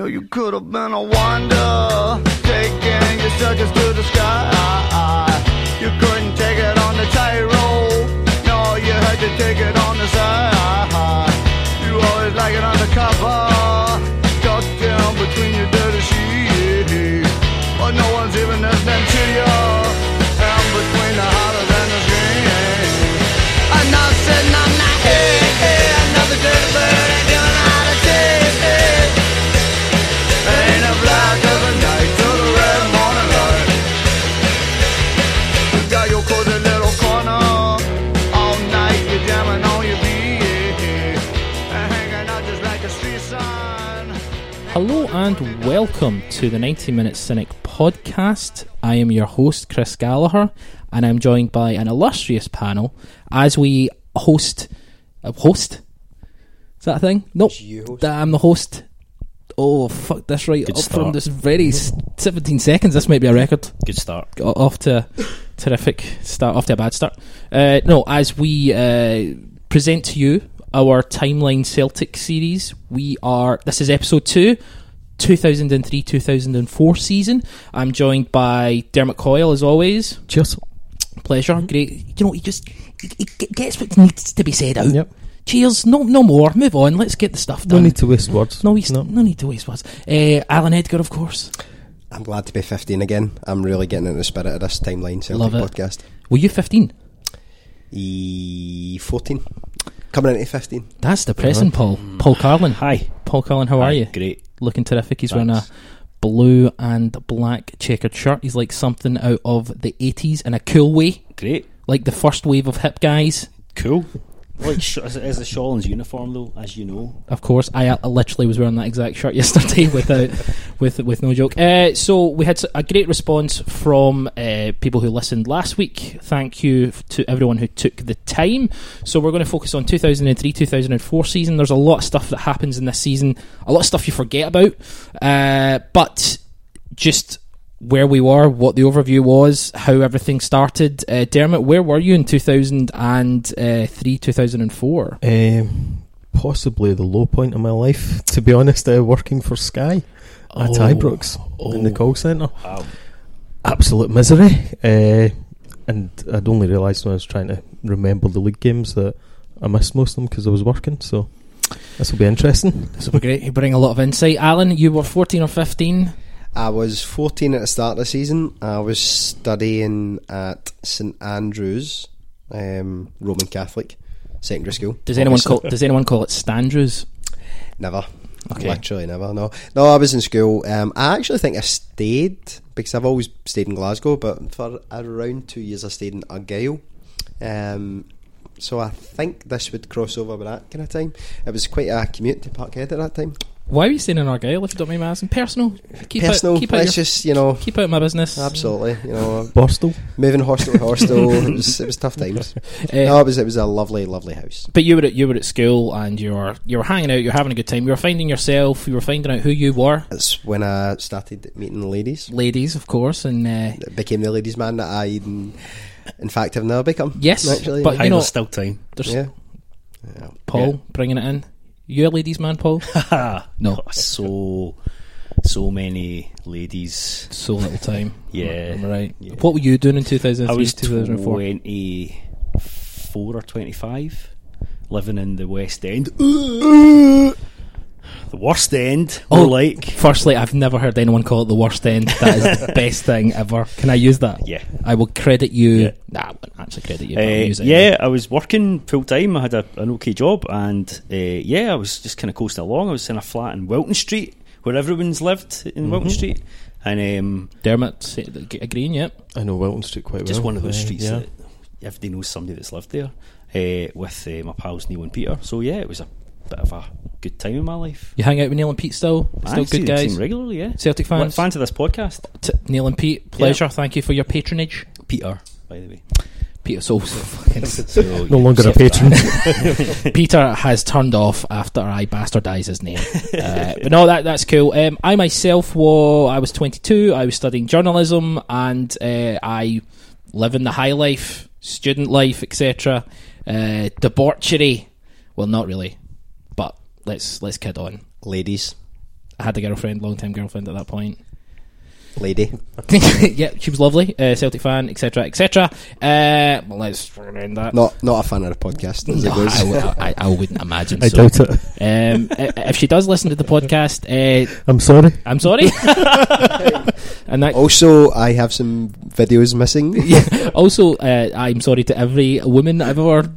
know you could have been a wonder, taking your circus to the sky. You couldn't take it on the tightrope, no, you had to take it on the side. You always like it undercover, tucked down between your dirty sheets. But no one's even listening to you, welcome to the 90 Minute Cynic podcast. I am your host, Chris Gallagher, and I'm joined by an illustrious panel as we host. Uh, host? Is that a thing? Nope. That I'm the host. Oh, fuck this right Good up from this very s- 17 seconds. This might be a record. Good start. Got off to a terrific start, off to a bad start. Uh, no, as we uh, present to you our Timeline Celtic series, we are. This is episode two. 2003 2004 season. I'm joined by Dermot Coyle as always. Cheers. Pleasure. Great. You know, he just he, he gets what needs to be said out. Yep. Cheers. No, no more. Move on. Let's get the stuff done. No need to waste words. no, waste, no. need to waste words. Uh, Allan Edgar, of course. I'm glad to be 15 again. I'm really getting into the spirit of this timeline Celtic Love it. podcast. Were you 15? E 14. Coming into 15. That's depressing, Paul. Paul Carlin. Hi. Paul Carlin, how are you? Great. Looking terrific. He's wearing a blue and black checkered shirt. He's like something out of the 80s in a cool way, Great. like the first wave of hip guys. Cool. Like sh- as, a Shawlands uniform, though, as you know. Of course, I, uh, literally was wearing that exact shirt yesterday without, with with no joke. Uh, so we had a great response from uh, people who listened last week. Thank you to everyone who took the time. So we're going to focus on 2003 2004 season. There's a lot of stuff that happens in this season, a lot of stuff you forget about, uh, but just where we were, what the overview was, how everything started. Uh, Dermot, where were you in 2003 2004? Um, possibly the low point of my life, to be honest, uh, working for Sky at Oh. Ibrox in the Oh. call centre. Wow. Absolute misery. Uh, and I'd only realised when I was trying to remember the league games that I missed most of them because I was working. So this will be interesting. This will be great. You bring a lot of insight. Allan, you were 14 or 15. I was 14 at the start of the season. I was studying at St Andrews, um, Roman Catholic secondary school. Does anyone obviously. call Does anyone call it Standrews? Never. Okay. Literally never. No, no. I was in school. Um, I actually think I stayed because I've always stayed in Glasgow, but for around two years I stayed in Argyll. Um, so I think this would cross over with that kind of time. It was quite a commute to Parkhead at that time. Why are you staying in Argyll? If you don't mind me asking, personal. Keep Personal. Out, keep out Let's your, just you know. keep out my business. Absolutely, you know, Borstal. moving hostel to hostel. it was it was tough times. Uh, no, it was it was a lovely, lovely house. But you were at you were at school and you were you were hanging out. You were having a good time. You were finding yourself. You were finding out who you were. That's when I started meeting the ladies. Ladies, of course, and uh, became the ladies' man that I, in, in fact, have now become. Yes, actually. but- Hi, you know- there's still time. there's yeah. Yeah. Paul bringing it in. You a ladies' man, Paul? No. So, so many ladies. so little time. Yeah. Am I right? Yeah. What were you doing in 2003, I was 2004? 24 or 25, living in the West End. the worst end, Oh. like. Firstly, I've never heard anyone call it the worst end. That is the best thing ever. Can I use that? Yeah. I will credit you. Yeah. Nah, I wouldn't actually credit you. but I'll Uh, use it yeah, anyway. I was working full time. I had a, an okay job, and uh, yeah, I was just kind of coasting along. I was in a flat in Wilton Street, where everyone's lived in Mm-hmm. Wilton Street, and um, Dermot say- g- agreeing. Yep. I know Wilton Street quite just well. Just one of those Uh, streets yeah. that everybody knows somebody that's lived there. Uh, with uh, my pals Neil and Peter, so yeah, it was a bit of a good time in my life. You hang out with Neil and Pete still? Still I good them guys? team regularly, yeah. Celtic Well, fans? fans of this podcast, T- Neil and Pete, pleasure. Thank you for your patronage. Peter, by the way. Peter, so fucking. So, No longer a patron. Peter has turned off after I bastardise his name. uh, but no, that that's cool. Um, I myself was I was 22. I was studying journalism, and uh, I live in the high life, student life, etc. Uh, debauchery. Well, not really, but let's let's kid on. Ladies, I had a girlfriend, long time girlfriend at that point. Lady. yeah, she was lovely, uh, Celtic fan, etc., etc. Uh, well, let's end that. Not not a fan of the podcast as No, it goes. I, w- I- I wouldn't imagine I so. doubt it. Um, if she does listen to the podcast, uh, I'm sorry. I'm sorry. and that Also, I have some videos missing. also, uh, I'm sorry to every woman I've ever.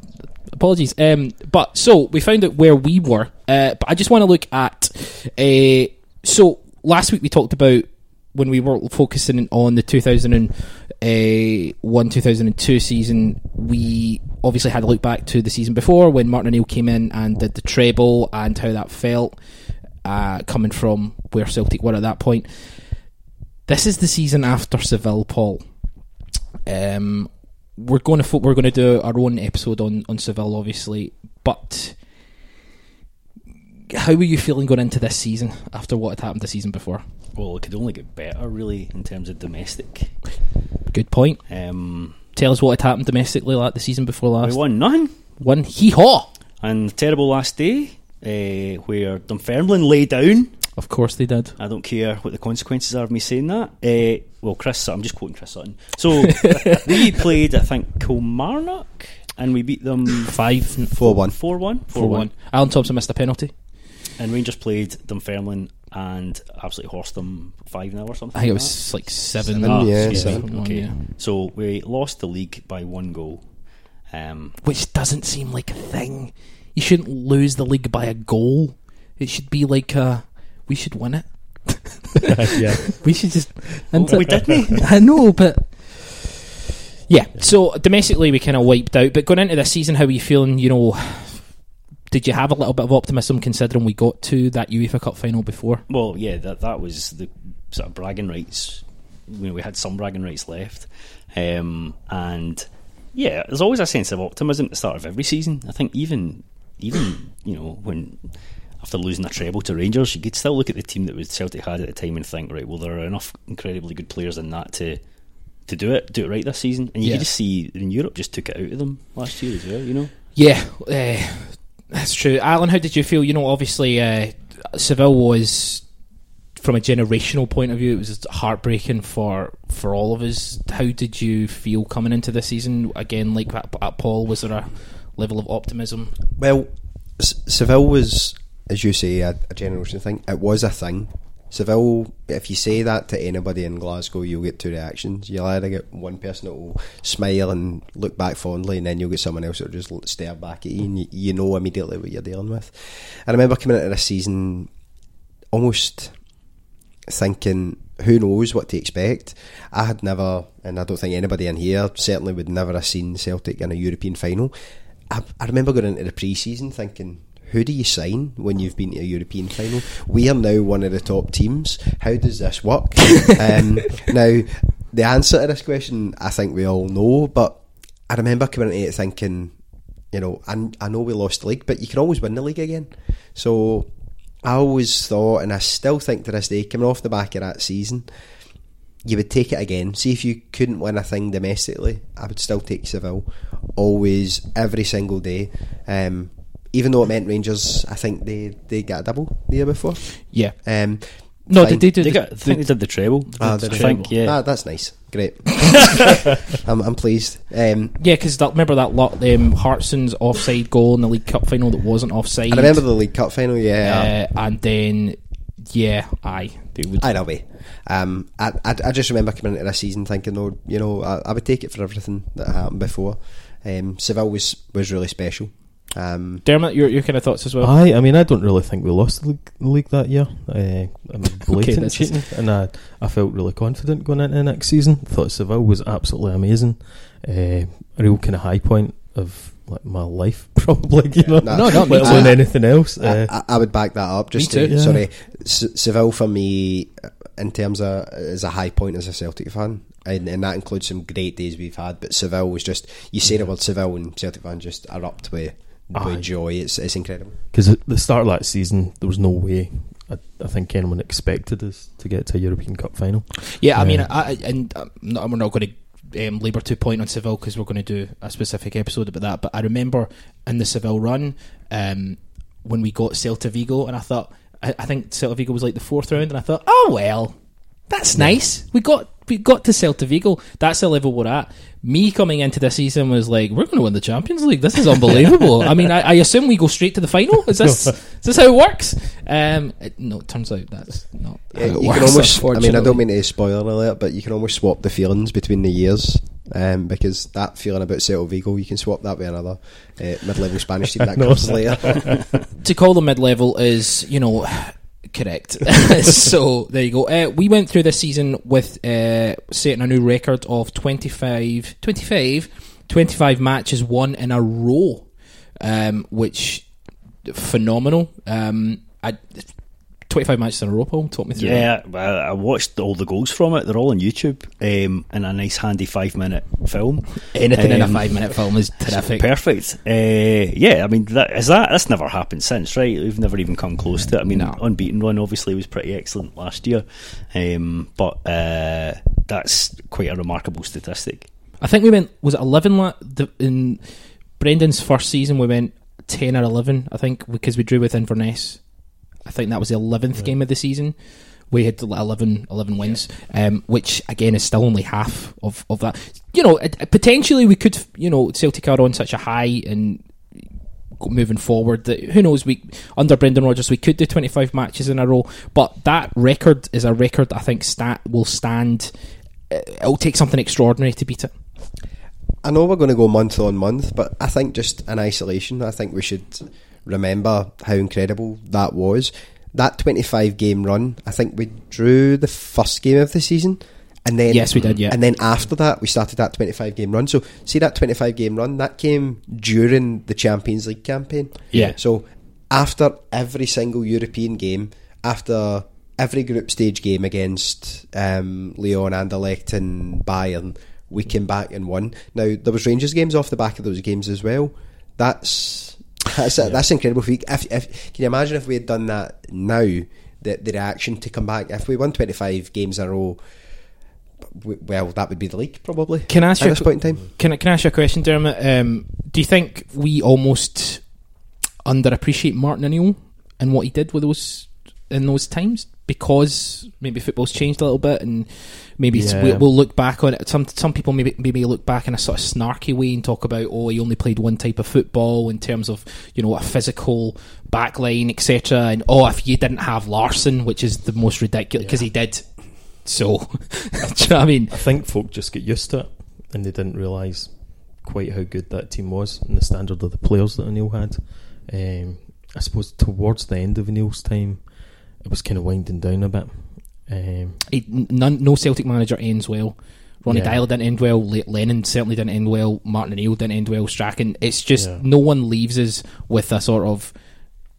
Apologies. Um, but so we found out where we were. Uh, but I just want to look at. Uh, so last week we talked about when we were focusing on the 2001 2002 season. We obviously had a look back to the season before when Martin O'Neill came in and did the treble and how that felt uh, coming from where Celtic were at that point. This is the season after Seville, Paul. Um, we're going to fo- we're going to do our own episode on on Seville, obviously. But how were you feeling going into this season after what had happened the season before? Well, it could only get better, really, in terms of domestic. Good point. Um, Tell us what had happened domestically like the season before last. we won none, One hee haw. and terrible last day, uh, where Dunfermline lay down. Of course they did. I don't care what the consequences are of me saying that. Uh, well, Chris, I'm just quoting Chris Sutton. So we played, I think, Kilmarnock, and we beat them Five Four one. four one. four one. Alan Thompson missed a penalty. And Rangers played Dunfermline and absolutely horsed them five 0 or something. I think it like was like seven. Seven, Ah, yeah, yeah, seven. One, Okay, yeah. so we lost the league by one goal. Um, Which doesn't seem like a thing. You shouldn't lose the league by a goal. It should be like a, we should win it. yeah. We should just. well, we didn't. I know, but yeah. So domestically, we kind of wiped out. But going into this season, how are you feeling? You know, did you have a little bit of optimism considering we got to that UEFA Cup final before? Well, yeah, that that was the sort of bragging rights. You know, we had some bragging rights left, um, and yeah, there's always a sense of optimism at the start of every season. I think even even you know when after losing a treble to Rangers, you could still look at the team that was Celtic had at the time and think, right, well, there are enough incredibly good players in that to to do it, do it right this season. And you Yeah. could just see in Europe just took it out of them last year as well. You know. Yeah, uh, that's true. Allan, how did you feel? You know, obviously, uh, Seville was, from a generational point of view, it was heartbreaking for for all of us. How did you feel coming into the season? Again, like at, at Paul, was there a level of optimism? Well, S- Seville was, as you say, a, a generation thing. It was a thing. Seville, if you say that to anybody in Glasgow, you'll get two reactions. You'll either get one person that will smile and look back fondly, and then you'll get someone else that will just stare back at you, and you, you know immediately what you're dealing with. I remember coming into this season almost thinking, who knows what to expect. I had never, and I don't think anybody in here certainly would never have seen Celtic in a European final. I, I remember going into the pre-season thinking, who do you sign when you've been to a European final? We are now one of the top teams. How does this work? um, now, the answer to this question, I think we all know, but I remember coming into it thinking, you know, I, I know we lost the league, but you can always win the league again. So I always thought, and I still think to this day, coming off the back of that season, you would take it again. See if you couldn't win a thing domestically, I would still take Seville. Always, every single day. Um, even though it meant Rangers, I think they, they got a double the year before. Yeah. Um, No, fine. did they do They the, got, I think they did the treble. Ah, I did they? think, yeah. Ah, that's nice. Great. I'm, I'm pleased. Um, Yeah, because remember that lot, um, Hartson's offside goal in the League Cup final that wasn't offside. I remember the League Cup final, yeah. uh, and then yeah, aye, they would. Either way, um, I, I, I just remember coming into this season thinking, oh, you know, I, I would take it for everything that happened before. Um, Seville was was really special. Um, Dermot, your your kind of thoughts as well. I, I mean, I don't really think we lost the league, the league that year. Uh, I mean, blatant this is- cheating, and I, I felt really confident going into the next season. Thought Seville was absolutely amazing. Uh, a real kind of high point of like my life, probably. You know, No, no, not me let alone too. anything else. Uh, I, I- I would back that up. Just Me to. Yeah. sorry, S- Seville for me, uh, in terms of is a high point as a Celtic fan, and, and that includes some great days we've had. But Seville was just you say the word Seville and Celtic fans just erupt with, Aye. with joy. It's it's incredible. Because at the start of that season, there was no way. I, I think anyone expected us to get to a European Cup final. Yeah, I mean, Yeah. I, and um, no, we're not going to um, labour to point on Seville because we're going to do a specific episode about that. But I remember in the Seville run um, when we got Celta Vigo, and I thought I, I think Celta Vigo was like the fourth round, and I thought, oh well, that's nice. We got we got to Celta Vigo. That's the level we're at. Me coming into this season was like, we're going to win the Champions League. This is unbelievable. I mean, I, I assume we go straight to the final. Is this is this how it works? Um, it- no, it turns out that's not. Yeah, how it you works, can almost. I mean, I don't mean to spoiler alert, but you can almost swap the feelings between the years. Um, because that feeling about Celta Vigo, you can swap that with another uh, mid-level Spanish team that comes later. to call them mid level is, you know, correct. so there you go. Uh, we went through this season with uh, setting a new record of 25, 25, 25 matches won in a row, um, which phenomenal. Um, I, 25 matches in a row, Paul. Talk me through that. Yeah, I, I watched all the goals from it. They're all on YouTube um, in a nice, handy five minute film. Anything in a Um, five minute film is terrific. Perfect. Uh, yeah, I mean, that, is that that's never happened since, right? We've never even come close to it. I mean, No. unbeaten run obviously was pretty excellent last year, um, but uh, that's quite a remarkable statistic. I think we went was it eleven la- the, in Brendan's first season. We went ten or eleven, I think, because we drew with Inverness. I think that was the eleventh game of the season. We had 11, 11 wins, um, which again is still only half of, of that. You know, potentially we could, you know, Celtic are on such a high and moving forward that who knows we under Brendan Rodgers we could do 25 matches in a row but that record is a record I think stat will stand uh, it'll take something extraordinary to beat it I know we're going to go month on month, but I think just in isolation, I think we should remember how incredible that was. That 25 game run, I think we drew the first game of the season. And then, Yes, we did, yeah. And then after that, we started that 25 game run. So, see that 25 game run, that came during the Champions League campaign. Yeah. So, after every single European game, after every group stage game against um, Leon, Anderlecht, and Bayern, we came back and won. Now there was Rangers games off the back of those games as well. That's that's that's incredible. Feat. If, if can you imagine if we had done that now, the the reaction to come back if we won twenty five games in a row. Well, that would be the league probably. Can I ask at you a this qu- point in time? Can I, can I ask you a question, Dermot? Um, do you think we almost underappreciate Martin O'Neill and what he did with those in those times because maybe football's changed a little bit and maybe it's- we, Yeah. we'll look back on it. Some some people maybe maybe look back in a sort of snarky way and talk about oh he only played one type of football in terms of you know a physical backline etc. And oh if you didn't have Larsson, which is the most ridiculous because he did. So, do you know what I mean? I think folk just get used to it and they didn't realise quite how good that team was and the standard of the players that O'Neill had. Um, I suppose towards the end of O'Neill's time, it was kind of winding down a bit. Um, he, none, no Celtic manager ends well. Ronny Yeah. Deila didn't end well. Le- Lennon certainly didn't end well. Martin O'Neill didn't end well. Strachan. It's just Yeah. no one leaves us with a sort of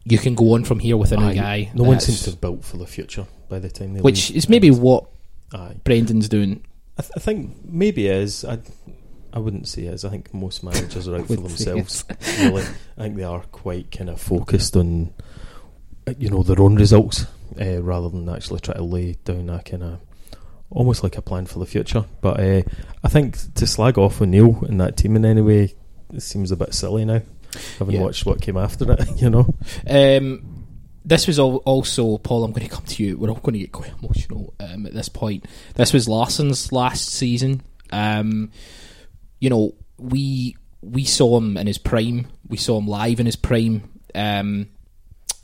you can go on from here with a new aye, guy. No one seems to have built for the future by the time they Which leave. is maybe what Aye. Brendan's doing. I, th- I think maybe it is. I, I wouldn't say it is. I think most managers are out for themselves. Really, I think they are quite kind of focused on, you know, their own results uh, rather than actually try to lay down a kind of almost like a plan for the future. But uh, I think to slag off O'Neill and that team in any way it seems a bit silly now. Having Yeah. watched what came after it, you know. Um, this was al- also Paul. I'm going to come to you. We're all going to get quite emotional um, at this point. This was Larsson's last season. Um, you know, we we saw him in his prime. We saw him live in his prime. Um,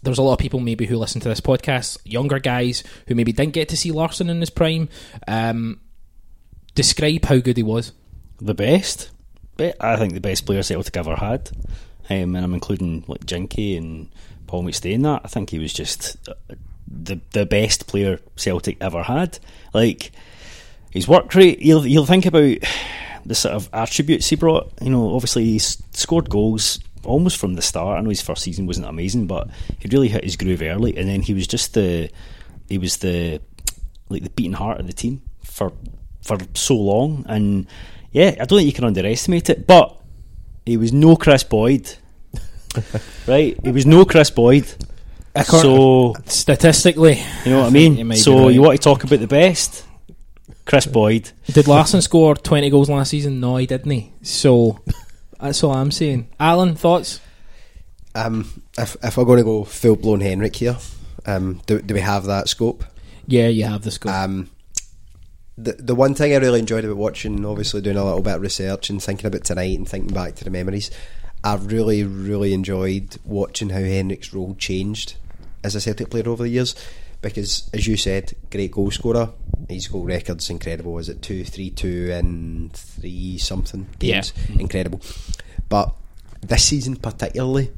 there's a lot of people maybe who listen to this podcast, younger guys who maybe didn't get to see Larsson in his prime. Um, describe how good he was. The best, Be- I think the best player Celtic ever had, um, and I'm including like Jinky and Paul McStay. in That I think he was just uh, the the best player Celtic ever had. Like his work rate, you'll you'll think about the sort of attributes he brought. You know, obviously he scored goals almost from the start. I know his first season wasn't amazing, but he really hit his groove early, and then he was just the he was the like the beating heart of the team for for so long. And yeah, I don't think you can underestimate it. But he was no Kris Boyd, right? He was no Kris Boyd. I So Statistically, you know what I think mean. So right. you want to talk about the best? Kris Boyd. Did Larsson score 20 goals last season? No, he didn't. He? So that's all I'm saying. Allan, thoughts? Um, if if we're going to go full blown Henrik here, Um, do, do we have that scope? Yeah, you have the scope. Um, the the one thing I really enjoyed about watching, obviously doing a little bit of research and thinking about tonight and thinking back to the memories, I really really enjoyed watching how Henrik's role changed as a Celtic player over the years. Because as you said, great goal scorer. His goal record's incredible. Is it two, three, two, and three something games? Yeah. Incredible. But this season particularly,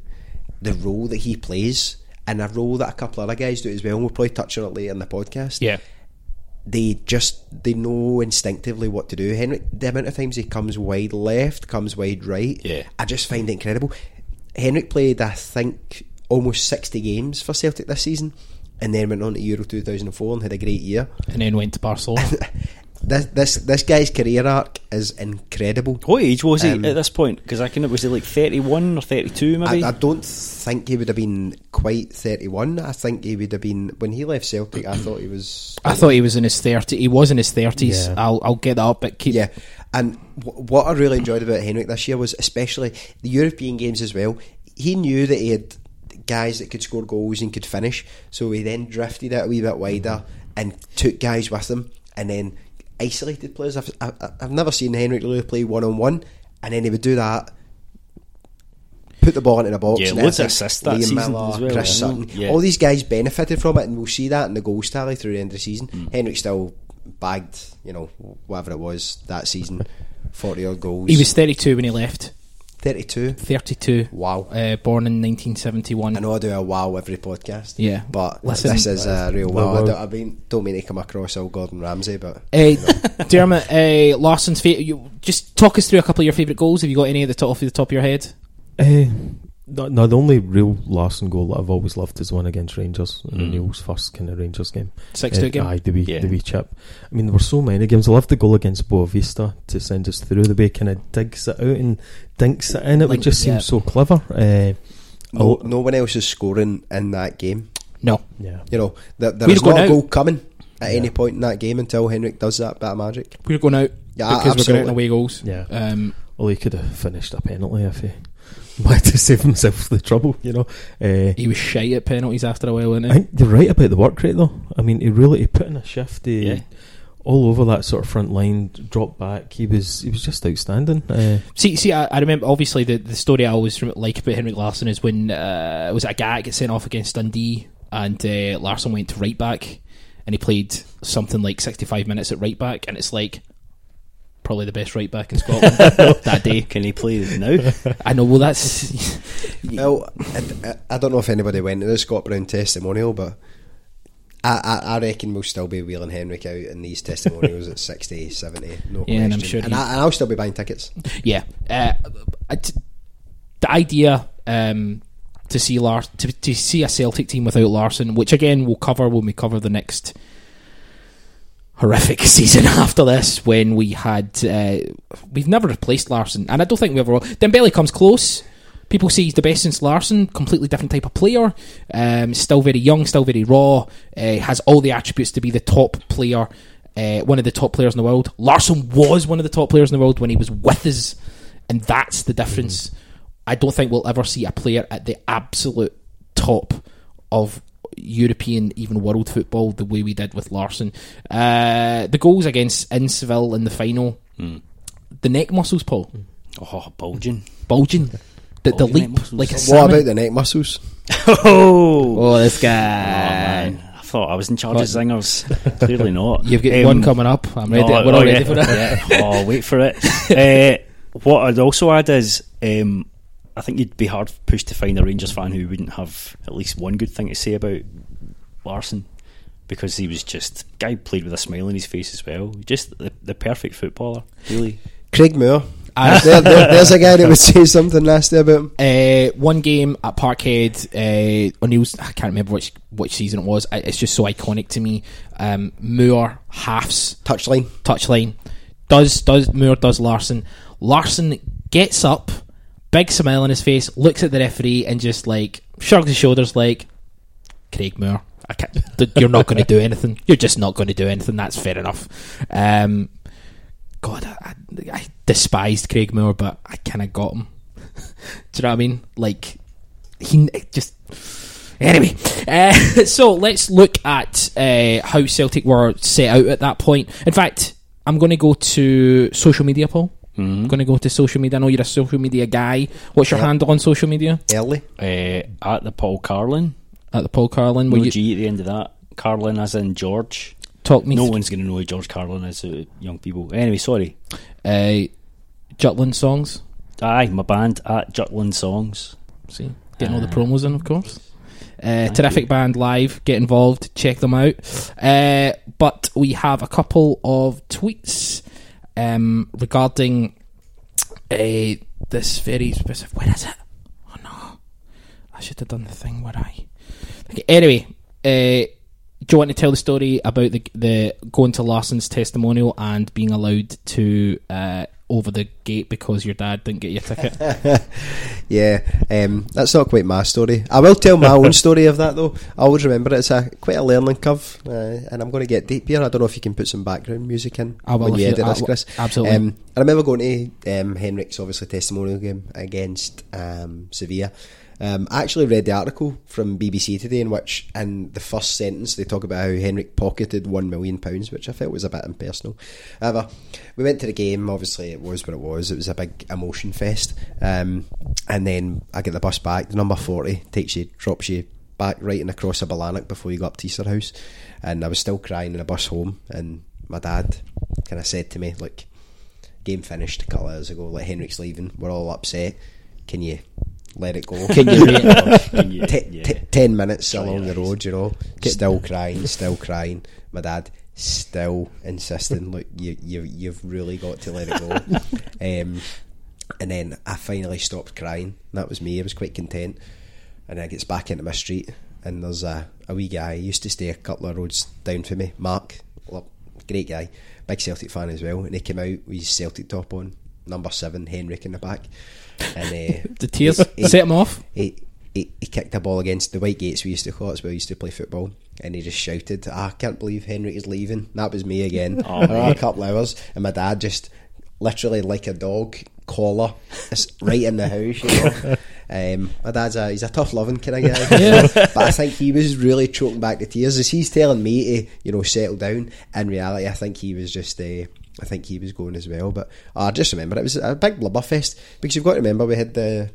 the role that he plays and a role that a couple of other guys do as well. And we'll probably touch on it later in the podcast yeah. they just they know instinctively what to do. Henrik, the amount of times he comes wide left, comes wide right, Yeah. I just find it incredible. Henrik played, I think, almost sixty games for Celtic this season, and then went on to Euro two thousand and four and had a great year. And then went to Barcelona. This this this guy's career arc is incredible. What age was he Um, at this point? Because I can was he like thirty one or thirty two maybe? I, I don't think he would have been quite thirty one. I think he would have been when he left Celtic. I thought he was. I thought he was in his 30s. He was in his 30s. Yeah. I'll, I'll get that up, but keep. Yeah, and w- what I really enjoyed about Henrik this year was especially the European games as well. He knew that he had guys that could score goals and could finish, so he then drifted it a wee bit wider and took guys with him, and then isolated players. I've, I, I've never seen Henrik really play one on one, and then he would do that. Put the ball into the box. Yeah, and loads of assists that Liam season Miller, as well, Chris Sutton, Yeah. all these guys benefited from it, and we'll see that in the goals tally through the end of the season. Hmm. Henrik still bagged, you know, whatever it was that season, forty odd goals. He was 32 when he left. Thirty-two. 32. Wow. Uh, born in 1971. I know I do a wow every podcast. Yeah. but Listen- this is a real Wow, wow. I wow. don't, I mean, don't mean to come across all Gordon Ramsay, but Uh, Dermot, uh, Larsson's fa- you Just talk us through a couple of your favourite goals. Have you got any at the top off the top of your head? Uh, no, no, the only real Larsson goal that I've always loved is one against Rangers in Mm. O'Neill's first kind of Rangers game. Six two Uh, game. Aye, the wee, Yeah. the wee chip. I mean, there were so many games. I loved the goal against Boavista to send us through. The way kind of digs it out and dinks it in. It Like, would just yeah. seems so clever. Uh, no, Oh. no one else is scoring in that game. No. yeah, You know, there, We're there's not a out. goal coming at Yeah. any point in that game until Henrik does that bit of magic. We're going out Yeah, because we're going out in absolutely. away goals. yeah. Um, Well, he could have finished a penalty if he wanted to save himself the trouble. You know. Uh, he was shy at penalties after a while, wasn't I think you're right about the work rate, though. I mean, he really he put in a shift. He, Yeah. all over that sort of front line, drop back. He was he was just outstanding. Uh, See, see, I, I remember obviously the, the story I always like about Henrik Larsson is when uh, was a guy gets sent off against Dundee and uh, Larsson went to right back and he played something like sixty five minutes at right back and it's like probably the best right back in Scotland that day. Can he play now? I know. Well, that's Well, I, I- don't know if anybody went to the Scott Brown testimonial, but I, I, I reckon we'll still be wheeling Henrik out in these testimonials at 60, 70. No Yeah, and I'm sure and, I, and I'll still be buying tickets. yeah. Uh, I t- the idea um, to see Lars to, to see a Celtic team without Larsson, which again we'll cover when we cover the next horrific season after this, when we had uh, we've never replaced Larsson, and I don't think we ever. will. Dembele comes close. People say he's the best since Larsson. Completely different type of player. Um, still very young, still very raw. Uh, has all the attributes to be the top player, uh, one of the top players in the world. Larsson was one of the top players in the world when he was with us, and that's the difference. I don't think we'll ever see a player at the absolute top of European, even world football, the way we did with Larsson. Uh, the goals against in Seville in the final, the neck muscles, Paul, Oh, bulging. bulging, the, the Bulging neck leap like a What salmon. about the neck muscles? Oh, Oh, this Oh, guy! man. I thought I was in charge of zingers. Clearly not. You've got Um, one coming up. I'm ready. no, We're oh, all ready yeah, for it. yeah. Oh, wait for it. uh, what I'd also add is, um, I think you'd be hard pushed to find a Rangers fan who wouldn't have at least one good thing to say about Larsson. Because he was just guy played with a smile on his face as well. Just the, the perfect footballer, really. Craig Moore. I- there, there- there's a guy that would say something nasty about him. Uh, one game at Parkhead, uh, O'Neill's, I can't remember which which season it was. It's just so iconic to me. Um, Moore halves Touchline. touchline. Does does Moore does Larsson? Larsson gets up, big smile on his face, looks at the referee, and just like shrugs his shoulders, like Craig Moore. I can't, you're not going to do anything. You're just not going to do anything. That's fair enough. Um, God, I, I, despised Craig Moore, but I kind of got him. do you know what I mean? Like he just Anyway, uh, so let's look at uh, how Celtic were set out at that point. In fact, I'm going to go to social media, Paul. I'm going to go to social media. I know you're a social media guy. What's your Yep. handle on social media? Early. Uh, at the Paul Carlin. At the Paul Carlin. No you G at the end of that. Carlin as in George. talk me? No th- one's going to know who George Carlin is, uh, young people. Anyway, sorry. uh, Jutland songs. Aye, my band at Jutland Songs. See, getting all the Ah. promos in, of course. Uh, terrific you. band live. Get involved. Check them out. Uh, but we have a couple of tweets um, regarding this very specific. Where is it? Oh no! I should have done the thing where I. Okay, anyway, uh, do you want to tell the story about the the going to Larsson's testimonial and being allowed to uh, over the gate because your dad didn't get your ticket? Yeah, um, that's not quite my story. I will tell my own story of that though. I always remember it's a quite a learning curve, uh, and I'm going to get deep here. I don't know if you can put some background music in I will when you you- edit I this, Chris. absolutely. Um, I remember going to um, Henrik's obviously testimonial game against um, Sevilla. Um, I actually read the article from BBC today in which, in the first sentence, they talk about how Henrik pocketed one million pounds, which I felt was a bit impersonal. However, we went to the game. Obviously, it was what it was. It was a big emotion fest. Um, and then I get the bus back. The number forty takes you, drops you back right and across a Barlanark before you go up to Easterhouse. And I was still crying in the bus home. And my dad kind of said to me, "Like, game finished a couple hours ago. Like Henrik's leaving. We're all upset. Can you let it go? Can you Can you- T- yeah. t- ten minutes Dry along the road, you know, still crying, still crying. My dad still insisting, look, you you you've really got to let it go. um, and then I finally stopped crying. That was me. I was quite content. And then I gets back into my street, and there's a, a wee guy. He used to stay a couple of roads down from me. Mark, great guy, big Celtic fan as well. And he came out with his Celtic top on, number seven, Henrik in the back. And uh, The tears he- he- set him off. he, he, he kicked a ball against the white gates we used to call it, it's where we used to play football and he just shouted "Ah, I can't believe Henrik is leaving. That was me again. Oh, a couple hours and my dad just literally like a dog collar right in the house you know? Um, my dad's a he's a tough loving kind of guy. Yeah. but I think he was really choking back the tears as he's telling me to you know settle down. In reality I think he was just uh, I think he was going as well but I just remember it was a big blubberfest because you've got to remember we had the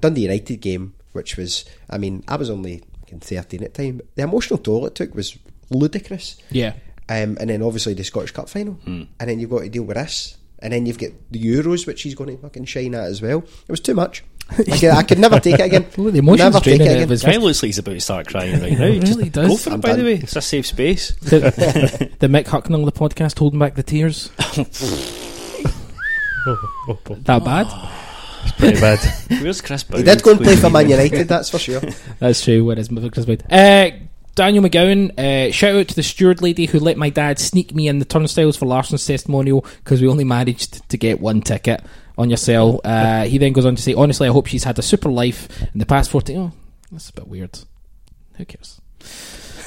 Dundee United game, which was, I mean, I was only fucking 13 at the time. The emotional toll it took was ludicrous. Yeah. Um, and then obviously the Scottish Cup final. And then you've got to deal with this. And then you've got the Euros, which he's going to fucking shine at as well. It was too much. I could, I could never take it again. Well, the emotions never take draining it it again. of his- Guy looks like he's about to start crying right now. It Just really does. Go for I'm it, by the way. It's a safe space. The, the Mick Hucknall of the podcast holding back the tears. that bad? It's Pretty bad. Where's Chris He Bowen? did go and play for Man United, that's for sure. That's true. Where is Kris Boyd? Uh, Daniel McGowan, uh, shout out to the steward lady who let my dad sneak me in the turnstiles for Larsson's testimonial because we only managed to get one ticket on your cell. Uh, he then goes on to say, honestly, I hope she's had a super life in the past 14. Oh, that's a bit weird. Who cares?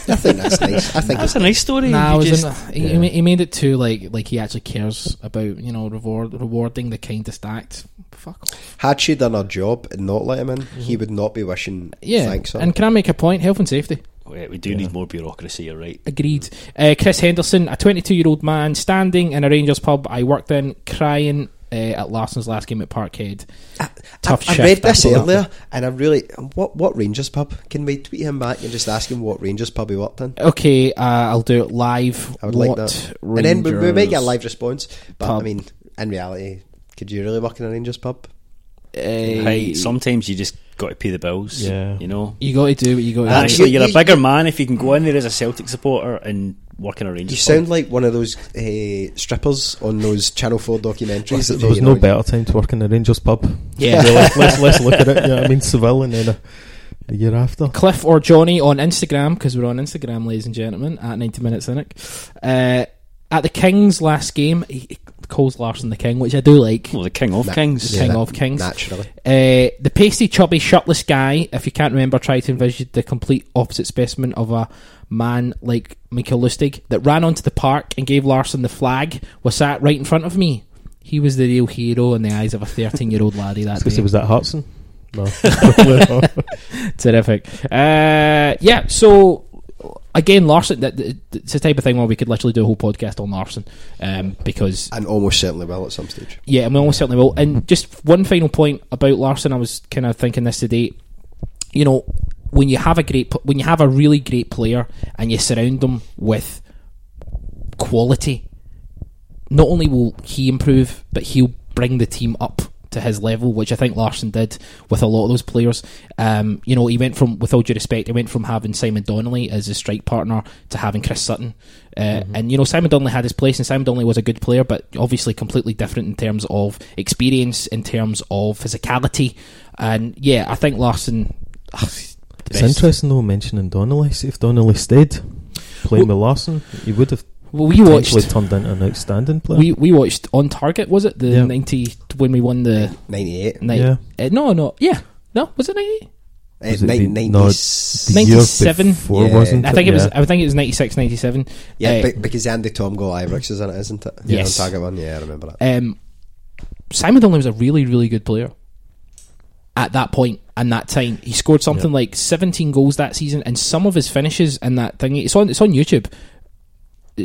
I think that's nice. I think That's it's a nice story. Nah, You just- in- he, he he made it too like like he actually cares about you know reward rewarding the kindest act. Fuck off. had she done her job and not let him in, he would not be wishing Yeah, thanks. her. and can I make a point? Health and safety. Wait, we do need more bureaucracy, you're right. Agreed. Uh, Chris Henderson, a 22 year old man standing in a Rangers pub I worked in, crying uh, at Larsson's last game at Parkhead. Tough I, I read this that's all earlier, and I really what what Rangers pub? Can we tweet him back and just ask him what Rangers pub he worked in? Okay, uh, I'll do it live. I would what like that. And then we, we Rangers might get a live response. But I mean, in reality, could you really work in a Rangers pub? Uh, Hey, sometimes you just got to pay the bills. Yeah. You know? you got to do what you got to. Actually, you- you're a bigger man if you can go in there as a Celtic supporter and work in a Rangers pub. You pub. sound like one of those uh, strippers on those Channel Four documentaries. that there was no know, better time to work in the Rangers pub. Yeah. So let's, let's, let's look at it. You know I mean, Seville and then a, a year after. Cliff or Johnny on Instagram because we're on Instagram, ladies and gentlemen, at 90 Minutes Cynic. Uh, at the Kings last game, he, he calls Larsson the King, which I do like. Well, the king of Na- kings. King na- of Kings. Naturally. Uh, the pasty, chubby, shirtless guy, if you can't remember, tried to envisage the complete opposite specimen of a man like Mikael Lustig that ran onto the park and gave Larsson the flag, was sat right in front of me. He was the real hero in the eyes of a 13 year old laddie that Because day. it was that Hudson. No. Terrific. Uh, yeah, so again, Larsson. That, that- it's the type of thing where we could literally do a whole podcast on Larsson, um, because And almost certainly will at some stage. yeah, and we almost certainly will. And just one final point about Larsson, I was kind of thinking this today. You know, when you have a great, when you have a really great player and you surround them with quality, not only will he improve, but he'll bring the team up to his level, which I think Larsson did with a lot of those players. Um, you know, he went from, with all due respect, he went from having Simon Donnelly as his strike partner to having Chris Sutton. Uh, And, you know, Simon Donnelly had his place, and Simon Donnelly was a good player, but obviously completely different in terms of experience, in terms of physicality. And yeah, I think Larsson. It's interesting though mentioning Donnelly. See if Donnelly stayed playing with Larsson, he would have Well, we watched. potentially turned into an outstanding player. We, we watched on target was it the Yeah. ninety when we won the 98. night? Yeah. Uh, no, no, yeah, no, was it ninety? Uh, Was it nine- the- 90 no, s- the year 97? before, Yeah. wasn't I think it was. Yeah. I think it was 96, 97. yeah, Uh, be- because Andy Tom got Ibrox is in it, isn't it? Yes. On target one, yeah, I remember that. um, Simon Donnelly was a really, really good player at that point and that time. He scored something like 17 goals that season, and some of his finishes and that thing, it's on, it's on YouTube.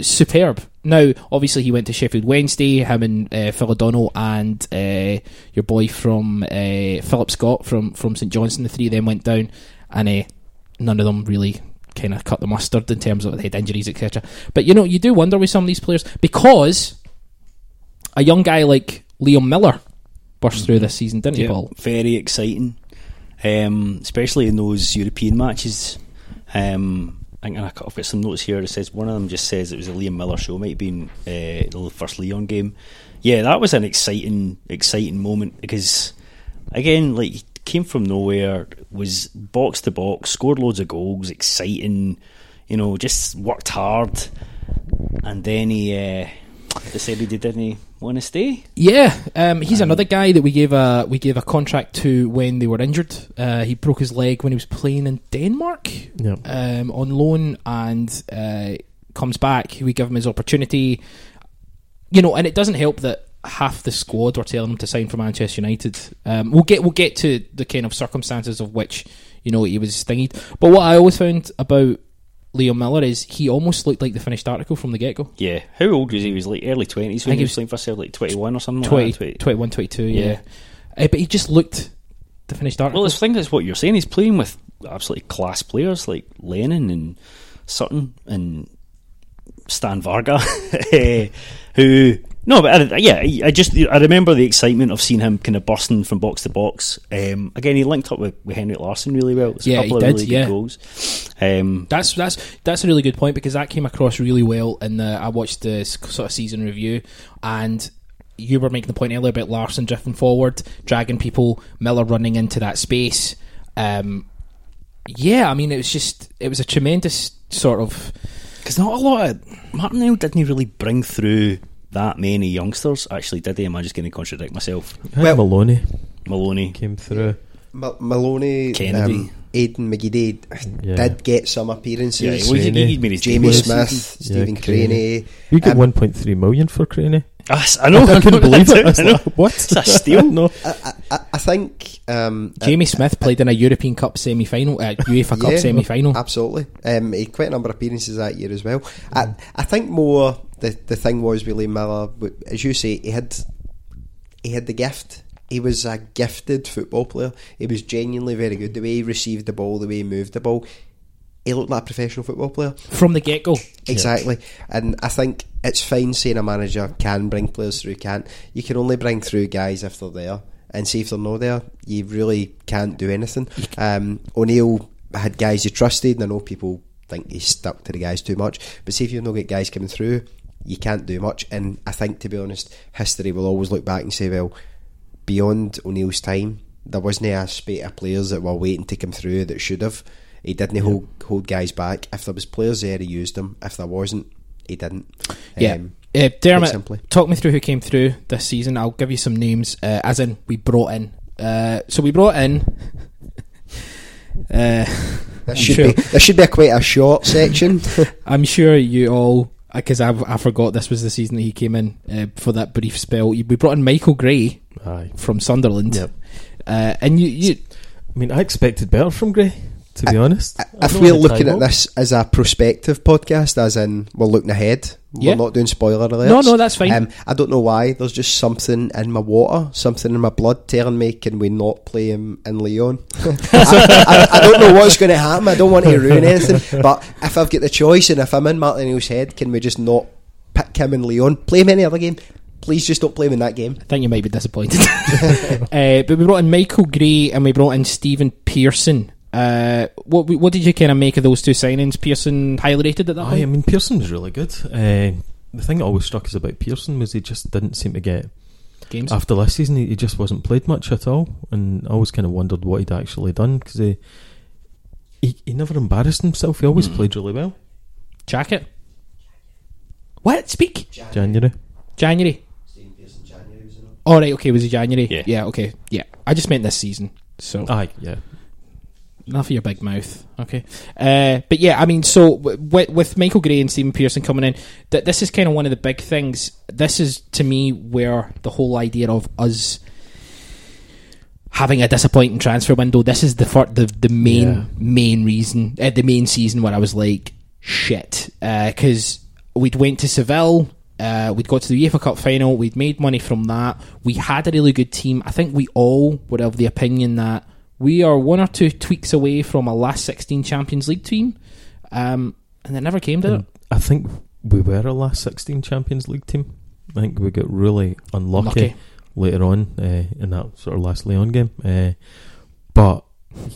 Superb. Now, obviously, he went to Sheffield Wednesday, him and uh, Phil O'Donnell and uh, your boy from uh, Philip Scott from, from St Johnstone. The three of them went down, and uh, none of them really kind of cut the mustard in terms of head injuries, etc. But you know, you do wonder with some of these players because a young guy like Liam Miller burst through this season, didn't he, Yeah, Paul? very exciting, um, especially in those European matches. Um, Think I've got some notes here. It says one of them just says it was a Liam Miller show. Might have been uh, the first Leon game. Yeah, that was an exciting, exciting moment because again, like came from nowhere, was box to box, scored loads of goals, exciting. You know, just worked hard, and then he uh, decided he didn't want to stay. Yeah, um, he's another guy that we gave a we gave a contract to when they were injured. Uh, he broke his leg when he was playing in Denmark Yeah. um, on loan, and uh, comes back. We give him his opportunity. You know, and it doesn't help that half the squad were telling him to sign for Manchester United. Um, we'll get we'll get to the kind of circumstances of which you know he was stingied. But what I always found about Leo Miller is he almost looked like the finished article from the get go. Yeah, how old was he? He was like early twenties I when think he was playing for himself, like twenty one or something. 20, like that. 21, 22, yeah. Yeah. Uh, but he just looked the finished article. Well, I think that's what you're saying. He's playing with absolutely class players like Lennon and Sutton and Stan Varga, eh, who no, but I, yeah, I I just I remember the excitement of seeing him kind of bursting from box to box. Um, again, he linked up with, with Henrik Larsson really well. It's Yeah, a couple he of did, really yeah. good goals. Um, That's that's that's a really good point because that came across really well in the I watched the sort of season review and you were making the point earlier about Larsson drifting forward, dragging people, Miller running into that space. Um, yeah, I mean it was just it was a tremendous sort of Because not a lot of Martin O'Neill didn't really bring through that many youngsters. Actually, did he? Am I just going to contradict myself? Well- Maloney Maloney, came through. Ma- Maloney, Kennedy. um, Aidan McGeady Yeah. did get some appearances. yeah, he, he, he made his Jamie debut Smith, season. Stephen Yeah, Crainey. We got Um, 1.3 million for Crainey. Ah, I know. I couldn't believe it. I was I know. what? It's a steal. no. I, I, I think um, Jamie Smith played in a European Cup semi final, uh, UEFA Cup Yeah, semi final. Absolutely. Um, he had quite a number of appearances that year as well. I, I think more the the thing was with Liam Miller, as you say, he had he had the gift. He was a gifted football player. He was genuinely very good. The way he received the ball, the way he moved the ball, he looked like a professional football player. From the get go, Exactly. And I think it's fine saying a manager can bring players through, can't. You can only bring through guys if they're there. And see if they're not there, you really can't do anything. Um, O'Neill had guys he trusted, and I know people think he stuck to the guys too much. But see if you've not got guys coming through, you can't do much. And I think, to be honest, history will always look back and say, well, beyond O'Neill's time, there wasn't a spate of players that were waiting to come through that should have. He didn't hold, hold guys back. If there was players there, he used them. If there wasn't, he didn't. Yeah. Um, Uh, Dermot, talk me through who came through this season. I'll give you some names, uh, as in we brought in. Uh, so we brought in. Uh, I'm should sure, be this should be a quite a short section. I'm sure you all, because I, I forgot this was the season that he came in uh, for that brief spell. We brought in Michael Gray Aye. from Sunderland, Yep. uh, and you, you I mean, I expected better from Gray, to be honest. If I've we're looking at this as a prospective podcast, as in we're looking ahead, Yeah. we're not doing spoiler alerts. No, no, that's fine. Um, I don't know why. There's just something in my water, something in my blood telling me, can we not play him in Leon? I, I, I don't know what's going to happen. I don't want to ruin anything. But if I've got the choice and if I'm in Martin O'Neill's head, can we just not pick him in Leon? Play him any other game? Please just don't play him in that game. I think you might be disappointed. uh, but we brought in Michael Gray and we brought in Stephen Pearson. Uh, what what did you kind of make of those two signings? Pearson highly rated at that Aye, I mean, Pearson was really good. Uh, the thing that always struck us about Pearson was he just didn't seem to get Games. after last season. He, he just wasn't played much at all, and I always kind of wondered what he'd actually done because he, he he never embarrassed himself. He always played really well. Jacket. What? Speak. January. January. Oh right, okay. Was it January? Yeah. Yeah. Okay. Yeah. I just meant this season. So Aye, yeah. Enough of your big mouth. Okay. Uh, but yeah, I mean, so w- with, with Michael Gray and Stephen Pearson coming in, that this is kind of one of the big things. This is to me where the whole idea of us having a disappointing transfer window. This is the fir- the the main Yeah. main reason, uh, the main season where I was like, shit, because we'd went to Seville. Uh, we'd got to the UEFA Cup final. We'd made money from that. We had a really good team. I think we all were of the opinion that we are one or two tweaks away from a last 16 Champions League team. Um, and it never came to it. I think we were a last 16 Champions League team. I think we got really unlucky Unlucky. later on uh, in that sort of last Leon game. Uh, but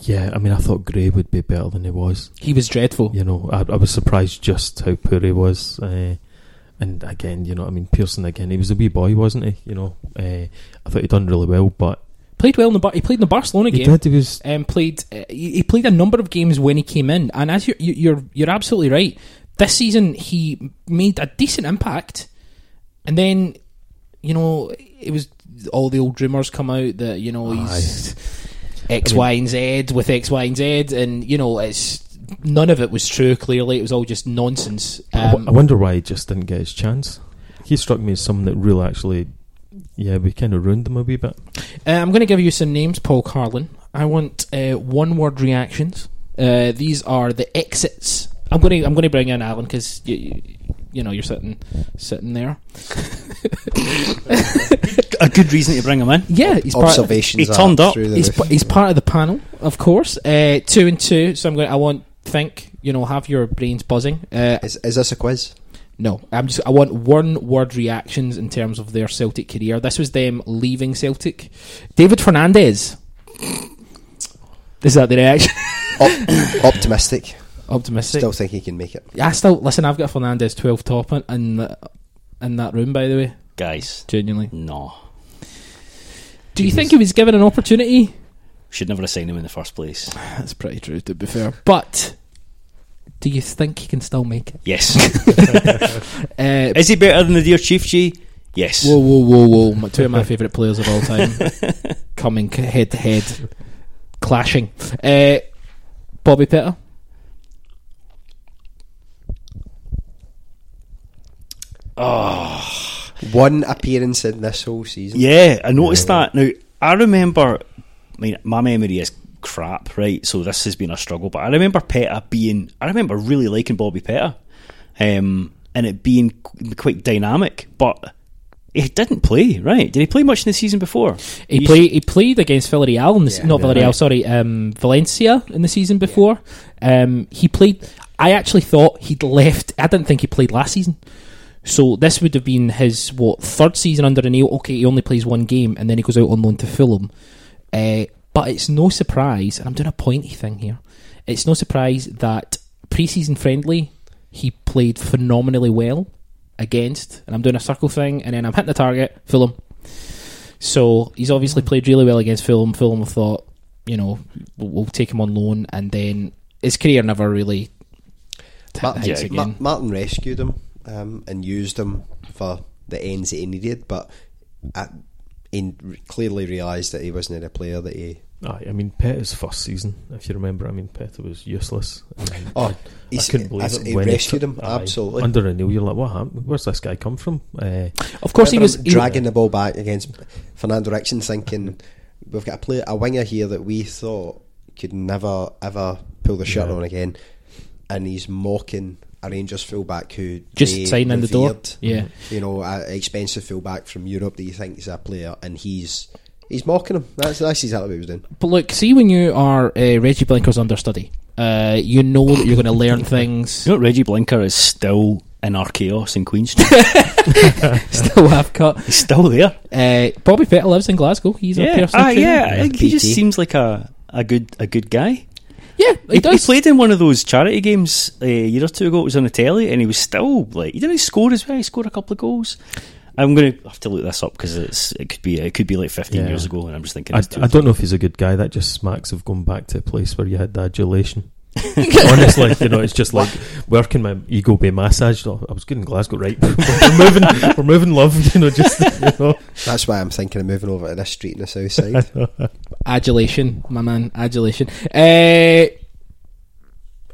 yeah, I mean, I thought Gray would be better than he was. He was dreadful. You know, I, I was surprised just how poor he was. Uh, and again, you know, I mean, Pearson again, he was a wee boy, wasn't he? You know, uh, I thought he'd done really well, but Played well in the Bar- he played in the Barcelona he game. did. He was um, played uh, he, he played a number of games when he came in, and as you're you- you're you're absolutely right. This season he made a decent impact, and then you know it was all the old rumours come out that you know he's X, I mean- Y, and Z with X, Y, and Z, and you know it's none of it was true. Clearly, it was all just nonsense. Um, I wonder why he just didn't get his chance. He struck me as someone that really actually, yeah, we kind of ruined him a wee bit. Uh, I'm going to give you some names, Paul Carlin. I want uh, one word reactions. Uh, these are the exits. I'm going to I'm going to bring in Allan because you, you you know you're sitting sitting there. A good reason to bring him in. Yeah, he's part. Of, Observations he turned up. the he's, roof. pa- he's part of the panel, of course. Uh, two and two. So I'm going. I want think. You know, have your brains buzzing. Uh, Is, is this a quiz? No, I'm just. I want one word reactions in terms of their Celtic career. This was them leaving Celtic. David Fernandez. Is that the reaction? Op- optimistic. Optimistic. Still think he can make it. Yeah, I still listen. I've got Fernandez twelve top in in, the, in that room. By the way, Guys, genuinely. no. Do you think he was given an opportunity? Should never have signed him in the first place. That's pretty true, to be fair. But do you think he can still make it? Yes. Uh, Is he better than the dear Chief G? Yes. whoa, whoa, whoa, whoa! My, two of my favourite players of all time coming head to head, clashing. Uh, Bobby Petta. One appearance in this whole season. yeah, I noticed that. Now, I remember, I mean, my memory is crap, right? So this has been a struggle, but I remember Petta being, I remember really liking Bobby Petta um, and it being quite dynamic, but he didn't play, right? Did he play much in the season before? He You- played. He played against Villarreal, in the, Yeah. not Yeah. Villarreal. Right. Sorry, um, Valencia in the season before. Um, he played. I actually thought he'd left. I didn't think he played last season. So this would have been his what third season under O'Neill. Okay, he only plays one game and then he goes out on loan to Fulham. Uh, but it's no surprise, and I'm doing a pointy thing here. It's no surprise that pre-season friendly he played phenomenally well against, and I'm doing a circle thing, and then I'm hitting the target. Fulham. So he's obviously played really well against Fulham. Fulham thought, you know, we'll, we'll take him on loan, and then his career never really hit Ma- the heights yeah, again. Martin rescued him um, and used him for the ends that he needed, but at, he clearly realised that he wasn't a player that he. Aye, I mean, Pet's first season, if you remember, I mean, Pet was useless. And Oh, I he's- couldn't believe as- it. he when rescued took- him, aye, absolutely. Under O'Neill, you're like, what happened? Where's this guy come from? Uh, Of course, he was him he- dragging the ball back against Fernando Ricksen, thinking we've got a player, a winger here that we thought could never ever pull the shirt Yeah. on again, and he's mocking a Rangers fullback who Just they signing the door. Yeah. you know, an expensive fullback from Europe that you think is a player, and he's he's mocking him. That's that's exactly what he was doing. But look, see when you are uh, Regi Blinker's understudy, uh, you know that you're going to learn things. You know, Reggie Blinker is still in Archaos in Queen Street. Still half cut. He's still there. Uh, Bobby Petta lives in Glasgow. He's a person yeah, personal ah, trainer. yeah. I think he just seems like a, a good a good guy. yeah, he, He, he played in one of those charity games uh, a year or two ago. It was on the telly, and he was still like he didn't score as well. He scored a couple of goals. I'm going to have to look this up because it's it could be it could be like 15 Yeah. years ago, and I'm just thinking. I, it's I don't know if he's a good guy. That just smacks of going back to a place where you had the adulation. Honestly, you know, it's just like where can my ego be massaged? Oh, I was good in Glasgow, right? we're moving, we're moving, love. You know, just you know. That's why I'm thinking of moving over to this street in the south side. Adulation, my man, adulation. Uh,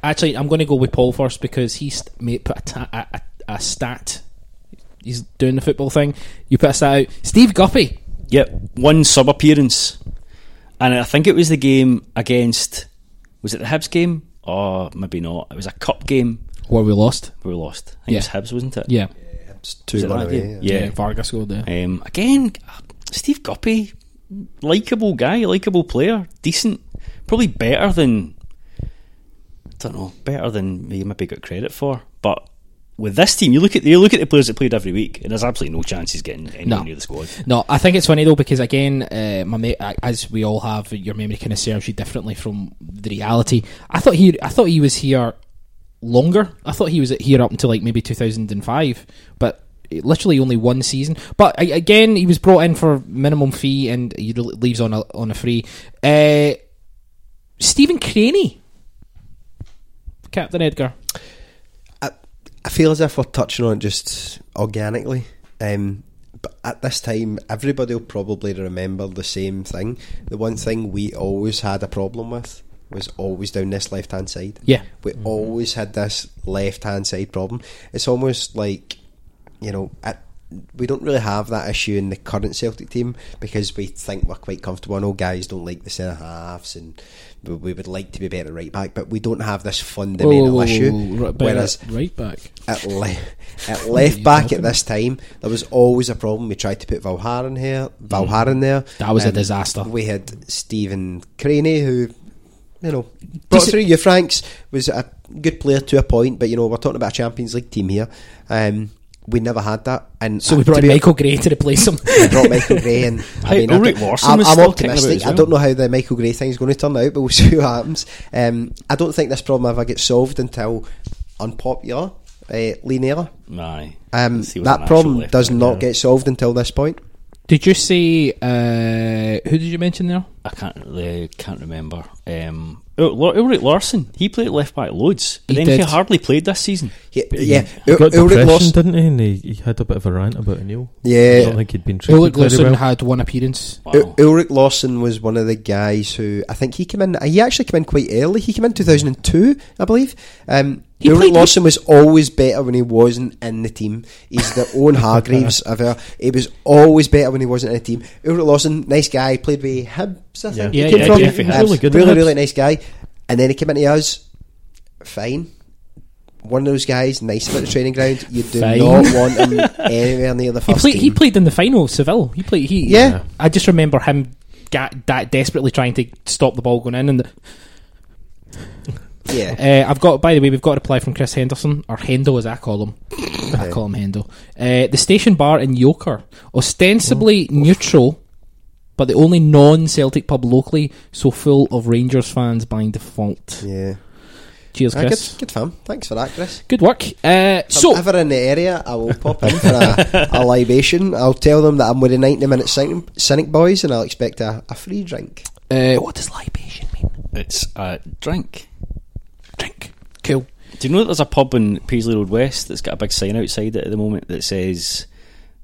actually, I'm going to go with Paul first because he's made, put a, ta- a, a, a stat. He's doing the football thing. You put a stat out. Steve Guppy. Yep, one sub appearance, and I think it was the game against. Was it the Hibs game? Or maybe not. It was a cup game Where we lost. where we lost. I think Yeah. it was Hibs, wasn't it? Yeah. It's Was two it one that away. game? Yeah. Yeah. Vargas scored there. Um, again, Steve Guppy, likable guy, likable player, decent, probably better than I don't know, better than he maybe got credit for. But with this team, you look at you look at the players that played every week, and there's absolutely no chance he's getting anywhere No. near the squad. No, I think it's funny though because again, uh, my mate, as we all have, your memory kind of serves you differently from the reality. I thought he, I thought he was here longer. I thought he was here up until like maybe 2005, but literally only one season. But again, he was brought in for minimum fee and he leaves on a on a free. Uh, Stephen Crainey, Captain Edgar. I, I feel as if we're touching on it just organically. Um, but at this time, everybody will probably remember the same thing. The one thing we always had a problem with was always down this left hand side. Yeah. We always had this left hand side problem. It's almost like, you know, at, we don't really have that issue in the current Celtic team because we think we're quite comfortable. I know guys don't like the centre halves and we, we would like to be better right back, but we don't have this fundamental issue. Right, Whereas right back. at, le- at left back talking at this time, there was always a problem. We tried to put Valgaeren here, Valgaeren there. That was a disaster. We had Stephen Crainey, who, you know, brought through you. Franks was a good player to a point, but you know, we're talking about a Champions League team here. Um, we never had that, and So we uh, brought Michael Gray to replace him. we brought Michael Gray in. I mean, I Ulrik don't- Laursen I'm, I'm still kicking about optimistic. as I don't know how the Michael Gray thing is going to turn out, but we'll see what happens. Um, I don't think this problem ever gets solved until unpopular. Uh, Lee Naylor. Aye. Um, He was an that problem does not yeah. get solved until this point. Did you say uh, who did you mention there? I can't really can't remember. Um, Ul- Ul- Ulrik Laursen, he played left back loads, but He then he hardly played this season. He, yeah, He Ul- got Ulrik depression, Laursen. didn't he? And he, he had a bit of a rant about Neil. I Yeah, I don't think he'd been treated Ulrik very Laursen well. had one appearance. Wow. Ul- Ulrik Laursen was one of the guys who I think he came in. He actually came in quite early. He came in two thousand and two, I believe. Um, He Ulrik Laursen was always better when he wasn't in the team. He's the Owen Hargreaves of our. He was always better when he wasn't in the team. Ulrik Laursen, nice guy, played with Hibs. I think Yeah, he came yeah, from. yeah, he really good really, really nice guy. And then he came into us. Fine. One of those guys, nice about the training ground. You do Fine. not want him anywhere near the He first played. He played in the final, Seville. He played. He Yeah. I just remember him ga- that desperately trying to stop the ball going in. And the, yeah. uh, I've got. By the way, we've got a reply from Chris Henderson or Hendo, as I call him. I call him Hendo. Uh, the station bar in Yoker, ostensibly neutral, but the only non-Celtic pub locally, so full of Rangers fans by default. Yeah. Cheers, Ah, Chris. good, good fun. Thanks for that, Chris. Good work. Uh, If so I'm ever in the area, I will pop in for a, a libation. I'll tell them that I'm with the 90 minute cynic, cynic boys and I'll expect a, a free drink. Uh, what does libation mean? It's a drink. Drink. Cool. Do you know that there's a pub in Paisley Road West that's got a big sign outside it at the moment that says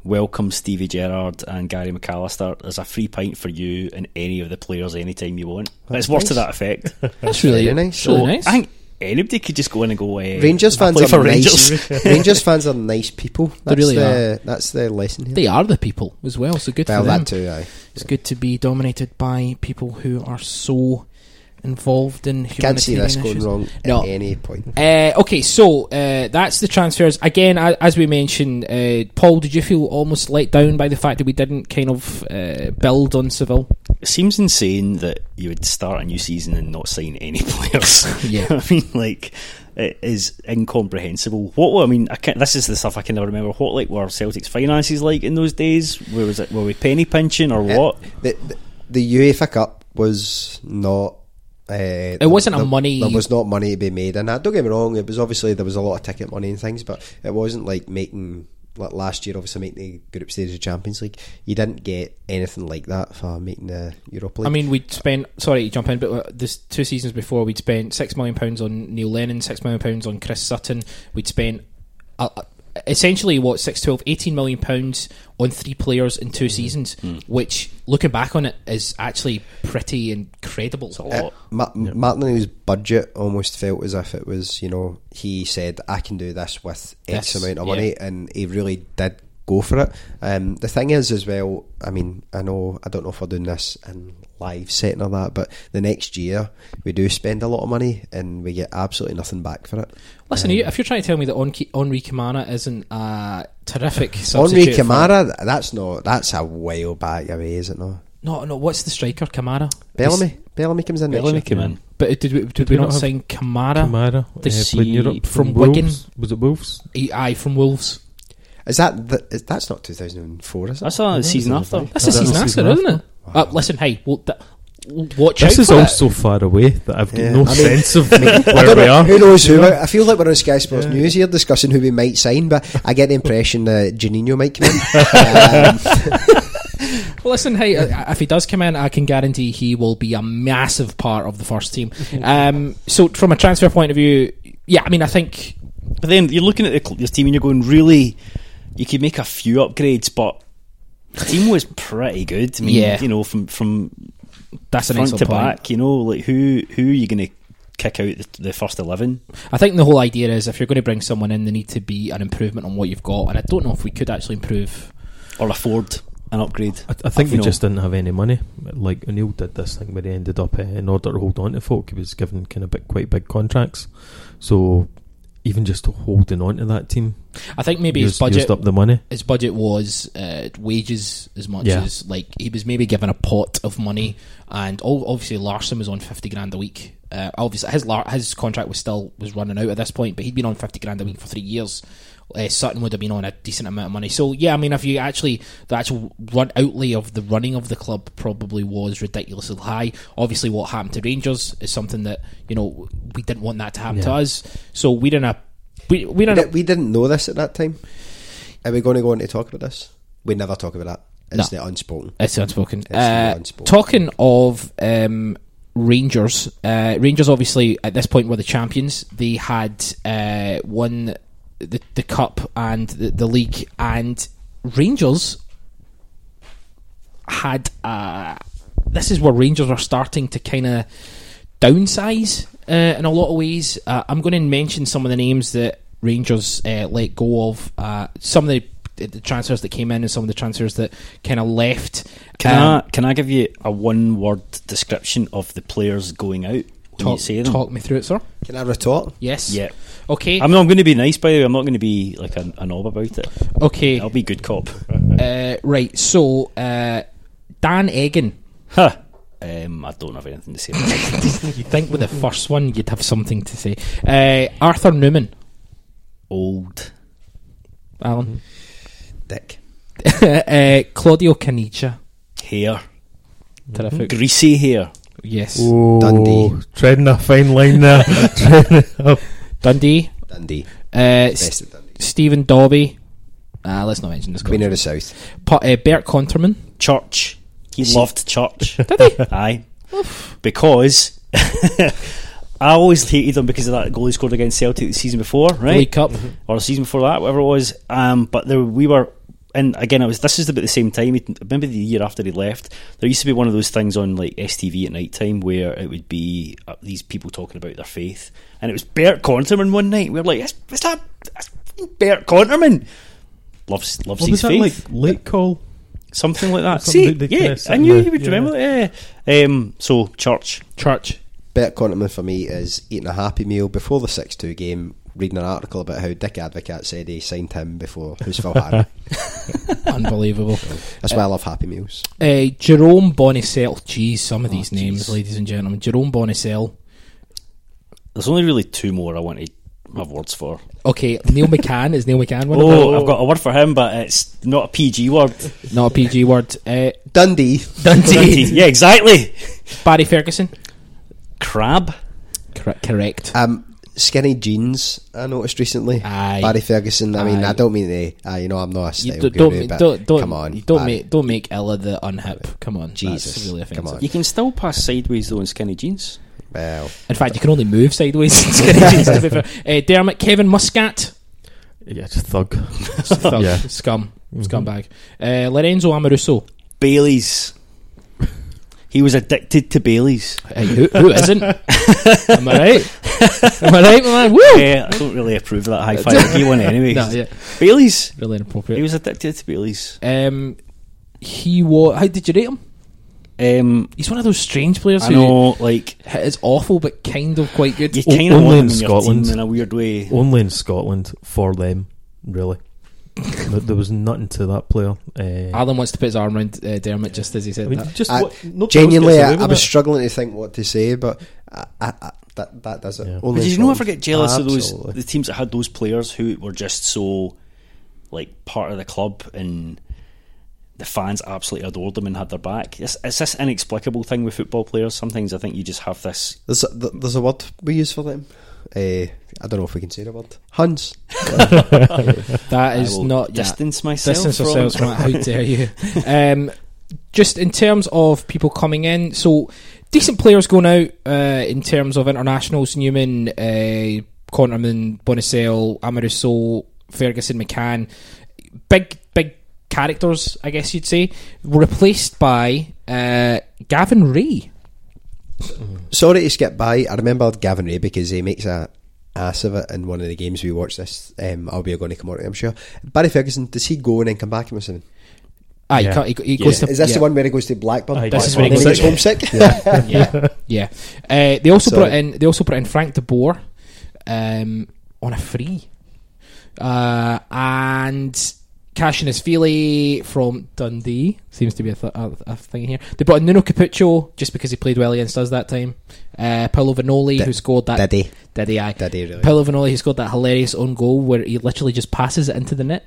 "Welcome Stevie Gerrard and Gary McAllister." There's a free pint for you and any of the players anytime you want. That's it's words to that effect. That's really very nice. Really So nice. I think anybody could just go in and go. Uh, Rangers fans play are for nice. Rangers. Rangers fans are nice people. That's really the, That's the lesson here. They are the people as well, so good well, for them. that too, aye. It's good to be dominated by people who are so involved in Can't see this going wrong No. at any point. Uh, okay, so uh, that's the transfers. Again, a- as we mentioned, uh, Paul, did you feel almost let down by the fact that we didn't kind of uh, build on Seville? It seems insane that you would start a new season and not sign any players. Yeah. I mean, like, it is incomprehensible. What I mean, I can't, this is the stuff I can never remember. What like were Celtic's finances like in those days? Where was it? Were we penny pinching or Uh, what? The, the, the UEFA Cup was not. Uh, it wasn't a money- There was not money to be made, and that, don't get me wrong. It was obviously there was a lot of ticket money and things, but it wasn't like making like last year. Obviously, making the group stage of the Champions League, you didn't get anything like that for making the Europa League. I mean, we'd spent. Sorry to jump in, but uh, this two seasons before, we'd spent six million pounds on Neil Lennon, six million pounds on Chris Sutton. We'd spent uh, uh, essentially what six, 12, 18 million pounds on three players in two seasons, which, looking back on it, is actually pretty incredible. Uh, Ma- Martin O'Neill's budget almost felt as if it was, you know, he said, I can do this with X This, amount of yeah. money, and he really did go for it. Um, the thing is, as well, I mean, I know, I don't know if we're doing this in live setting or that, but the next year we do spend a lot of money and we get absolutely nothing back for it. Listen, Um, you- if you're trying to tell me that Henri Henri Camara isn't a terrific Henri substitute, for- Camara, that's not, that's a while back away, is it not? no, no, what's the striker Camara? Bellamy? Bellamy comes in Bellamy next year. came in. But did we, did Did we we not not sign Camara? Camara uh, sea- played in Europe from Wolves. Wigan. Was it Wolves? Aye, from Wolves. Is that, the, is, that's not 2004, is it? That's a season after. That's the That's season after, season isn't it? Wow. Uh, listen, hey, well, th- watch out This is for all it. so far away that I've got Yeah. no I mean- sense of I where don't we know, are. Who knows who? I feel like we're on Sky Sports News here discussing who we might sign, but I get the impression that Janino might come in. um, Well, listen, hey, uh, if he does come in, I can guarantee he will be a massive part of the first team. Um, so, from a transfer point of view, yeah, I mean, I think But then you're looking at the, cl- this team and you're going, really, you could make a few upgrades, but the team was pretty good. I mean, Yeah. you know, from from that's an front to point. back, you know, like who who are you going to kick out the, the first eleven? I think the whole idea is if you're going to bring someone in, they need to be an improvement on what you've got. And I don't know if we could actually improve. or afford an upgrade. I, I think we know. just didn't have any money. Like O'Neill did this thing where he ended up uh, in order to hold on to folk. He was given kind of big, quite big contracts. So even just holding on to that team, I think maybe his budget used up the money. his budget was uh, wages as much Yeah. as like he was maybe given a pot of money, and all, obviously Larsson was on fifty grand a week. Uh, obviously his his contract was still was running out at this point, but he'd been on fifty grand a week for three years. Uh, Sutton would have been on a decent amount of money. So yeah, I mean, if you actually the actual run outlay of the running of the club probably was ridiculously high. Obviously, what happened to Rangers is something that you know we didn't want that to happen to us. So we're in a we, we're we, in we didn't know this at that time. Are we going to go on to talk about this? We never talk about that. It's No. the unspoken. It's unspoken. It's Uh, unspoken. Talking of um, Rangers, uh, Rangers obviously at this point were the champions. They had uh, won the, the cup and the, the league, and Rangers had. Uh, this is where Rangers are starting to kind of downsize uh, in a lot of ways. Uh, I'm going to mention some of the names that Rangers uh, let go of. Uh, some of the, the transfers that came in and some of the transfers that kind of left. Can Um, I can I give you a one word description of the players going out? When you talk, say them? talk me through it, sir. Can I retort? Yes. Yeah, Okay. I'm not going to be nice by the way. I'm not going to be like a, a knob about it. okay. I'll be good cop. Uh, right. So uh, Dan Egan. Huh. Um, I don't have anything to say. About you think with the first one you'd have something to say? Uh, Arthur Numan. Old. Alan. Dick. uh, Claudio Caniggia. hair, Terrific. greasy hair. Yes. Oh, Dundee. treading a fine line there. Treading up. Dundee. Dundee. Uh, Best S- Dundee. Stephen Dobbie. Ah, let's not mention this. Queen guy. of the South. Pa- uh, Bert Konterman. Church. He See- loved church. Did he? Aye. Because I always hated him because of that goal he scored against Celtic the season before, right? League Cup. Or the season before that, whatever it was. Um, but there, we were, and again, it was this is about the same time. Maybe the year after he left, there used to be one of those things on like STV at night time where it would be uh, these people talking about their faith, and it was Bert Konterman one night. We were like, "Is, is that that's Bert Konterman?" Loves loves What his was that faith. like? Late call. something like that. Something See, that they yeah, I knew you would yeah. remember that. Yeah. Um, so church, Church. Bert Konterman for me is eating a Happy Meal before the 6 2 game, reading an article about how Dick Advocaat said he signed him before Hooseville Harry. Unbelievable. That's why I love Happy Meals. Uh, Jerome Bonnissel. Jeez, some of these names, ladies and gentlemen. Jerome Bonnissel. There's only really two more I want to have words for. Okay, Neil McCann. Is Neil McCann one of Oh, them? I've got a word for him, but it's not a PG word. Not a PG word. Uh, Dundee. Dundee. yeah, exactly. Barry Ferguson. Crab. Cor- correct. Um, skinny jeans, I noticed recently. Aye. Barry Ferguson, I mean, Aye. I don't mean to, uh, you know, I'm not a You style d- guru, don't, but don't, don't, come on. you don't Barry. make don't make Ella the unhip. Come on, Jesus, That's really come on. You can still pass sideways though in skinny jeans. Well, In fact, you can only move sideways. in skinny jeans, to be fair. Uh, Dermot Kevin Muscat. Yeah, it's thug. Thug, Yeah. Scum. Scumbag. Uh, Lorenzo Amoruso. Bailey's. He was addicted to Bailey's. Hey, who, who isn't? Am I right? Am I right, my man? Woo! Yeah, I don't really approve of that high five he won anyway. No, yeah, Bailey's. really inappropriate. He was addicted to Bailey's. Um, he was. How did you rate him? Um, He's one of those strange players I who know, like is awful but kind of quite good. you O- kind of only want in him in Scotland. in a weird way. Only in Scotland for them, really. There- there was nothing to that player. Uh, Allan wants to put his arm around uh, Dermot just as he said I mean, that. just I- what, nobody genuinely, I, I was struggling to think what to say, but I, I, I, that, that does it. Yeah. Only But did you know I Scotland. forget jealous of those the teams that had those players who were just so like part of the club and the fans absolutely adored them and had their back. It's, it's this inexplicable thing with football players. Sometimes I think you just have this. There's a, th- there's a word we use for them. Uh, I don't know if we can say the word. Huns. that is I is will not yeah. distance myself. distance from. ourselves from it. How dare you? Um, just in terms of people coming in, so decent players going out uh, in terms of internationals. Numan, uh, Konterman, Bonnissel, Amoruso, Ferguson, McCann. Big, big characters, I guess you'd say, replaced by uh, Gavin Rae. Sorry to skip by. I remember Gavin Rae because he makes a ass of it in one of the games we watched this. Um, I'll be going to come on to, I'm sure. Barry Ferguson, does he go and then come back? I'm assuming. Ah, Yeah. he, he, he goes to Is this yeah. the one where he goes to Blackburn? Aye, This is Blackburn, where he and goes then to- gets homesick. yeah, yeah. Uh, they also So- brought in. They also brought in Frank de Boer um, on a free, uh, and Cassius Feely from Dundee seems to be a, th- a, a thing here. They brought in Nuno Capucho just because he played well against us that time. Uh, Paolo Vanoli, Did- who scored that. Did he? Did he? Aye. Did he really? Paolo Vanoli, who scored that hilarious own goal where he literally just passes it into the net.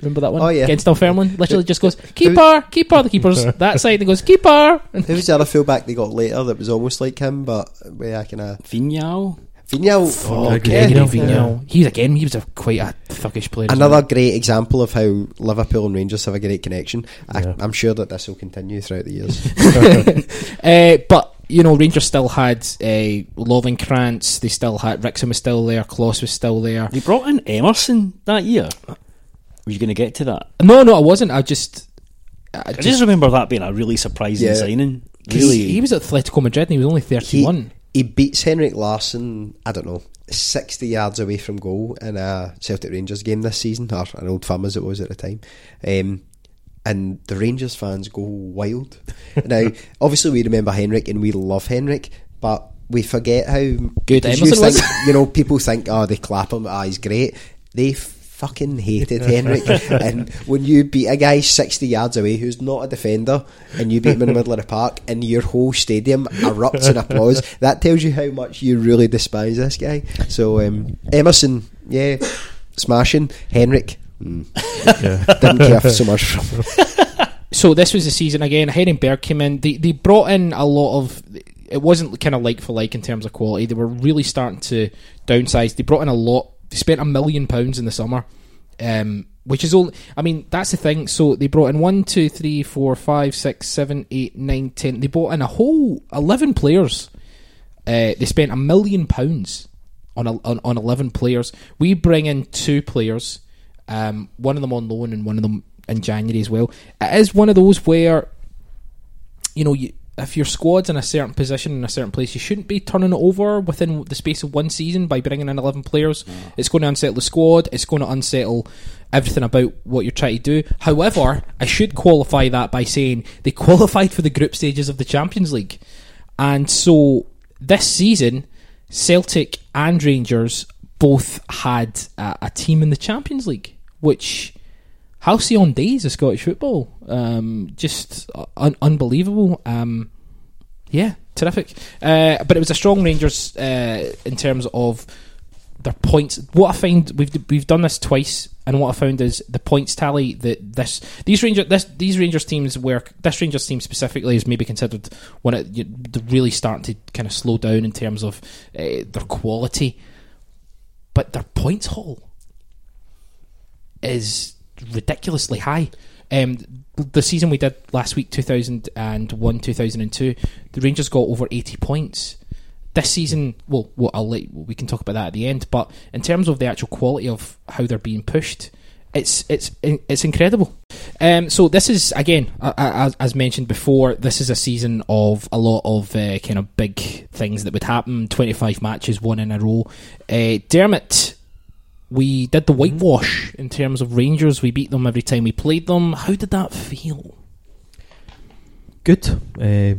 Remember that one? Oh, yeah. Against Dunfermline, literally just goes keeper, keeper. The keeper's that side and goes keeper. And Who was the other fullback they got later that was almost like him, but where I kind of Vignal. Vignal. Oh, Fuck, yeah, Gregory yeah. Vignal. He was again. He was a quite a thuggish player. Another well. great example of how Liverpool and Rangers have a great connection. Yeah. I, I'm sure that this will continue throughout the years. Uh, but you know, Rangers still had uh, Lovenkrands. They still had Wrexham was still there. Klos was still there. They brought in Emerson that year. Were you going to get to that? No, no, I wasn't. I just, I I just, just remember that being a really surprising Yeah. signing. 'cause Really, he, he was at Atletico Madrid and he was only thirty-one. he beats Henrik Larsson, I don't know, 60 yards away from goal in a Celtic Rangers game this season, or an old firm as it was at the time. Um, and the Rangers fans go wild. now, obviously, we remember Henrik and we love Henrik, but we forget how Good because Emerson you was. think, You know, people think, oh, they clap him, ah, he's great. They fucking hated Henrik. and when you beat a guy 60 yards away who's not a defender, and you beat him in the middle of the park, and your whole stadium erupts in applause, that tells you how much you really despise this guy. So, um, Emerson, yeah, smashing. Henrik, mm, Yeah. didn't care so much from. So this was the season again. Herenberg came in. They they brought in a lot of. It wasn't kind of like for like in terms of quality. They were really starting to downsize. They brought in a lot. They spent a million pounds in the summer, um, which is all. I mean, that's the thing. So they brought in one, two, three, four, five, six, seven, eight, nine, ten. They brought in a whole eleven players. Uh, they spent a million pounds on, on on eleven players. We bring in two players, um, one of them on loan and one of them in January as well. It is one of those where, you know, you, if your squad's in a certain position in a certain place, you shouldn't be turning it over within the space of one season by bringing in eleven players. Mm. It's going to unsettle the squad. It's going to unsettle everything about what you're trying to do. However, I should qualify that by saying they qualified for the group stages of the Champions League, and so this season, Celtic and Rangers both had a, a team in the Champions League, which halcyon days of Scottish football. Um, just un- unbelievable. Um, yeah, terrific. Uh, but it was a strong Rangers uh, in terms of their points. What I find we've we've done this twice, and what I found is the points tally that this these Rangers this these Rangers teams where this Rangers team specifically is maybe considered when it really starting to kind of slow down in terms of uh, their quality, but their points haul is ridiculously high. Um, the season we did last week, 2001 2002, the Rangers got over 80 points. This season, well, well I'll let, we can talk about that at the end, but in terms of the actual quality of how they're being pushed, it's it's it's incredible. Um, so this is again, as, as mentioned before, this is a season of a lot of uh, kind of big things that would happen. Twenty five matches, one in a row. Uh, Dermot we did the whitewash in terms of Rangers. We beat them every time we played them. How did that feel? Good, uh,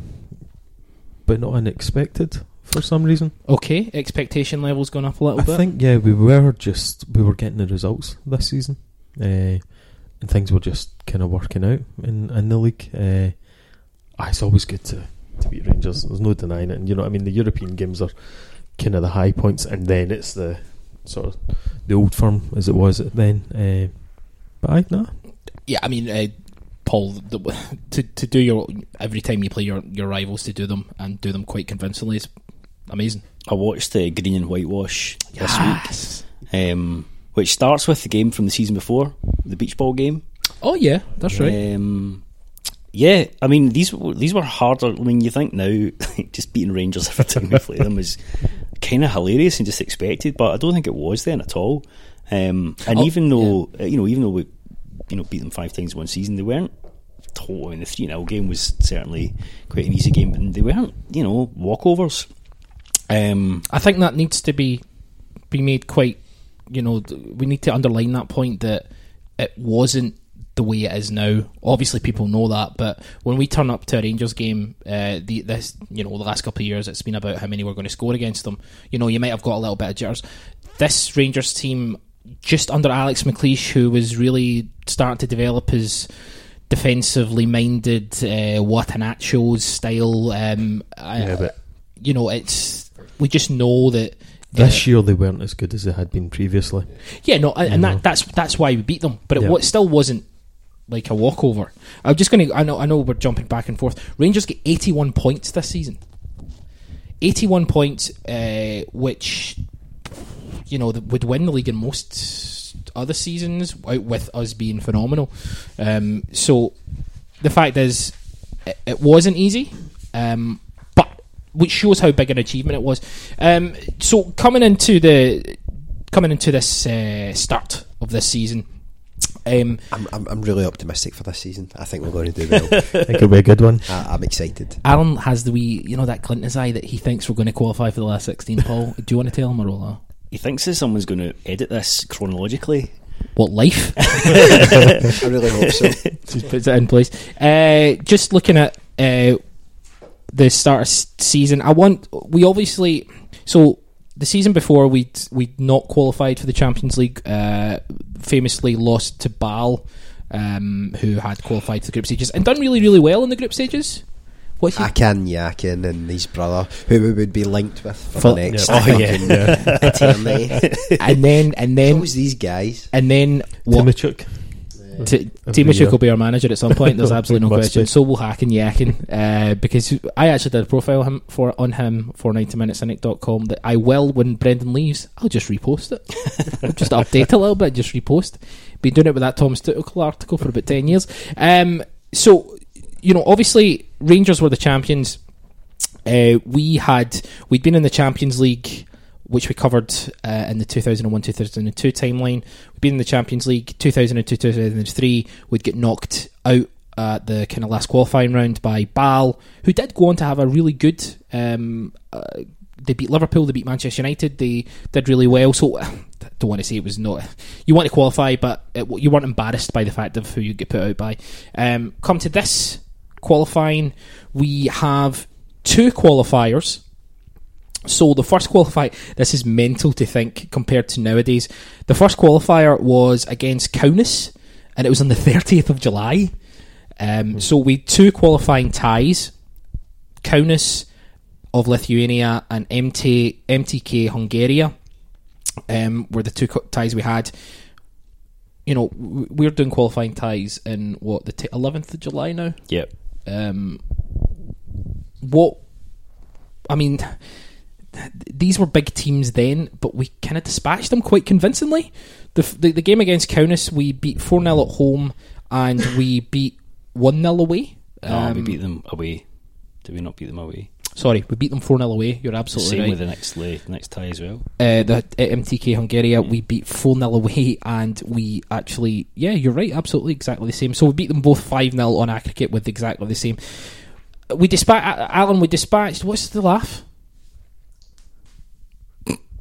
but not unexpected for some reason. Okay, expectation levels gone up a little bit. I bit. think yeah, we were just we were getting the results this season, uh, and things were just kind of working out in in the league. Uh, ah, it's always good to to beat Rangers. There's no denying it. And you know, what I mean, the European games are kind of the high points, and then it's the sort of the old firm as it was then. Uh, but I no, yeah, I mean, uh, Paul, the, to to do your every time you play your your rivals to do them and do them quite convincingly is amazing. I watched the Green and Whitewash this week, um, which starts with the game from the season before, the beach ball game. Oh yeah, that's right. Um, yeah, I mean these these were harder. I mean, you think now just beating Rangers every time we play them is kind of hilarious and just expected, but I don't think it was then at all. Um, and Oh, even though uh, you know, even though we you know beat them five times in one season, they weren't. Total, I mean, the three 0 game was certainly quite an easy game, but they weren't, you know, walkovers. Um, I think that needs to be be made quite. You know, we need to underline that point that it wasn't the way it is now. Obviously, people know that, but when we turn up to a Rangers game, uh, the this you know the last couple of years, it's been about how many we're going to score against them. You know, you might have got a little bit of jitters. This Rangers team, just under Alex McLeish, who was really starting to develop his defensively minded uh, catenaccio style. Um, yeah, uh, but you know, it's we just know that this year they weren't as good as they had been previously. yeah, no, and, know. that that's that's why we beat them. But it Yeah. still wasn't like a walkover. I'm just going to. I know. I know we're jumping back and forth. Rangers get 81 points this season. 81 points, uh, which you know would win the league in most other seasons, with us being phenomenal. Um, so the fact is, it, wasn't easy, um, but which shows how big an achievement it was. Um, so coming into the coming into this uh, start of this season, um, I'm, I'm, I'm really optimistic for this season. I think we're going to do well. I think it'll be a good one. I, I'm excited. Aaron has the wee, you know, that glint in his eye that he thinks we're going to qualify for the last 16. Paul, do you want to tell him or roll he thinks that someone's going to edit this chronologically. What life? I really hope so. just puts it in place. Uh, just looking at uh, the start of season, I want we obviously so the season before we we not qualified for the Champions League. Uh, famously lost to Bal, um, who had qualified to the group stages and done really really well in the group stages. What he, Hakan Yakin and his brother, who we would be linked with for For- the next Yeah. Oh, yeah. eternity. and then and then Those these guys. and then what? Timichuk. T- Timachuk will be our manager at some point. There's absolutely no question. be. So will Hakan Yakin, uh, because I actually did a profile him for on him for 90minutecynic.com that I will when Brendan leaves. I'll just repost it, I'll just update a little bit, just repost. Been doing it with that Thomas Tuchel article for about ten years. Um, so you know, obviously Rangers were the champions. Uh, we had we'd been in the Champions League, which we covered uh, in the 2001-2002 timeline. We'd been in the Champions League 2002-2003. We'd get knocked out at the kind of last qualifying round by Bal, who did go on to have a really good. Um, uh, they beat Liverpool. They beat Manchester United. They did really well. So I don't want to say it was not. You want to qualify, but it, you weren't embarrassed by the fact of who you get put out by. Um, come to this qualifying, we have two qualifiers So the first qualifier, this is mental to think compared to nowadays. The first qualifier was against Kaunas, and it was on the 30th of July. Um, so we had two qualifying ties, Kaunas of Lithuania and MT, MTK Hungary um, were the two ties we had. You know, we're doing qualifying ties in what the t- 11th of July now. Yep. Um, what I mean, these were big teams then, but we kind of dispatched them quite convincingly. The, the the game against Kaunas, we beat four 0 at home, and we beat one 0 away. No, we Um, beat them away. Did we not beat them away? Sorry, we beat them four 0 away. You're absolutely Same right. with the next lay, next tie as well. uh, the MTK Hungary, we beat 4 0 away, and we actually, yeah, you're right, absolutely exactly the same. So we beat them both 5 0 on aggregate with exactly the same. We dispatched, Allan, we dispatched, what's the laugh?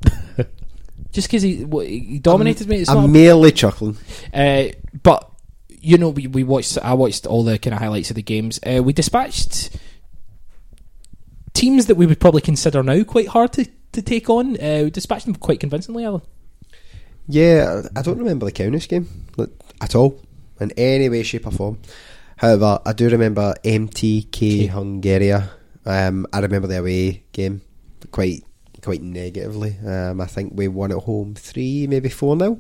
Just because he, what, he dominated me, it's. I'm merely chuckling. Uh, but you know, we, we watched. I watched all the kind of highlights of the games. Uh, we dispatched teams that we would probably consider now quite hard to, to take on. Uh, we dispatched them quite convincingly, Allan. Yeah, I don't remember the Kaunas game like, at all, in any way, shape, or form. However, I do remember MTK Okay. Hungary. Um, I remember the away game quite quite negatively. Um, I think we won at home three, maybe four now.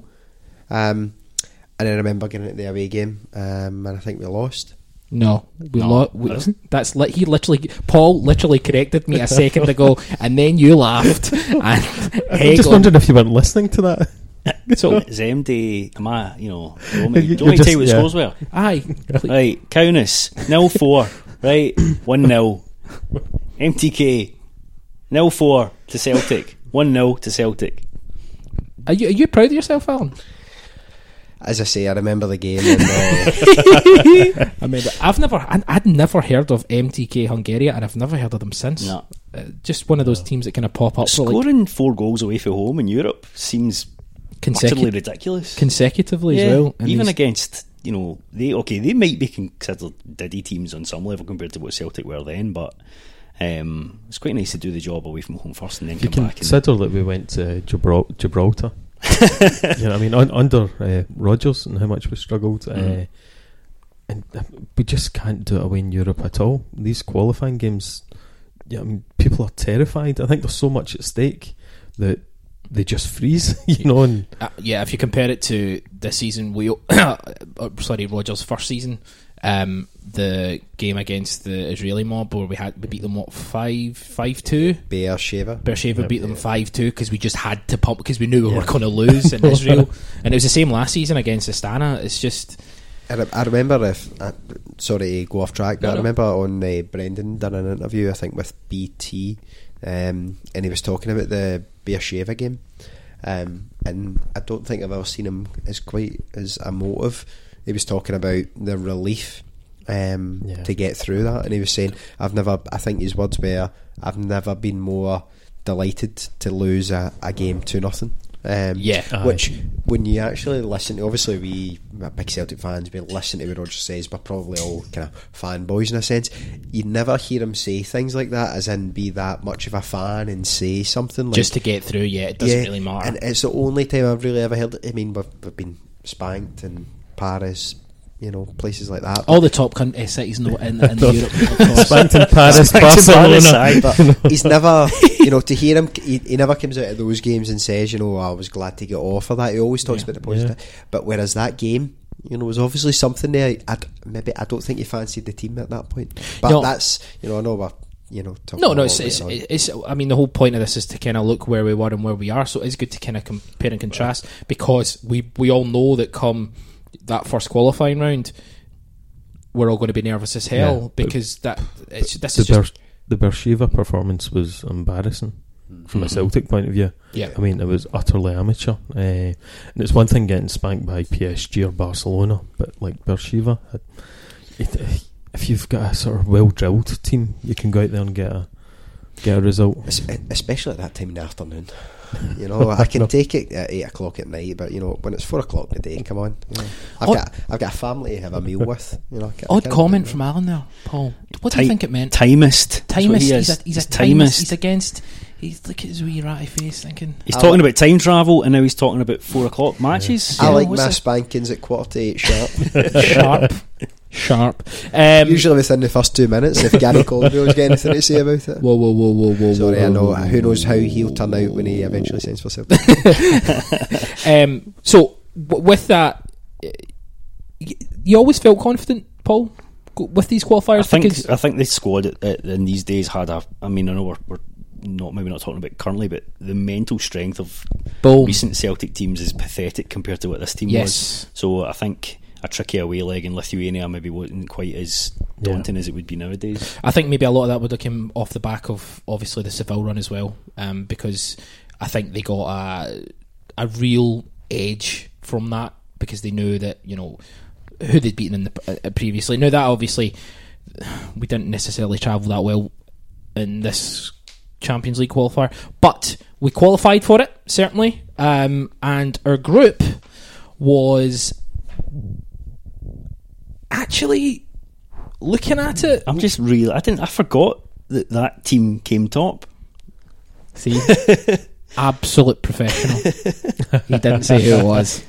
Um, and I remember getting at the away game, um, and I think we lost. No, we No. lo- we, that's li- he literally Paul literally corrected me a second ago, and then you laughed. And I'm just on. wondering if you weren't listening to that. So Is MD, am I, you know, do you want me, You- do you want me you're to tell you what just- yeah. scores were? aye, please. Right, Kaunas, nil 4, right, 1 0. MTK, nil 4 to Celtic, 1 0 to Celtic. are you are you proud of yourself, Allan? As I say, I remember the game. And, uh, I mean, I've never, I- I'd never heard of MTK Hungary, and I've never heard of them since. No. Uh, just one of those teams that kind of pop up for like Scoring four goals away from home in Europe seems utterly ridiculous. consecutively Yeah, as well. even these- against, you know, they, okay, they might be considered diddy teams on some level compared to what Celtic were then, but um, it's quite nice to do the job away from home first and then You come back. And, consider that we went to Gibral- Gibraltar. you know what I mean? Un- under uh, Rodgers and how much we struggled. Uh, and uh, we just can't do it away in Europe at all. These qualifying games, yeah, I mean, people are terrified. I think there's so much at stake that they just freeze, you know. And Uh, yeah, if you compare it to this season, we uh, sorry Rodgers' first season, um, the game against the Israeli mob where we had we beat them what five five two. Beersheba. Beersheva Yep. beat them five two because we just had to pump because we knew we were going to lose in Israel, and it was the same last season against Astana. It's just I, I remember if uh, sorry to go off track, but No, I remember on uh, Brendan done an interview I think with BT, um, and he was talking about the Beersheva game, um, and I don't think I've ever seen him as quite as emotive. He was talking about the relief um, Yeah. to get through that, and he was saying, "I've never." I think his words were, "I've never been more delighted to lose a, a game to nothing." Um, Yeah. Aye. which when you actually listen to, obviously we big Celtic fans, we listen to what Roger says, we're probably all kind of fanboys in a sense. You never hear him say things like that, as in be that much of a fan and say something like just to get through. Yeah, it doesn't really matter. And it's the only time I've really ever heard it. I mean, we've, we've been spanked in Paris, you know, places like that. All the top coun- uh, cities in, the, in, in Europe, of course. Spanked in Paris, Spanked Paris, Barcelona. aye. but he's never, you know, to hear him, he, he never comes out of those games and says, you know, I was glad to get off of that. He always talks Yeah. about the positive. But whereas that game, you know, was obviously something there. I'd, maybe I don't think he fancied the team at that point. But No. that's, you know, I know we're, you know, talking No, no, it's, it's, it's. I mean, the whole point of this is to kind of look where we were and where we are. So it's good to kind of compare and contrast because we we all know that come that first qualifying round, we're all going to be nervous as hell Yeah, but because that it's this The, is just Ber- the Beersheva performance was embarrassing from a. Celtic point of view. yeah. I mean, it was utterly amateur. Uh, and it's one thing getting spanked by PSG or Barcelona, but like Beersheva, it, it, if you've got a sort of well drilled team, you can go out there and get a get a result. Especially at that time in the afternoon. You know, I can take it at eight o'clock at night, but you know, when it's four o'clock in the day, come on. You know, I've Odd- got I've got a family to have a meal with. You know, I ca- I Odd comment from Allan there, Paul. What do you think it meant? Timist. That's Timist. he He's a, he's a He's timist. He's against. He's look at his wee ratty face, thinking. He's I talking like- about time travel, and now he's talking about four o'clock matches. I Yeah, like what's my spankings at quarter to eight sharp. sharp, sharp. Um, Usually within the first two minutes, if Gary Caldwell's got anything to say about it. Whoa, whoa, whoa, whoa, whoa. Sorry, whoa, I know. whoa, whoa, Who knows how he'll turn out when he eventually signs for Celtic. Um, so w- with that, you always felt confident, Paul, with these qualifiers I think because I think the squad at, at, in these days had a. I mean, I know we're, we're not maybe not talking about currently, but the mental strength of Boom. recent Celtic teams is pathetic compared to what this team Yes. was. So I think a tricky away leg in Lithuania maybe wasn't quite as daunting as it would be nowadays. I think maybe a lot of that would have come off the back of obviously the Seville run as well, um, because I think they got a a real edge from that because they knew that you know who they'd beaten in the uh, previously. Now that obviously we didn't necessarily travel that well in this Champions League qualifier, but we qualified for it certainly, um, and our group was actually looking at it. I'm just real. I didn't. I forgot that that team came top. See, absolute professional. he didn't say who it was.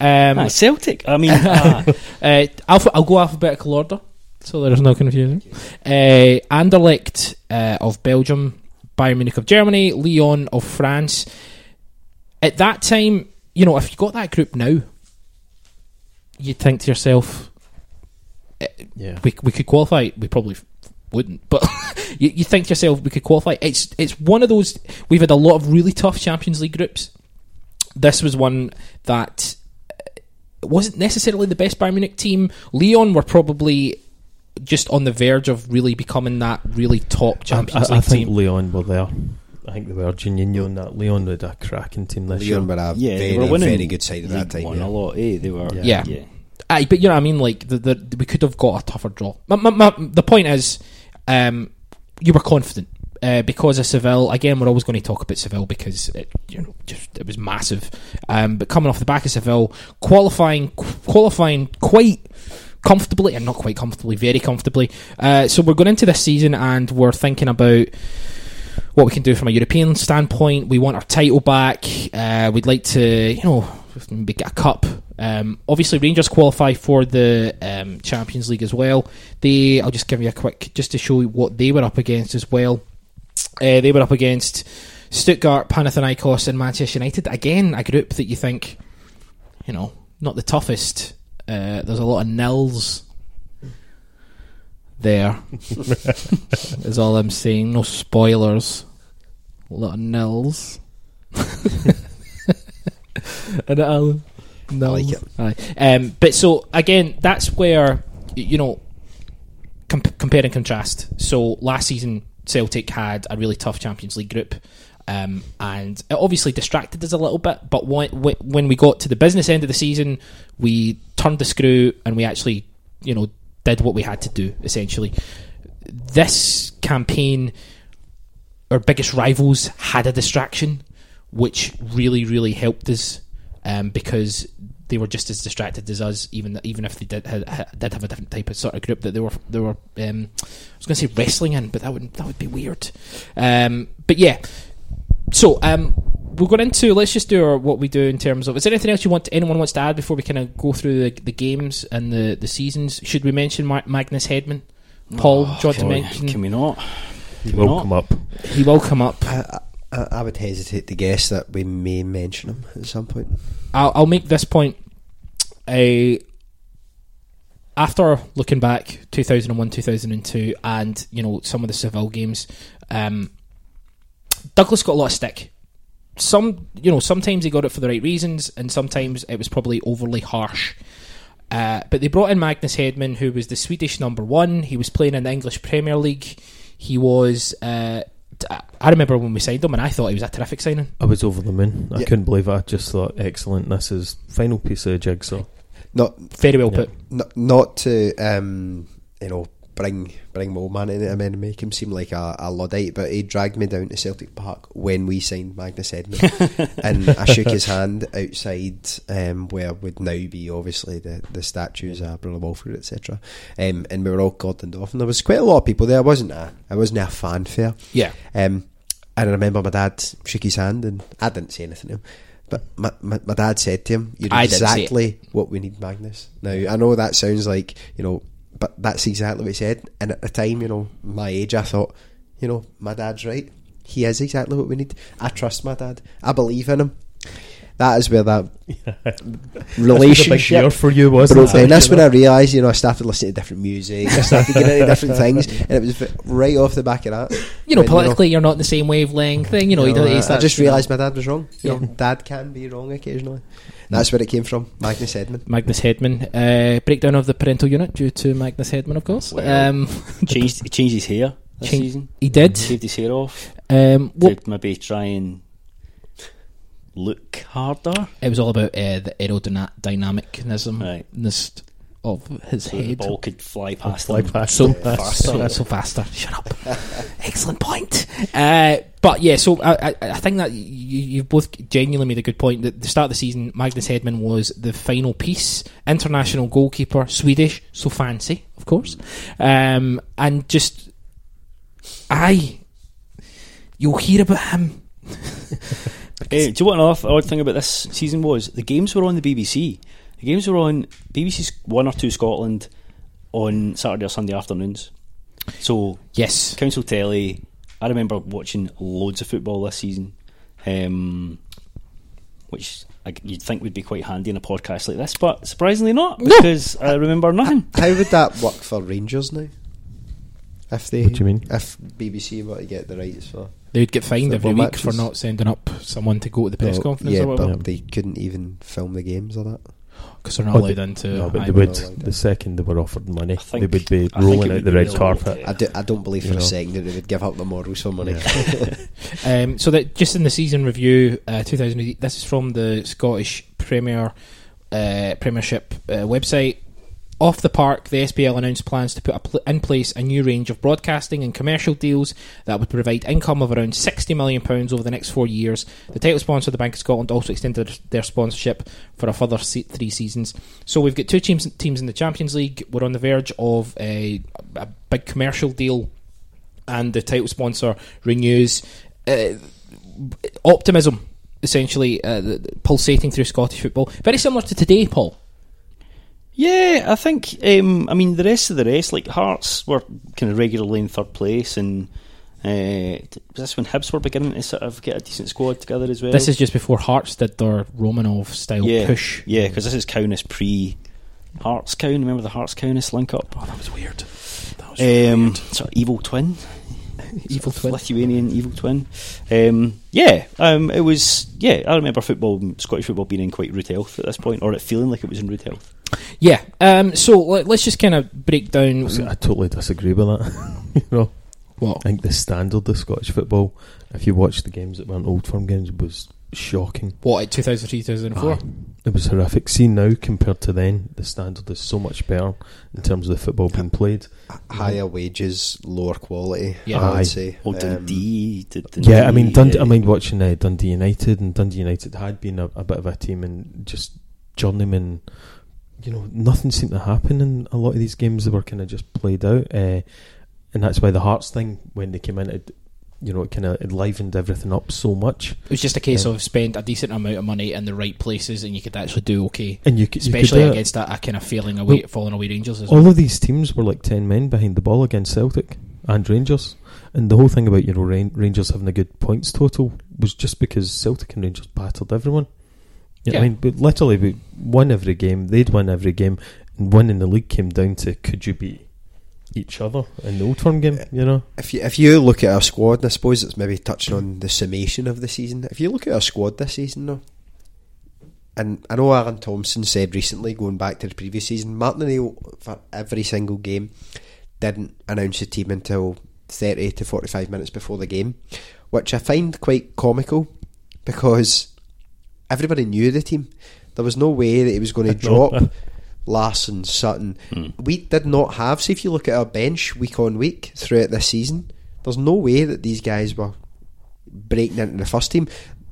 Um, Ah, Celtic. I mean, ah, uh, alpha, I'll go alphabetical order, so there's no confusion. Uh, Anderlecht uh, of Belgium, Bayern Munich of Germany, Lyon of France. At that time, you know, if you got that group now, you'd think to yourself, Yeah. we we could qualify. We probably wouldn't, but you, you think to yourself we could qualify. It's it's one of those. We've had a lot of really tough Champions League groups. This was one that uh, wasn't necessarily the best Bayern Munich team. Lyon were probably just on the verge of really becoming that really top Champions I, I League think team. Lyon were there. I think they were Juninho and that. Lyon had a cracking team this Lyon year. were a yeah, very, they were winning. very good side at that League time. One yeah. a lot. Eh? They were. Yeah. Yeah. Aye, but you know what I mean. Like the, the we could have got a tougher draw. My, my, my, the point is, um, you were confident uh, because of Seville. Again, we're always going to talk about Seville because it, you know, just it was massive. Um, but coming off the back of Seville, qualifying qualifying quite comfortably and not quite comfortably, very comfortably. Uh, so we're going into this season and we're thinking about what we can do from a European standpoint. We want our title back. Uh, we'd like to, you know, maybe get a cup. Um, obviously, Rangers qualify for the um, Champions League as well. They, I'll just give you a quick, just to show you what they were up against as well. Uh, they were up against Stuttgart, Panathinaikos, and Manchester United. Again, a group that you think, you know, not the toughest. Uh, there's a lot of nils there. is all I'm saying. No spoilers. A lot of nils. and Alan. No. like it. Aye. Um, but so again, that's where you know com- compare and contrast. So last season, Celtic had a really tough Champions League group. Um, and it obviously distracted us a little bit, but when, when we got to the business end of the season, we turned the screw and we actually, you know, did what we had to do essentially. This campaign, our biggest rivals had a distraction, which really, really helped us um, because they were just as distracted as us, even even if they did had, had- did have a different type of sort of group that they were they were. Um, I was going to say wrestling in, but that would that would be weird. Um, but yeah, so um, we'll go into let's just do our, what we do in terms of. Is there anything else you want anyone wants to add before we kind of go through the, the games and the, the seasons? Should we mention Ma- Magnus Hedman? Paul, do you want to Can we, mention? can we not? He will come up. He will come up. I, I, I would hesitate to guess that we may mention him at some point. I'll, I'll make this point. A after looking back, two thousand and you know some of the Seville games, um, Douglas got a lot of stick. Some, you know, sometimes he got it for the right reasons, and sometimes it was probably overly harsh. Uh, but they brought in Magnus Hedman, who was the Swedish number one. He was playing in the English Premier League. He was. Uh, I remember when we signed him, and I thought he was a terrific signing. I was over the moon. I Yeah. couldn't believe it. I just thought, excellent. This is final piece of the jigsaw. Not Very well Yeah. put. not, not to um, you know bring bring my old man in it and make him seem like a, a luddite. But he dragged me down to Celtic Park when we signed Magnus Edman, and I shook his hand outside um, where would now be obviously the, the statues of Brother Walfrid, etc. Um, and we were all cordoned off, and there was quite a lot of people there. I wasn't a I wasn't a fanfare. Yeah. Um, and I remember my dad shook his hand, and I didn't say anything to him. But my, my, my dad said to him, "You're I didn't say it. exactly what we need, Magnus." Now I know that sounds like you know, but that's exactly what he said. And at the time, you know, my age, I thought, you know, my dad's right. He is exactly what we need. I trust my dad. I believe in him. That is where that This was a big relationship year for you, wasn't broke down. That's You when know? I realised, you know, I started listening to different music. I started getting into different things, and it was right off the back of that. You know, When, politically, you're not in the same wavelength thing. You know, he does, I- he's I just realised my dad was wrong. You know, Yeah. dad can be wrong occasionally. That's where it came from. Magnus Edman. Magnus Hedman. Uh, breakdown of the parental unit due to Magnus Hedman, of course. Well, um, changed he changed his hair this season. he did. Shaved his hair off Um, what, to maybe try and look harder. it was all about uh, the aerodynamicness Right. Of his So the head. ball could fly past Fly him. past So, him. so, so faster. Shut up. Excellent point. Uh, but yeah, so I, I, I think that you, you've both genuinely made a good point. That the start of the season, Magnus Hedman was the final piece, international goalkeeper, Swedish, so fancy, of course, um, and just I, you'll hear about him. Do you know what another odd thing about this season was? The games were on the BBC. The games were on BBC One or Two Scotland on Saturday or Sunday afternoons. So Yes, council telly. I remember watching loads of football this season, um, which I, you'd think would be quite handy in a podcast like this, but surprisingly not because I remember nothing. How would that work for Rangers now? If they, What do you mean? If BBC were to get the rights for they would get fined every Football week for not sending up someone to go to the press No, conference yeah, or whatever but they couldn't even film the games or that. Because they're not Oh, allowed they- into. No, but I- they would- would. know like The second they were offered money, they would be I rolling out the red carpet. I, do, I don't believe for You a know. second that they would give up the morals for money. Um, so that just in the season review, uh, 2008. This is from the Scottish Premier uh, Premiership uh, website. Off the park, the SPL announced plans to put pl- in place a new range of broadcasting and commercial deals that would provide income of around £60 million over the next four years. The title sponsor, the Bank of Scotland, also extended their sponsorship for a further se- three seasons. So we've got two teams, teams in the Champions League. We're on the verge of a, a big commercial deal, and the title sponsor renews. Uh, optimism, essentially, uh, pulsating through Scottish football. Very similar to today, Paul. Yeah, I think. Um, I mean, the rest of the rest, like Hearts, were kind of regularly in third place, and uh, was this when Hibs were beginning to sort of get a decent squad together as well? This is just before Hearts did their Romanov style yeah, push. Yeah, because this is Kaunas pre Hearts Cown. Remember the Hearts Kaunas link up? Oh, that was weird. That was Um, sort of evil twin, Evil twin. Lithuanian evil twin. Um, yeah, um, it was. Yeah, I remember football, Scottish football, being in quite rude health at this point, or it feeling like it was in rude health. Yeah. Um, so let, us just kind of break down. I totally disagree with that. you know, What? I think the standard of Scottish football, if you watch the games that weren't old firm games, was shocking. What, at 2003, 2004? Aye. It was horrific. See now compared to then, the standard is so much better in terms of the football being played. Higher wages, lower quality. Yeah. I would say. Oh, Um, Dundee, D- Dundee. Yeah, I mean, Dundee. I mean, watching uh, Dundee United, and Dundee United had been a, a bit of a team, and just journeyman. You know, nothing seemed to happen in a lot of these games. They were kind of just played out, uh, and that's why the Hearts thing, when they came in, it, you know, it kind of livened everything up so much. It was just a case Yeah. of spend a decent amount of money in the right places and you could actually do okay. And you, could- you could Especially against a, a kind of failing away, Well, falling away Rangers as well. all of these teams were like ten men behind the ball against Celtic and Rangers, and the whole thing about you know Rangers having a good points total was just because Celtic and Rangers battered everyone. Yeah. I mean, but literally we won every game. They'd won every game, and winning the league came down to could you beat each other in the Old Firm game? Uh, you know, If you if you look at our squad, and I suppose it's maybe touching on the summation of the season. If you look at our squad this season, though, and I know Alan Thompson said recently, going back to the previous season, Martin O'Neill for every single game didn't announce the team until thirty to forty five minutes before the game, which I find quite comical because everybody knew the team. There was no way that he was going to I know. drop Larsson, Sutton. Hmm. We did not have. See, if you look at our bench week on week throughout this season, there's no way that these guys were breaking into the first team.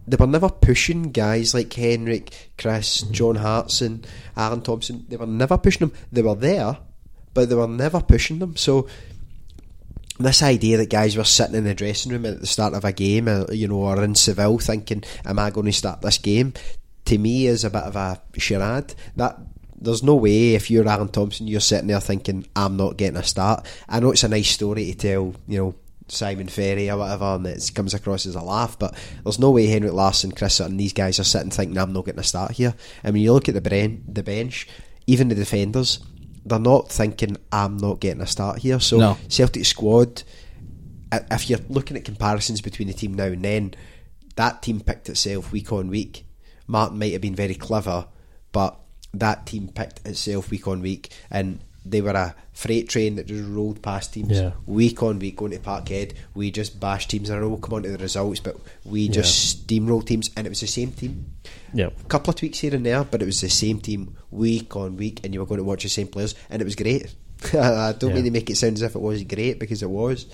They were never pushing guys like Henrik, Chris, hmm. John Hartson, Alan Thompson. They were never pushing them. They were there, but they were never pushing them. So this idea that guys were sitting in the dressing room at the start of a game, uh, you know, or in Seville thinking, "Am I going to start this game?" To me, is a bit of a charade. That there's no way if you're Alan Thompson, you're sitting there thinking, "I'm not getting a start." I know it's a nice story to tell, you know. Simon Ferry or whatever, and it comes across as a laugh. But there's no way Henrik Larsson, Chris Sutton, these guys are sitting thinking I'm not getting a start here. And when you look at the the bench, even the defenders, they're not thinking I'm not getting a start here. So No. Celtic squad, if you're looking at comparisons between the team now and then, that team picked itself week on week. Martin might have been very clever, but that team picked itself week on week, and they were a freight train that just rolled past teams Yeah. week on week going to Parkhead. We just bashed teams, and I know we'll come on to the results, but we just steamrolled teams, and it was the same team. Yep. A couple of tweaks here and there, but it was the same team week on week, and you were going to watch the same players, and it was great. I don't Yeah. mean to make it sound as if it was great because it was,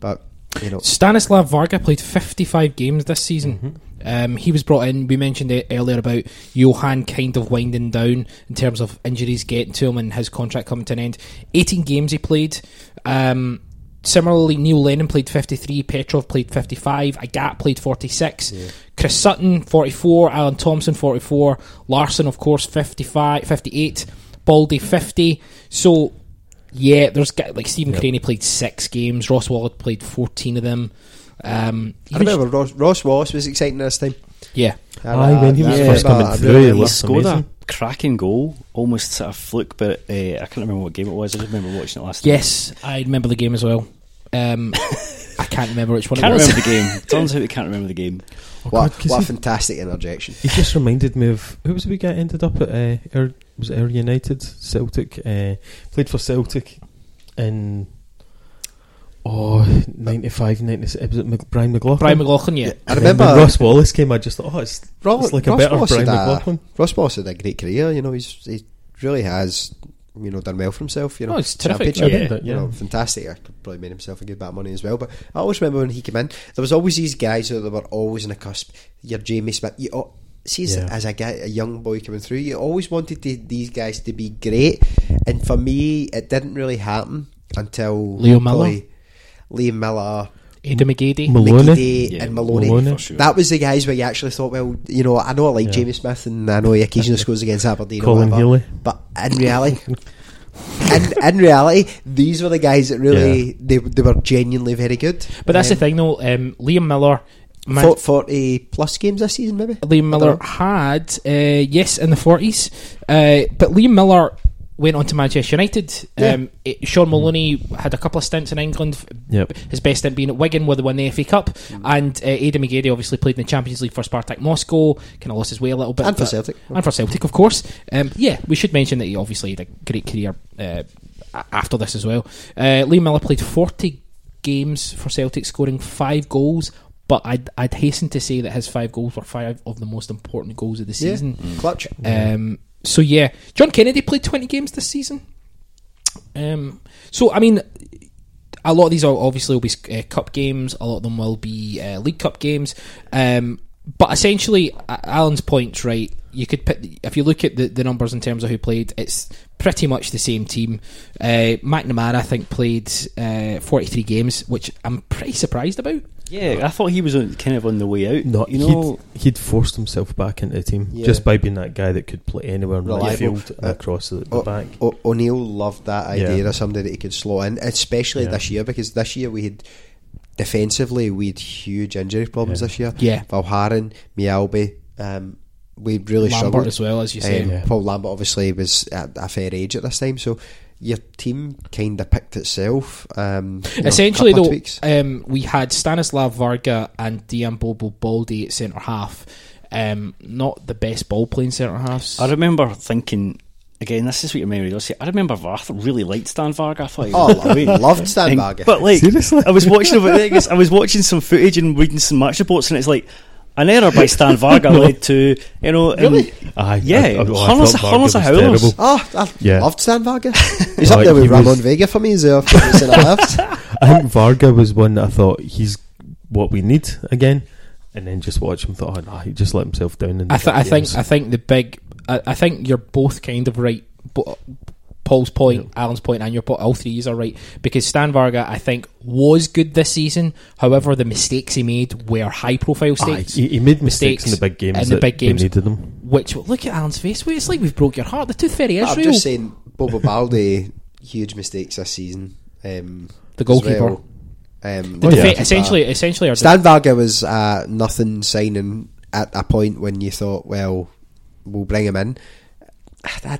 but you know, Stanislav Varga played 55 games this season. Um, he was brought in. We mentioned it earlier about Johan kind of winding down in terms of injuries getting to him and his contract coming to an end. 18 games he played. Um, similarly, Neil Lennon played 53. Petrov played 55. Agathe played 46. Chris Sutton 44. Alan Thompson 44. Larsson, of course, 55, 58. Balde 50. So yeah, there's like Stephen Yep. Crainey played six games. Ross Wallace played fourteen of them. Um, I even remember Ross, Ross Wallace was exciting this time. sh- yeah, Aye, when he was I first coming through, really he remember- He looked scored amazing. a cracking goal, almost sort of fluke, but uh, I can't remember what game it was. I just remember watching it last night. yes, I remember the game as well. Um, I can't remember which one Can't it was. remember the game. Turns out he can't remember the game. Oh, What, God, 'cause what a fantastic interjection. he just reminded me of who was the wee guy ended up at uh, Ayr, was it Ayr United Celtic uh, played for Celtic in oh 95 96 was it Brian McLaughlin Brian McLaughlin, yeah. I remember when Ross Wallace came I just thought oh it's, Ross, it's like a Ross better Wallace Brian had a- McLaughlin Ross Wallace had a great career. You know, he's he really has you know done well for himself. You know, Oh, it's terrific, Championship, yeah. you know, fantastic. I could probably made himself a good bit of money as well. But I always remember when he came in, there was always these guys that were always in a cusp. Your Jamie Smith. You al- see, as, Yeah. as a guy, a young boy coming through, you always wanted to, these guys to be great. And for me, it didn't really happen until Leo Miller? Liam Miller. Aiden McGeady. Maloney. McGeady Yeah, and Maloney. Maloney. Sure. That was the guys where you actually thought, well, you know, I know I like Yeah. Jamie Smith and I know he occasionally scores against Aberdeen or Colin whatever, Healy. but in reality, in, in reality, these were the guys that really they they were genuinely very good. But that's Um, the thing, though. Um, Liam Miller. Man- Forty plus games this season, maybe. Liam Miller had, uh, yes, in the 40s. Uh, but Liam Miller went on to Manchester United. Um, it, Shaun Maloney had a couple of stints in England. Yep. His best stint being at Wigan, where they won the FA Cup. And uh, Aiden McGeady obviously played in the Champions League for Spartak Moscow. Kind of lost his way a little bit. And for but- Celtic. And for Celtic, of course. Um, yeah, we should mention that he obviously had a great career uh, after this as well. Uh, Liam Miller played 40 games for Celtic, scoring five goals. But I'd, I'd hasten to say that his five goals were five of the most important goals of the Yeah, season. clutch. Um, so yeah, John Kennedy played twenty games this season. Um, so I mean, a lot of these are obviously will be uh, cup games. A lot of them will be uh, League Cup games. Um, but essentially, Alan's point's right. You could put if you look at the, the numbers in terms of who played, it's pretty much the same team. Uh, McNamara, I think, played uh, forty three games, which I'm pretty surprised about. Yeah, I thought he was on, kind of on the way out. No, you know, he'd, he'd forced himself back into the team Yeah. just by being that guy that could play anywhere in the Reliable. midfield and Uh, across the, the O- back. O- O'Neill loved that idea Yeah. of somebody that he could slot in, especially Yeah. this year because this year we had defensively we had huge injury problems Yeah. this year. Yeah. Valgaeren, Mjällby, um, we really Lambert struggled as well, as you say. Um, Yeah. Paul Lambert obviously was at a fair age at this time, so your team kind of picked itself. Um, you know, Essentially, though, um, we had Stanislav Varga and Dian Bobo Balde at centre half. Um, not the best ball playing centre halves. I remember thinking. Again, this is what your memory does. I remember Varth really liked Stan Varga. I thought he Oh, was great. loved Stan And- Varga. But like, Seriously? I was watching. I was watching some footage and reading some match reports, and it's like An error by Stan Varga led to you know and- Really? Aye, Yeah, I, I, well, I Hunters- Varga was howlers. terrible. Ah, oh, I Yeah. loved Stan Varga. He's up there with Ramon was- Vega for me as a centre half. I think Varga was one that I thought he's what we need again, and then just watch him. Thought, oh, nah, he just let himself down. In the I, th- I think. I think the big. I, I think you're both kind of right. Bo- Paul's point, Alan's point, and your point. All three are right because Stan Varga, I think, was good this season. However, the mistakes he made were high-profile Aye, mistakes. he, he made mistakes, mistakes in the big games. in the big games. we needed them. Which look at Alan's face. Wait, it's like we've broke your heart. The tooth fairy is I'm real. just saying, Bobo Balde, huge mistakes this season. Um, The goalkeeper. well. Um, The Oh, yeah. essentially, essentially, our Stan Varga was uh, nothing signing at a point when you thought, well, we'll bring him in. I,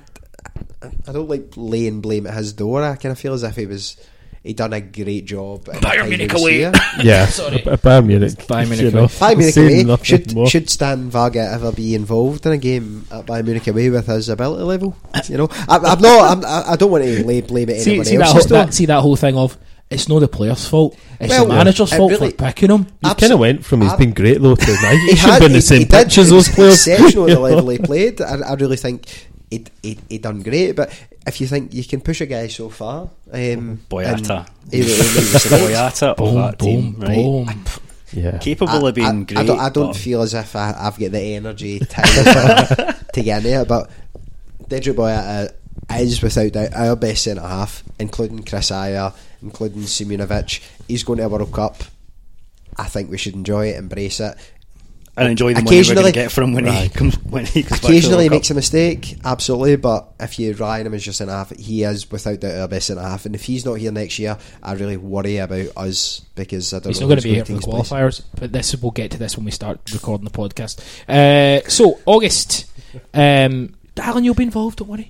I don't like laying blame at his door. I kind of feel as if he was he done a great job. Bayern Munich away. Yeah, Sorry. a, a Bayern Munich. Bayern Munich away. Bayern Munich away. Should more. should Stan Varga ever be involved in a game at Bayern Munich away with his ability level? You know, I, I'm not. I'm, I I don't want to lay blame it see, anyone see that, whole, that, see that whole thing of it's not the player's fault. It's Well, the manager's fault really- for picking him. He kind of went from he's ab- been great though to now. He, He should had- be in the he- same he pitch did. as those He players. was Exceptional at the level he played. I, I really think he he he done great. But if you think you can push a guy so far, um, Boyata. and he- he made. Boyata of Boom, that team, boom, right? boom. Yeah, Capable I, of being I, great. I don't, I don't feel as if I, I've got the energy to, to get in it, but Dedryck Boyata is without doubt our best centre half, including Chris Ajer, including Simunovic. He's going to a World Cup. I think we should enjoy it, embrace it. And enjoy the money we're going Occasionally- to get from when he comes when he comes back to the Occasionally he World makes a mistake, absolutely, but if you rely on him as just centre half, he is without doubt our best centre half. And if he's not here next year, I really worry about us because I don't He's know not going to be here for the his place. qualifiers, but this we'll get to this when we start recording the podcast. Uh, so August, um, Alan, you'll be involved. Don't worry.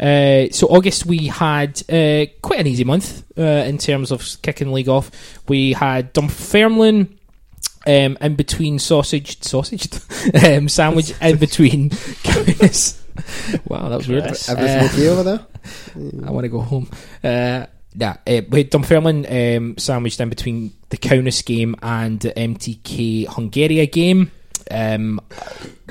Uh, so August we had uh, quite an easy month uh, in terms of kicking the league off. We had Dunfermline um, in between sausage, sausage, um, sandwich in between. Kaunas. wow, that was weird. Chris. Everything Uh, okay over there? I want to go home. Uh, nah, uh, we had Dunfermline um, sandwiched in between the Kaunas game and the MTK Hungary game. Um,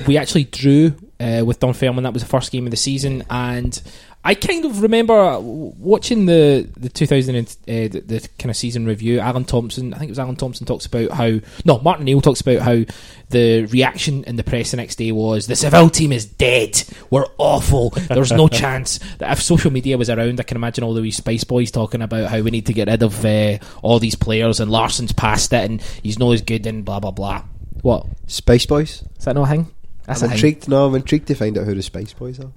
we actually drew uh, with Dunfermline. That was the first game of the season, and I kind of remember watching the the 2000 and, uh, the, the kind of season review. Alan Thompson, I think it was Alan Thompson, talks about how no Martin Neal talks about how the reaction in the press the next day was the Seville team is dead. We're awful. There's no chance that if social media was around, I can imagine all the wee Spice Boys talking about how we need to get rid of uh, all these players and Larsson's past it and he's not as good and blah blah blah. What Spice Boys? is that not a thing? That's I'm a thing. intrigued. No, I'm intrigued to find out who the Spice Boys are.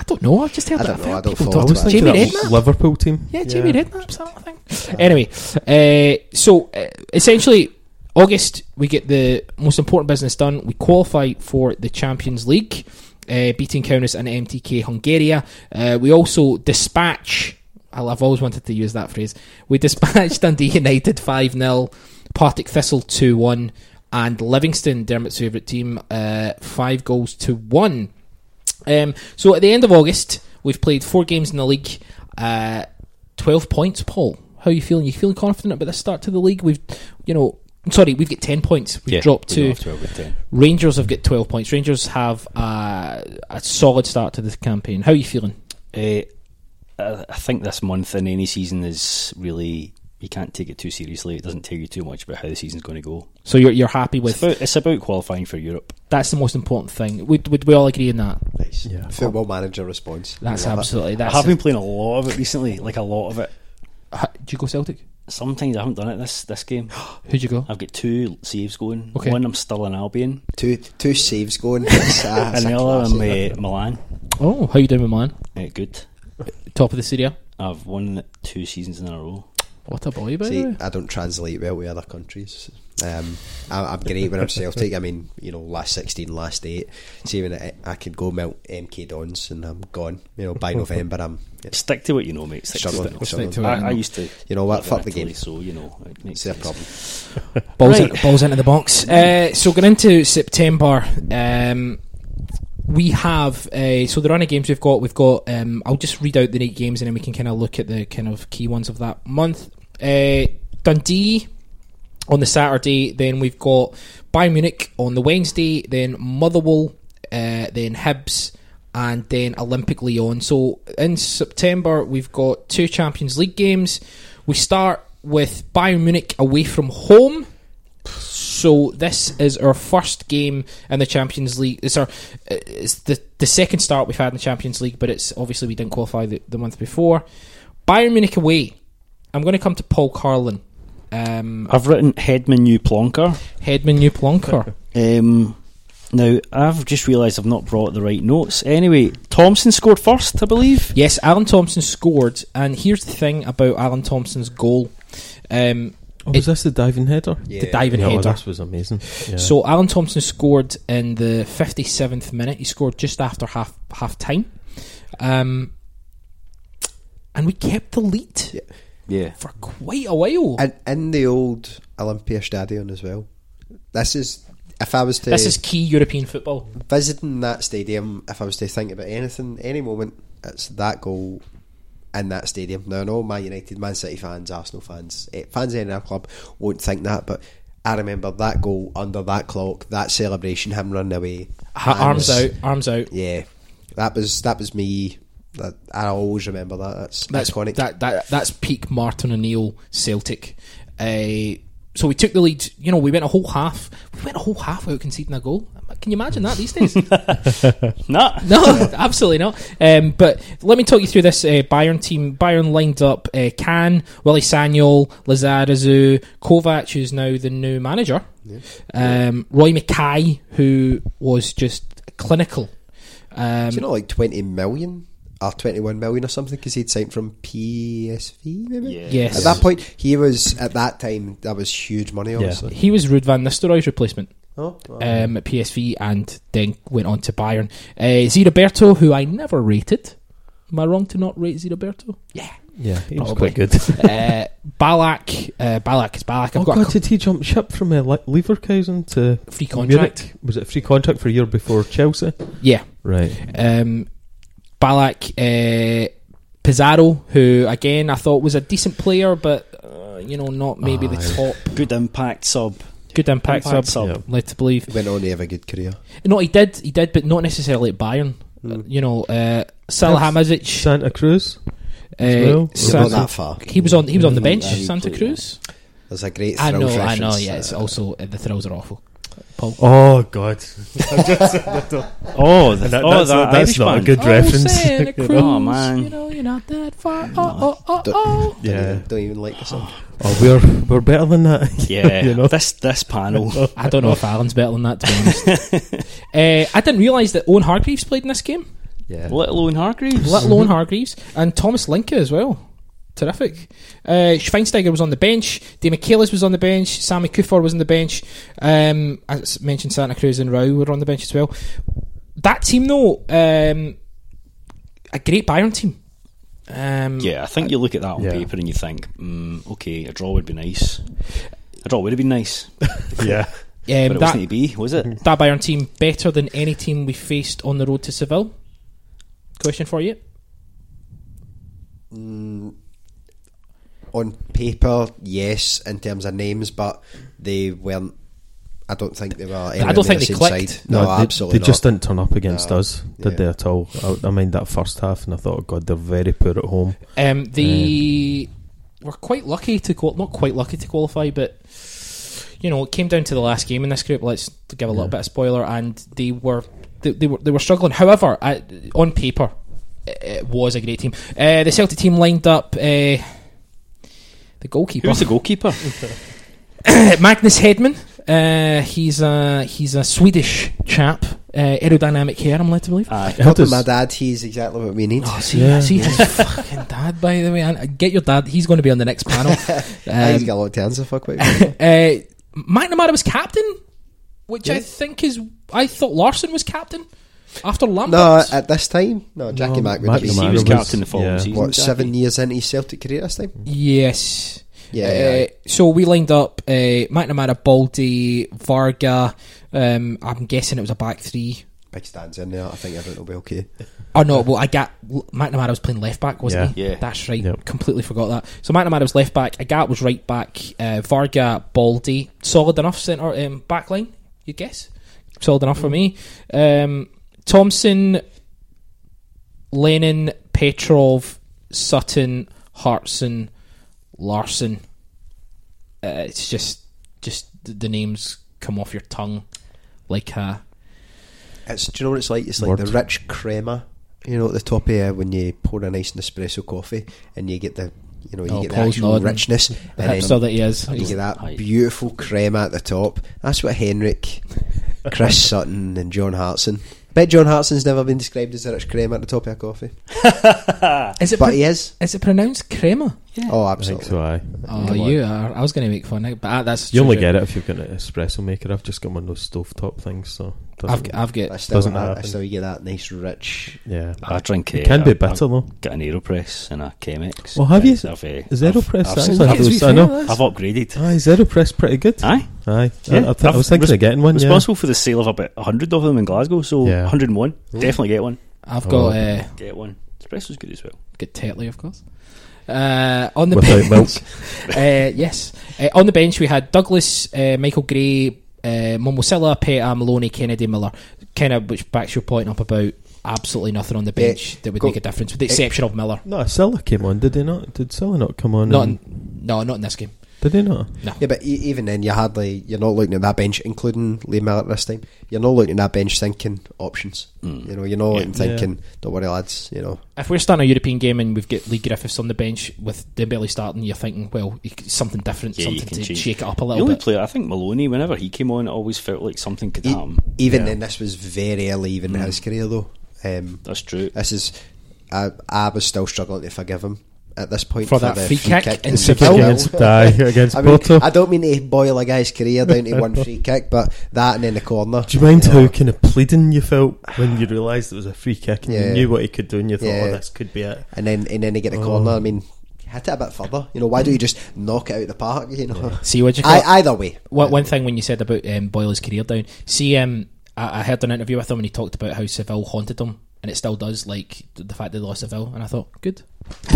I don't know. I've just heard I that. don't know, I've I heard don't people follow talk I was about thinking Jamie that Redknapp. Liverpool team. Yeah, Jamie Redknapp's that thing. Anyway, uh, so uh, essentially, August we get the most important business done. We qualify for the Champions League, uh, beating Kaunas and MTK Hungary. Uh, we also dispatch. I- I've always wanted to use that phrase. We dispatched Dundee United five 0 Partick Thistle two one, and Livingston, Dermot's favourite team, uh, five goals to one. Um, so at the end of August, we've played four games in the league, uh, twelve points. Paul, how are you feeling? You feeling confident about the start to the league? We've, you know, sorry, we've got ten points. We've Yeah, dropped we to got off 12 with 10. Rangers. Have got twelve points. Rangers have uh, a solid start to this campaign. How are you feeling? Uh, I I think this month in any season is really you can't take it too seriously. It doesn't tell you too much about how the season's going to go. So you're you're happy It's with about, it's about qualifying for Europe. that's the most important thing. Would would we all agree on that? Nice. Yeah. Football manager response. That's Love it. absolutely that's. I have been playing a lot of it recently, like a lot of it. Ha- Did you go Celtic? Sometimes I haven't done it this this game. Who'd you go? I've got two saves going. Okay. One I'm still in Albion, Two two saves going. That's, uh, that's and the other I'm uh, Milan. Oh, how you doing, with man? Uh, good. Top of the Serie A. I've won two seasons in a row. What a boy, by See, the way. I don't translate well with other countries. Um, I, I'm great when I'm Celtic. I mean, you know, last 16, last 8. See, when I, I could go melt MK Dons and I'm gone. You know, by November, I'm Stick to what you know, mate. Stick struggling. to struggling. to what you I, I know. used to. You know what? Fuck the game. So you know, it makes It's their problem. Balls, Right. in, balls into the box. Uh, so going into September, um, we have uh, so the run of games we've got. We've got. Um, I'll just read out the eight games and then we can kind of look at the kind of key ones of that month. Uh, Dundee on the Saturday. Then we've got Bayern Munich on the Wednesday. Then Motherwell. Uh, then Hibs. And then Olympique Lyon. So in September, we've got two Champions League games. We start with Bayern Munich away from home. So this is our first game in the Champions League. It's our it's the the second start we've had in the Champions League, but it's obviously we didn't qualify the, the month before. Bayern Munich away. I'm going to come to Paul Carlin. Um, I've written Hedman New Plonker. Hedman New Plonker. Um, now, I've just realised I've not brought the right notes. Anyway, Thompson scored first, I believe. yes, Alan Thompson scored, and here's the thing about Alan Thompson's goal. Um, Oh, was this the diving header? Yeah. the diving Yeah, oh, header. this was amazing. Yeah. So Alan Thompson scored in the 57th minute. He scored just after half half time. Um, and we kept the lead Yeah. Yeah. for quite a while. And in the old Olympia Stadion as well. This is if I was to this is key European football. visiting that stadium, if I was to think about anything, any moment, it's that goal in that stadium. Now, I know Man United, Man City fans, Arsenal fans, eh, fans of any other club won't think that, but I remember that goal under that clock, that celebration, him running away, Ha- arms it's- out, arms out. Yeah, that was that was me. That I always remember that. That's, That's iconic. That, that that's peak Martin O'Neill Celtic. Uh, so we took the lead. You know, we went a whole half. We went a whole half without conceding a goal. Kahn you imagine that these days? Nah. No, absolutely not. Um, but let me talk you through this uh, Bayern team. Bayern lined up uh, Can, Willy Sagnol, Lizarazu, Kovac, who's now the new manager, um, Roy Makaay, who was just clinical. Um, Do you know, like twenty million or twenty-one million or something, because he'd signed from PSV, maybe. Yeah. yes. At that point, he was at that time that was huge money. Obviously. he was Ruud van Nistelrooy's replacement Oh, wow. um, at PSV and then went on to Bayern. Uh, Zé Roberto, who I never rated. Am I wrong to not rate Zé Roberto? Yeah. yeah, he was quite good. uh, Ballack, uh, Ballack is Ballack. I've oh got God, a did he jump ship from uh, Le- Leverkusen to free contract. Munich? Was it a free contract for a year before Chelsea? Yeah. Right. Um, Ballack, uh, Pizarro, who again I thought was a decent player, but uh, you know not maybe the top. Good impact sub. Good impact, Impact sub. sub. Yeah. Led to believe. He went on to have a good career. No, he did. He did, but not necessarily at Bayern. Mm. You know, uh, Salihamidzic. Santa Cruz. Uh, well. He's not that far. he was on. He was on the Mm, bench. yeah, Santa Cruz. There's a great I know. I know. reference, Yeah, it's uh, also uh, the thrills are awful. Paul. Oh God. Oh, the, That- oh, that's that not- that's Irish not a good Oh, reference. Santa you know? Oh man! You know you're not that far. Oh, oh, oh, oh. Don't, Yeah. even, don't even like the song. Oh, we're we're better than that. Yeah, You know? this this panel. I don't know if Alan's better than that, to be honest. uh, I didn't realise that Owen Hargreaves played in this game, Yeah. Little Owen Hargreaves. let alone Hargreaves, and Thomas Linke as well. Terrific. Uh, Schweinsteiger was on the bench. Demichelis was on the bench. Sammy Kuffour was on the bench. Um, as mentioned, Santa Cruz and Rau were on the bench as well. That team, though, um, a great Bayern team. Um, Yeah, I think you look at that on Yeah. paper and you think, mm, okay, a draw would be nice. A draw would have been nice, yeah. um, but it that, wasn't to be, was it? that Bayern team better than any team we faced on the road to Seville? Question for you. Mm, on paper, yes, in terms of names, but they weren't. I don't think they were. I don't think they the same clicked. Side. No, they, absolutely They just not. didn't turn up against No. us, did Yeah. they at all? I, I mind that first half, and I thought, oh God, they're very poor at home. Um, they were quite lucky to qual- not quite lucky to qualify, but you know it came down to the last game in this group. Let's give a little Yeah. bit of spoiler, and they were they, they were they were struggling. However, I, on paper, it, it was a great team. Uh, the Celtic team lined up. Uh, the goalkeeper, Who's the goalkeeper? Magnus Hedman. Uh, he's a he's a Swedish chap. Uh, aerodynamic hair, I'm led to believe. Aye. How Helping my dad, he's exactly what we need. Oh, see, Yeah. see his fucking dad, by the way. And get your dad. He's going to be on the next panel. Ah, he's Um, got a lot to answer for. Quite. uh, McNamara was captain, which I think is. I thought Larsson was captain after Lambert. no, at this time, no. Jackie No, Mack would have He been McNamara was was- captain the following yeah. season. what Jackie. seven years into his Celtic career this time. yes. Yeah, Uh, yeah. so we lined up uh, McNamara, Balde, Varga. Um, I'm guessing it was a back three. big stands in there. I think everything will be okay. Oh no, well I got McNamara was playing left back, wasn't he? Yeah. That's right. Yep. Completely forgot that. So McNamara was left back. Agathe was right back. Uh, Varga, Balde, solid enough centre um, back line. You guess solid enough for me. Um, Thompson, Lennon, Petrov, Sutton, Hartson, Larsson. Uh, it's just just the, the names come off your tongue like a It's, do you know what it's like? It's like Word. the rich crema, you know, at the top of uh, when you pour a nice Nespresso coffee and you get the, you know, you Oh, get the actual richness. the and then hipster that he is. you get that Aye. beautiful crema at the top. That's what Henrik, Chris Sutton, and John Hartson. Bet John Hartson's never been described as a rich crema at the top of a coffee, Is it but pro- he is. is it pronounced crema? Oh, I think absolutely. so. Aye. Oh, Come on. you are. I was going to make fun of it, but uh, that's You only get it if you've got an espresso maker. I've just got one of those stovetop things, so I've, doesn't- I've I still, Doesn't I, I happen. still get that nice rich. yeah. I drink. It uh, can be I- bitter though. I've got an Aeropress and a Chemex. Oh, have you? I've, uh, Is I've- Aeropress I've, I've, have to be those? I know. I've upgraded. Aye, is Aeropress pretty good? Aye. Aye. Yeah. I, I, th- I was thinking Res- of getting one. Yeah. Responsible for the sale of about hundred of them in Glasgow, so Yeah. 101. Definitely get one. I've Oh. got. Uh, Get one. Espresso's good as well. Get Tetley, of course. Uh, on the Without bench, uh, yes. Uh, on the bench, we had Douglas, uh, Michael Gray, uh, Momosilla, Petta, Maloney, Kennedy, Miller. Kind of, which backs your point up about absolutely nothing on the Yeah, bench that would go- make a difference, with the exception of Miller. No, Sylla came on. Did he not? Did Sylla not come on? Not, in, no, not in this game. Did he not? Yeah, but e- even then, you hardly you're not looking at that bench, including Lee Miller this time. You're not looking at that bench thinking options. You know, you're not Yeah. looking thinking, don't worry, lads. You know, If we're starting a European game and we've got Leigh Griffiths on the bench with Dembele starting, you're thinking, well, something different, Yeah, something to change. shake it up a little. The only bit. player, I think Maloney, whenever he came on, it always felt like something could E- happen. even Yeah. then, this was very early, even in his career though. Um, That's true. this is, I, I was still struggling to forgive him at this point For that the free kick in in Seville. Against, aye, against I mean, Porto. I don't mean to boil a guy's career down to one free kick, but that and then the corner. Do you mind know, how kind of pleading you felt when you realised it was a free kick and Yeah. you knew what he could do and you thought, Yeah. oh, this could be it? And then and then they get the Oh. corner. I mean, hit it a bit further. You know, why don't you just knock it out of the park? You know, See what you call I, either way. One, one thing when you said about um, Boyle's career down, see, um, I, I heard an interview with him and he talked about how Seville haunted him, and it still does, like th- the fact they lost Seville, and I thought, good.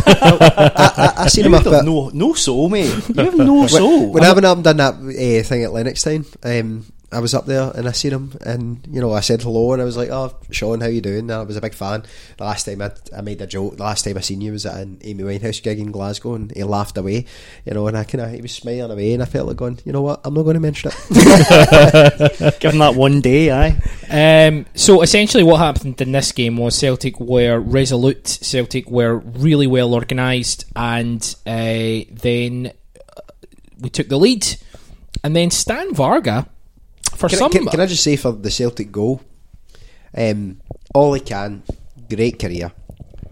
I, I, I seen him You up at no, no soul, mate. You have no soul. when I went up and done that uh, thing at Lennoxtown, um, I was up there and I seen him, and you know I said hello, and I was like, "Oh, Shaun, how you doing?" And I was a big fan. The last time I, I made a joke, the last time I seen you was at an Amy Winehouse gig in Glasgow, and he laughed away, you know, and I kind of he was smiling away, and I felt like going, you know what, I'm not going to mention it. Give him that one day, aye. Um, so essentially, what happened in this game was Celtic were resolute, Celtic were really well organised, and uh, then uh, we took the lead, and then Stan Varga, for Can, I, some, can, can I just say for the Celtic goal, um, all he can, great career.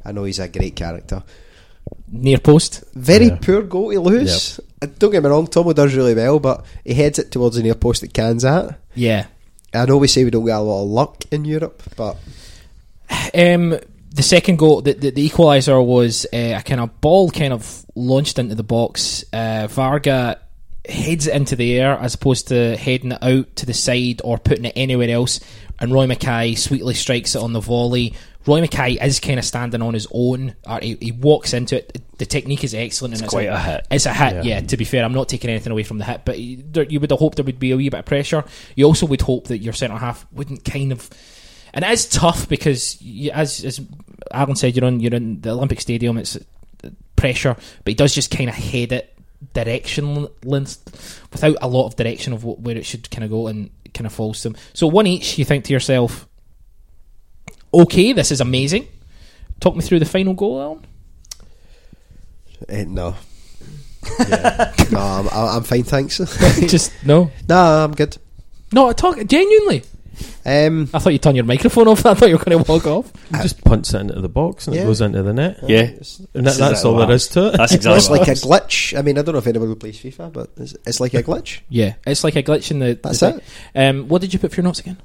I know he's a great character. near post. Very Yeah. poor goal to lose. Uh, Don't get me wrong, Tomo does really well, but he heads it towards the near post that Kahn's at. Yeah. I know we say we don't get a lot of luck in Europe, but Um, the second goal, the, the, the equaliser was uh, a kind of ball kind of launched into the box. Uh, Varga heads it into the air as opposed to heading it out to the side or putting it anywhere else. And Roy Makaay sweetly strikes it on the volley. Roy Makaay is kind of standing on his own. Or he, he walks into it. The technique is excellent. and It's quite a hit. It's a hit, Yeah. yeah. To be fair, I'm not taking anything away from the hit, but you there- you would have hoped there would be a wee bit of pressure. You also would hope that your centre half wouldn't kind of, and it is tough because you, as as Alan said, you're on you're in the Olympic Stadium. It's uh, pressure, but he does just kind of head it directionless without a lot of direction of what, where it should kind of go, and kind of falls to him. So one each, you think to yourself, okay, this is amazing. Talk me through the final goal, Alan. eh, no. no, I'm, I'm fine, thanks. just no, no, I'm good. no. Talk genuinely. Um, I thought you'd turn your microphone off. I thought you were going to walk off. You just punts it into the box and Yeah. it goes into the net. Yeah. And that, that's all there is to it. That's exactly it's like a glitch. I mean, I don't know if anybody who plays FIFA, but it's, it's like a glitch. Yeah, it's like a glitch in the. That's the it. Um, what did you put for your notes again?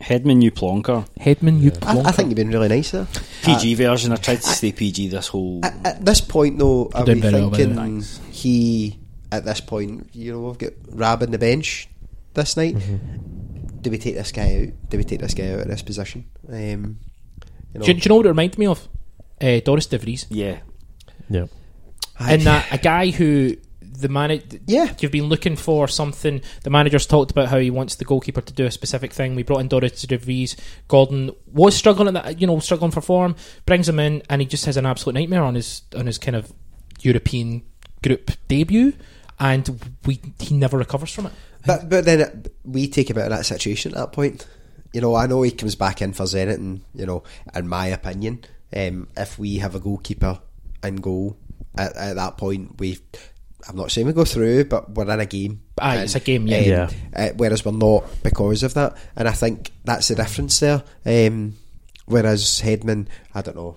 Hedman, you plonker. Hedman, you. I, I think you've been really nice there. PG version. I tried to stay PG this whole. At, at this point, though, I'm we well, by the way. thinking he, at this point, you know, we've got Rab in the bench this night. Mm-hmm. Do we take this guy out? Do we take this guy out of this position? Um, You know, Do, you- do you know what it reminded me of? Uh, Dorus De Vries. Yeah. Yeah. And that a guy who the manager. yeah, You've been looking for something. The manager's talked about how he wants the goalkeeper to do a specific thing. We brought in Dorus De Vries. Gordon was struggling at that, you know, struggling for form. Brings him in, and he just has an absolute nightmare on his on his kind of European group debut, and we he never recovers from it. But but then it, we take him out of that situation at that point. You know, I know he comes back in for Zenit, and you know, in my opinion, um, if we have a goalkeeper in goal at, at that point, we. I'm not saying we go through, but we're in a game. Aye, And, it's a game, yeah. um, Yeah. uh, whereas we're not because of that, and I think that's the difference there. Um, whereas Hedman, I don't know,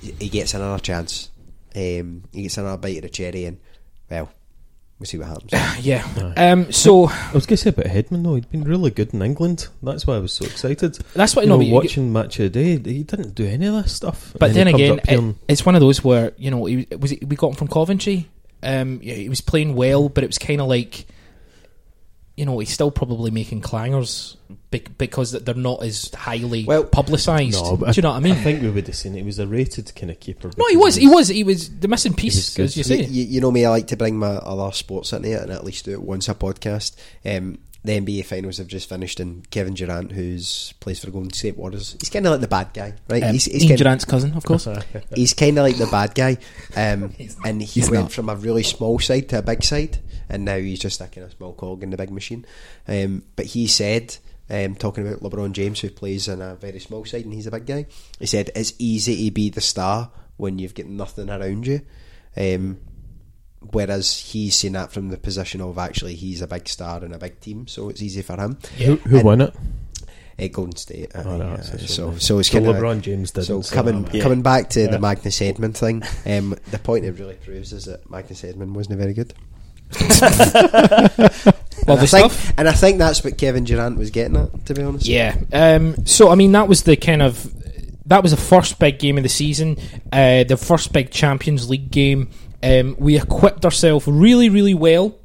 he- he gets another chance. Um, he gets another bite of the cherry, and well, we'll see what happens. Yeah. Um. So I was going to say about Hedman though. He'd been really good in England. That's why I was so excited. that's what You you know, know. watching match of the day, he didn't do any of this stuff. But And then again, it, it's one of those where you know he was it, we got him from Coventry. Um, yeah, he was playing well, but it was kind of like, you know, he's still probably making clangers bec- because they're not as highly Well- publicised. no, Do you know what I mean? I think we would have seen it. He was a rated kind of keeper. no, he was, he was, he was the missing piece, good. as you you, say. you, you know me, I like to bring my other sports into it and at least do it once a podcast. Um, the NBA finals have just finished, and Kevin Durant, who's plays for the Golden State Warriors, he's kind of like the bad guy, right? Um, he's he's Ian kind Durant's cousin, of course. he's kind of like the bad guy, um, and he He's went not. from a really small side to a big side, and now he's just a kind of small cog in the big machine. Um, but he said, um, talking about LeBron James, who plays in a very small side, and he's a big guy. He said it's easy to be the star when you've got nothing around you. Um, whereas he's seen that from the position of actually he's a big star in a big team, so it's easy for him. Who, who And- won it? Uh, Golden State, Oh, no, uh, so so it's So kind of LeBron James so so coming Yeah. coming back to Yeah. the Magnus Hedman thing, um, the point it really proves is that Magnus Hedman wasn't very good. Well, and, I the think, stuff. and I think that's what Kevin Durant was getting at, to be honest. Yeah. Um, so I mean, that was the kind of that was the first big game of the season, uh, the first big Champions League game. Um, we equipped ourselves really, really well.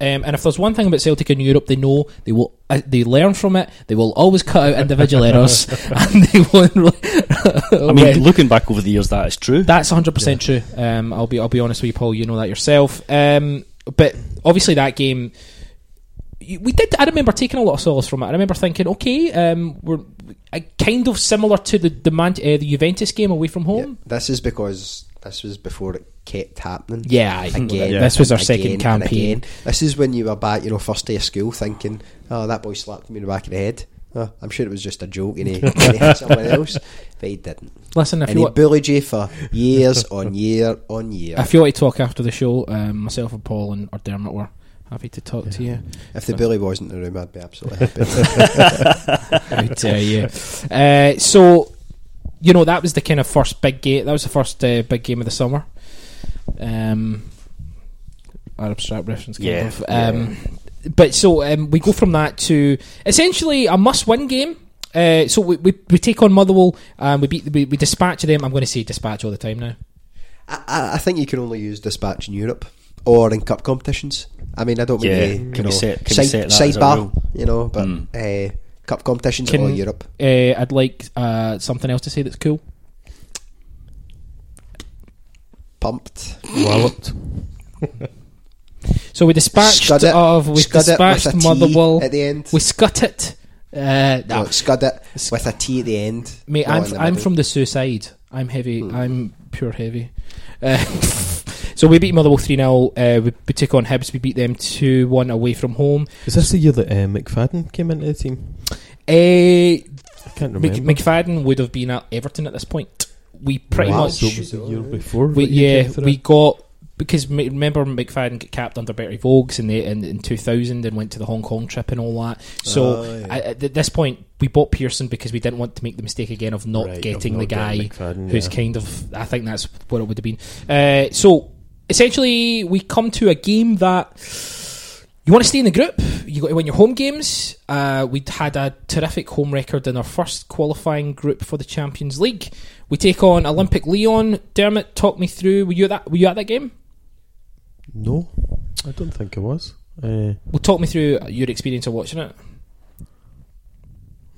Um, and if there's one thing about Celtic in Europe, they know they will uh, they learn from it. They will always cut out individual errors, and they won't. I mean, looking back over the years, that is true. That's hundred percent true. Um, I'll be I'll be honest with you, Paul. You know that yourself. Um, but obviously that game, we did. I remember taking a lot of solace from it. I remember thinking, okay, um, we're uh, kind of similar to the the, Man- uh, the Juventus game away from Yeah, home. this is because this was before it kept happening. Yeah, I- Again, this was our and second campaign. This is when you were back, you know, first day of school, thinking, "Oh, that boy slapped me in the back of the head." Oh, I'm sure it was just a joke, and he, and he hit someone else, but he didn't. Listen, if and you he want, bullied you for years on year on year. if you want to talk after the show, um, myself and Paul and or Dermot were happy to talk to you. If the bully wasn't in the room, I'd be absolutely happy. I tell you. Uh, so, you know, that was the kind of first big game. That was the first uh, big game of the summer. Um, Arab Strap reference, kind Yeah, of. Um, But so um, we go from that to essentially a must-win game. Uh, so we, we, we take on Motherwell and we beat we, we dispatch them. I'm going to say dispatch all the time now. I, I I think you can only use dispatch in Europe or in cup competitions. I mean, I don't mean Yeah, to, can you we know, set- can we side, set that as a sidebar, rule? you know, but Mm. uh, cup competitions Can- or Europe. Uh, I'd like uh, something else to say that's cool. Pumped. Walloped. So we dispatched Scud it. of we Scud it dispatched with a T Motherwell. at the end. We scut it. Uh, no, no, scud it with a T at the end. Mate, not I'm, in the I'm from the suicide. I'm heavy. Hmm. I'm pure heavy. Uh, so we beat Motherwell 3 0. Uh, we, we took on Hibs. We beat them 2 1 away from home. Is this the year that uh, McFadden came into the team? Uh, I can't Mc, remember. McFadden would have been at Everton at this point. We pretty Wow. much. So was the year before. We, yeah, we got. Because m- remember, McFadden got capped under Berti Vogts in, the, in in 2000 and went to the Hong Kong trip and all that. So Oh, yeah. I, at this point, we bought Pearson because we didn't want to make the mistake again of not Right, of getting not the guy McFadden, who's yeah. kind of I think that's what it would have been. Uh, so essentially, we come to a game that you want to stay in the group. You got to win your home games. Uh, we'd had a terrific home record in our first qualifying group for the Champions League. We take on Olympique Lyon. Dermot, talk me through. Were you at that? Were you at that game? No, I don't think I was. Uh, Well, talk me through your experience of watching it.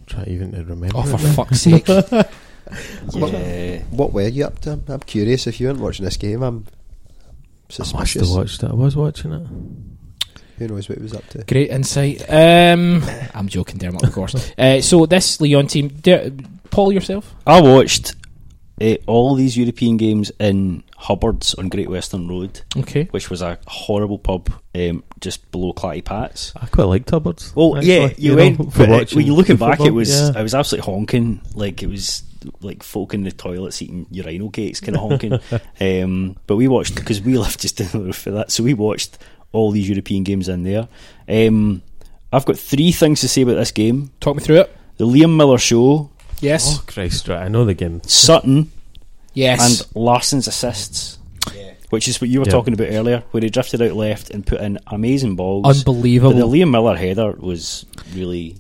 try even to remember. Oh, for it fuck's sake! Yeah. What were you up to? I'm curious. If you weren't watching this game, I'm I must have watched it. I was watching it. Who knows what it was up to? Great insight. Um, I'm joking, Dermot, of course. uh, so this Lyon team, Der- Paul yourself. I watched uh, all these European games in Hubbard's on Great Western Road, Okay. which was a horrible pub um, just below Clatty Pat's. I quite liked Hubbard's. Well, actually, yeah, you, know, went. for but, uh, when you looking back, it was yeah. I was absolutely honking. Like it was like folk in the toilets eating urinal gates, kind of honking. um, but we watched because we lived just down the roof of that, so we watched all these European games in there. Um, I've got three things to say about this game: Talk me through it. the Liam Miller show, Yes. Oh Christ! Right, I know the game. Sutton, yes. and Larsson's assists. Which is what you were Yeah. talking about earlier, where he drifted out left and put in amazing balls. But the Unbelievable. Liam Miller header was really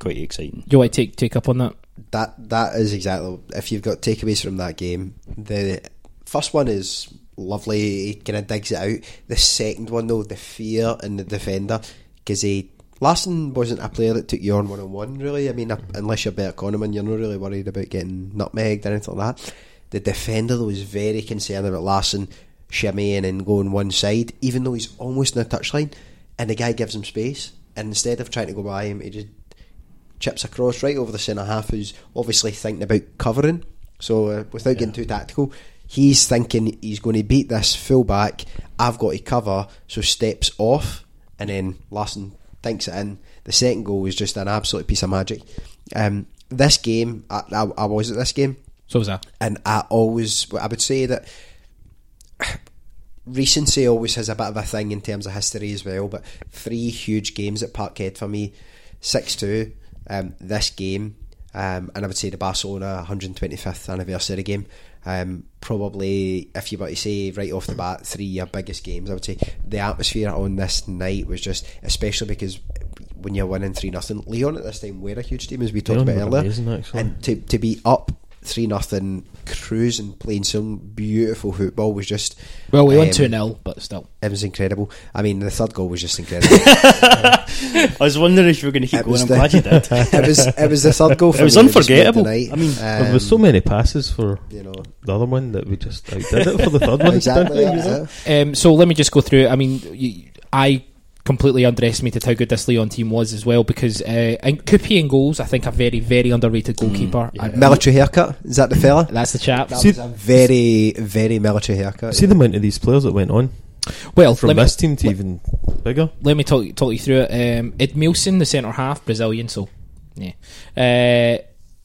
quite exciting. Do I take take up on that? That that is exactly. If you've got takeaways from that game, the first one is lovely. He kind of digs it out. The second one, though, the fear in the defender, because he Larsson wasn't a player that took you on one on one. Really, I mean, unless you're Bert Konterman, you're not really worried about getting nutmegged or anything like that. The defender though was very concerned about Larsson shimmying and going one side, even though he's almost in the touchline, and the guy gives him space. And instead of trying to go by him, he just chips across right over the centre half, who's obviously thinking about covering. So uh, without getting too tactical, he's thinking he's going to beat this full back. I've got to cover, so steps off, and then Larsson thinks it in. The second goal was just an absolute piece of magic. Um, this game, I, I, I was at this game, So was that. and I always, I would say that recency always has a bit of a thing in terms of history as well. But three huge games at Parkhead for me: six two, um, this game, um, and I would say the Barcelona 125th anniversary game. Um, probably, if you were to say right off the bat, three your biggest games, I would say the atmosphere on this night was just, especially because when you're winning three nothing, Lyon at this time were a huge team as we talked Lyon about earlier, amazing, and to to be up three nothing, cruising, playing some beautiful football was just Well, we won um, 2 0, but still. It was incredible. I mean, the third goal was just incredible. I was wondering if you were going to keep It going. was I'm the- glad you did. it was it was the third goal. For It was me that just made the unforgettable. I mean, there was so Um, many passes for You know, the other one that we just outdid it for the third one. exactly. didn't we, you know? that's it. Um, so let me just go through it. I mean, you, I completely underestimated how good this Lyon team was as well because uh, and Coupet in goals, I think a very, very underrated goalkeeper. I- Military haircut. Is that the fella? that's the chap. That See- was a very, very military haircut. See the amount of these players that went on Well, from let me, this team to even bigger. let me talk, talk you through it. Um, Edmilson, the centre half, Brazilian, so yeah. Uh,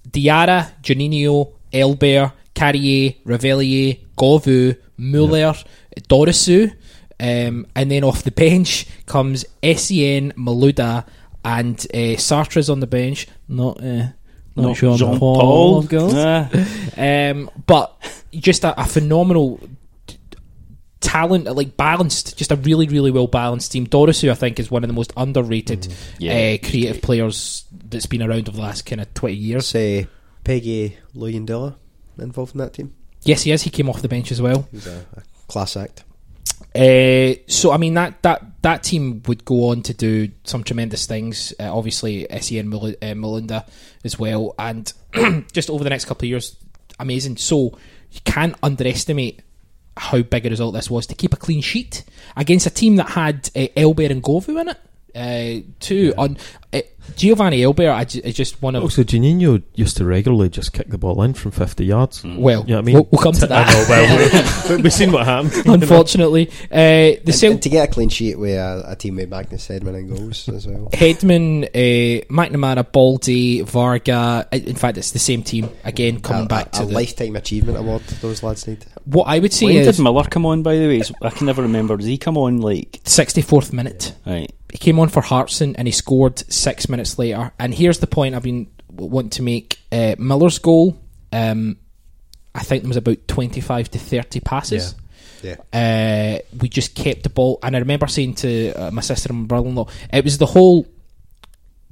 Diarra, Juninho, Elber, Carrière, Réveillère, Govou, Muller, Dhorasoo, um, and then off the bench comes Sen, Malouda, and uh, Sartre's on the bench. Not, uh, not, Not sure Jean Paul, Paul. of course. Ah. Um, but just a, a phenomenal talent, like balanced, just a really, really well balanced team. Dhorasoo, I think, is one of the most underrated Yeah. uh, creative players that's been around over the last kind of twenty years. Say Péguy Luyindula involved in that team. Yes, he is. He came off the bench as well. He was a, a class act. Uh, so I mean that that that team would go on to do some tremendous things. Uh, obviously, Sen Mel- uh, Melinda as well, and just over the next couple of years, amazing. So you can't underestimate how big a result this was to keep a clean sheet against a team that had uh, Elber and Govou in it. Uh, two on uh, Giovanni Elber I ju- is just one of Also, Juninho used to regularly just kick the ball in from 50 yards. well, You know what I mean? we'll, we'll come to that. I know, well, we- we've seen what happened. Unfortunately, uh, the And, Cel- and to get a clean sheet with a, a team with Magnus Hedman and goals as well. Hedman, uh, McNamara, Balde, Varga. uh, In fact, it's the same team again coming a, back a, to a the. lifetime achievement award those lads need. What I would say When is did Miller come on? By the way, I can never remember. Did he come on like 64th minute. right? He came on for Hartson and he scored six minutes later. And here's the point I've been wanting to make: uh, Miller's goal. Um, I think there was about 25 to 30 passes. Yeah. Uh, we just kept the ball, and I remember saying to uh, my sister and my brother-in-law, it was the whole.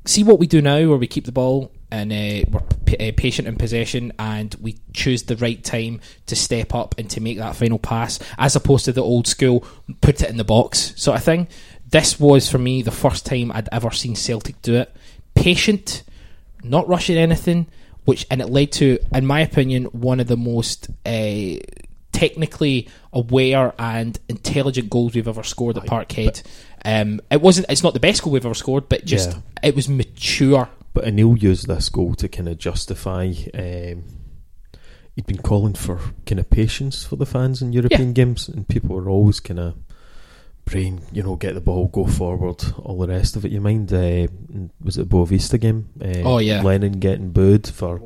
See what we do now, where we keep the ball and uh, we're p- uh, patient in possession, and we choose the right time to step up and to make that final pass, as opposed to the old school put it in the box sort of thing. This was for me the first time I'd ever seen Celtic do it. Patient, not rushing anything. which and it led to, in my opinion, one of the most uh, technically aware and intelligent goals we've ever scored at Parkhead. Um, it wasn't. It's not the best goal we've ever scored, but just Yeah. it was mature. But O'Neill used this goal to kind of justify. Um, he'd been calling for kind of patience for the fans in European games, and people were always kind of praying, you know, get the ball, go forward, all the rest of it. You mind? Uh, was it Boavista game? Uh, Oh, yeah. Lennon getting booed for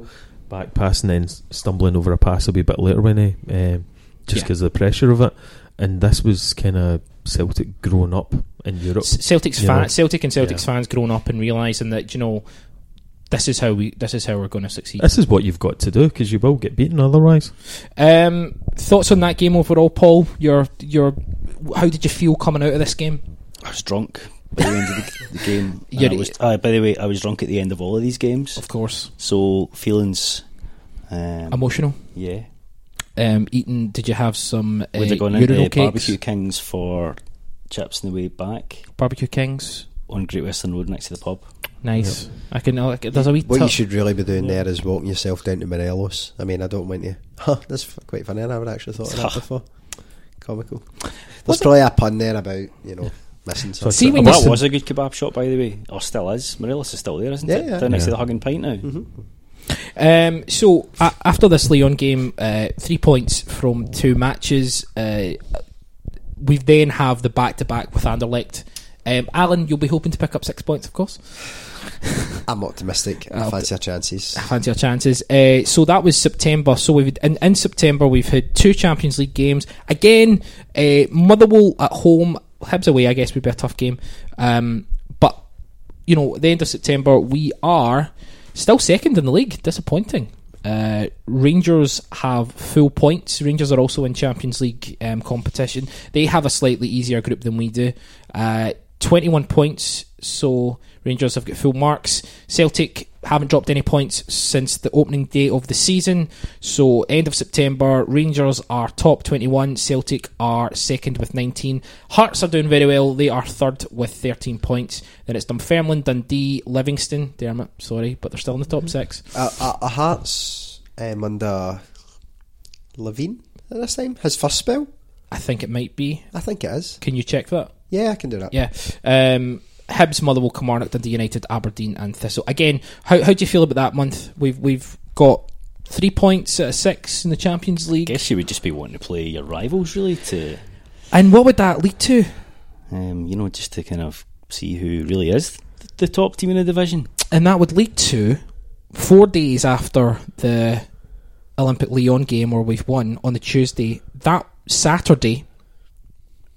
back passing and stumbling over a pass a wee bit later when he, um, just Yeah. because of the pressure of it. And this was kind of Celtic growing up in Europe. Celtic's fan, know? Celtic and Celtics Yeah. fans growing up and realizing that you know this is how we this is how we're going to succeed. This is what you've got to do because you will get beaten otherwise. Um, thoughts on that game overall, Paul? Your your how did you feel coming out of this game? I was drunk by the end of the, the game. and You're- I was, uh, by the way, I was drunk at the end of all of these games. Of course, So feelings, um, emotional. yeah. Um, eating. Did you have some uh, We'd have gone urinal into cakes? Barbecue Kings for chips on the way back Barbecue Kings. on Great Western Road next to the pub. Nice. I can. I can- There's a wee. What tip- you should really be doing there is walking yourself down to Morelos. I mean, I don't want you. Huh, that's quite funny. I never actually thought of that before. Comical. There's probably a pun there about you know missing something. See, when Well, you that s- was a good kebab shop, by the way. Or still is. Morelos is still there, isn't Yeah, it? yeah. Down next to Yeah. the Hug and Pint now. Um, so a after this Lyon game, uh, three points from two matches. Uh, we then have the back to back with Anderlecht. Um, Alan, you'll be hoping to pick up six points, of course. I'm optimistic. I fancy our chances. I fancy our chances. Uh, so that was September. So we've in, in September we've had two Champions League games. Again, uh, Motherwell at home, Hibs away. I guess would be a tough game. Um, but you know, at the end of September we are still second in the league. Disappointing. Uh, Rangers have full points. Rangers are also in Champions League um, competition. They have a slightly easier group than we do. Uh, 21 points, so Rangers have got full marks. Celtic haven't dropped any points since the opening day of the season. So, end of September, Rangers are top 21, Celtic are second with 19. Hearts are doing very well, they are third with 13 points. Then it's Dunfermline, Dundee, Livingston, Dermot, sorry, but they're still in the top six. Uh, uh, uh, Hearts um, under Levein at this time. His first spell. I think it might be. I think it is. Can you check that? Yeah, I can do that. Yeah. Um, Hibs, Motherwell, Kilmarnock, Dundee United, Aberdeen, and Thistle. Again, how how do you feel about that month? We've we've got three points out of six in the Champions League. I guess you would just be wanting to play your rivals, really, to, And what would that lead to? um, you know, just to kind of see who really is the top team in the division. And that would lead to four days after the Olympique Lyon game where we've won on the Tuesday. That Saturday,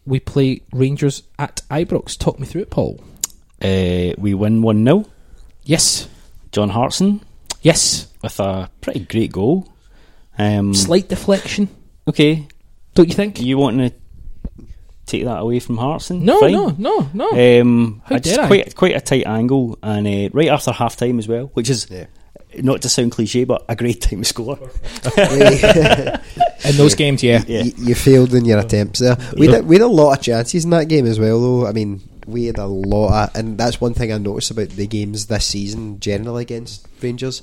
we play Rangers at Ibrox. Talk me through it, Paul. Uh, we win 1 0. Yes. John Hartson Yes. with a pretty great goal. Um, Slight deflection, okay, don't you think? you wanting to take that away from Hartson? No, Fine. no, no, no. Um, How I just dare I? quite quite a tight angle, and uh, right after half time as well, which is Yeah. not to sound cliche, but a great time to score. In those games, yeah. Yeah. you, you failed in your attempts there. We Yeah. had, we had a lot of chances in that game as well, though. I mean, we had a lot, of, and that's one thing I noticed about the games this season generally against Rangers.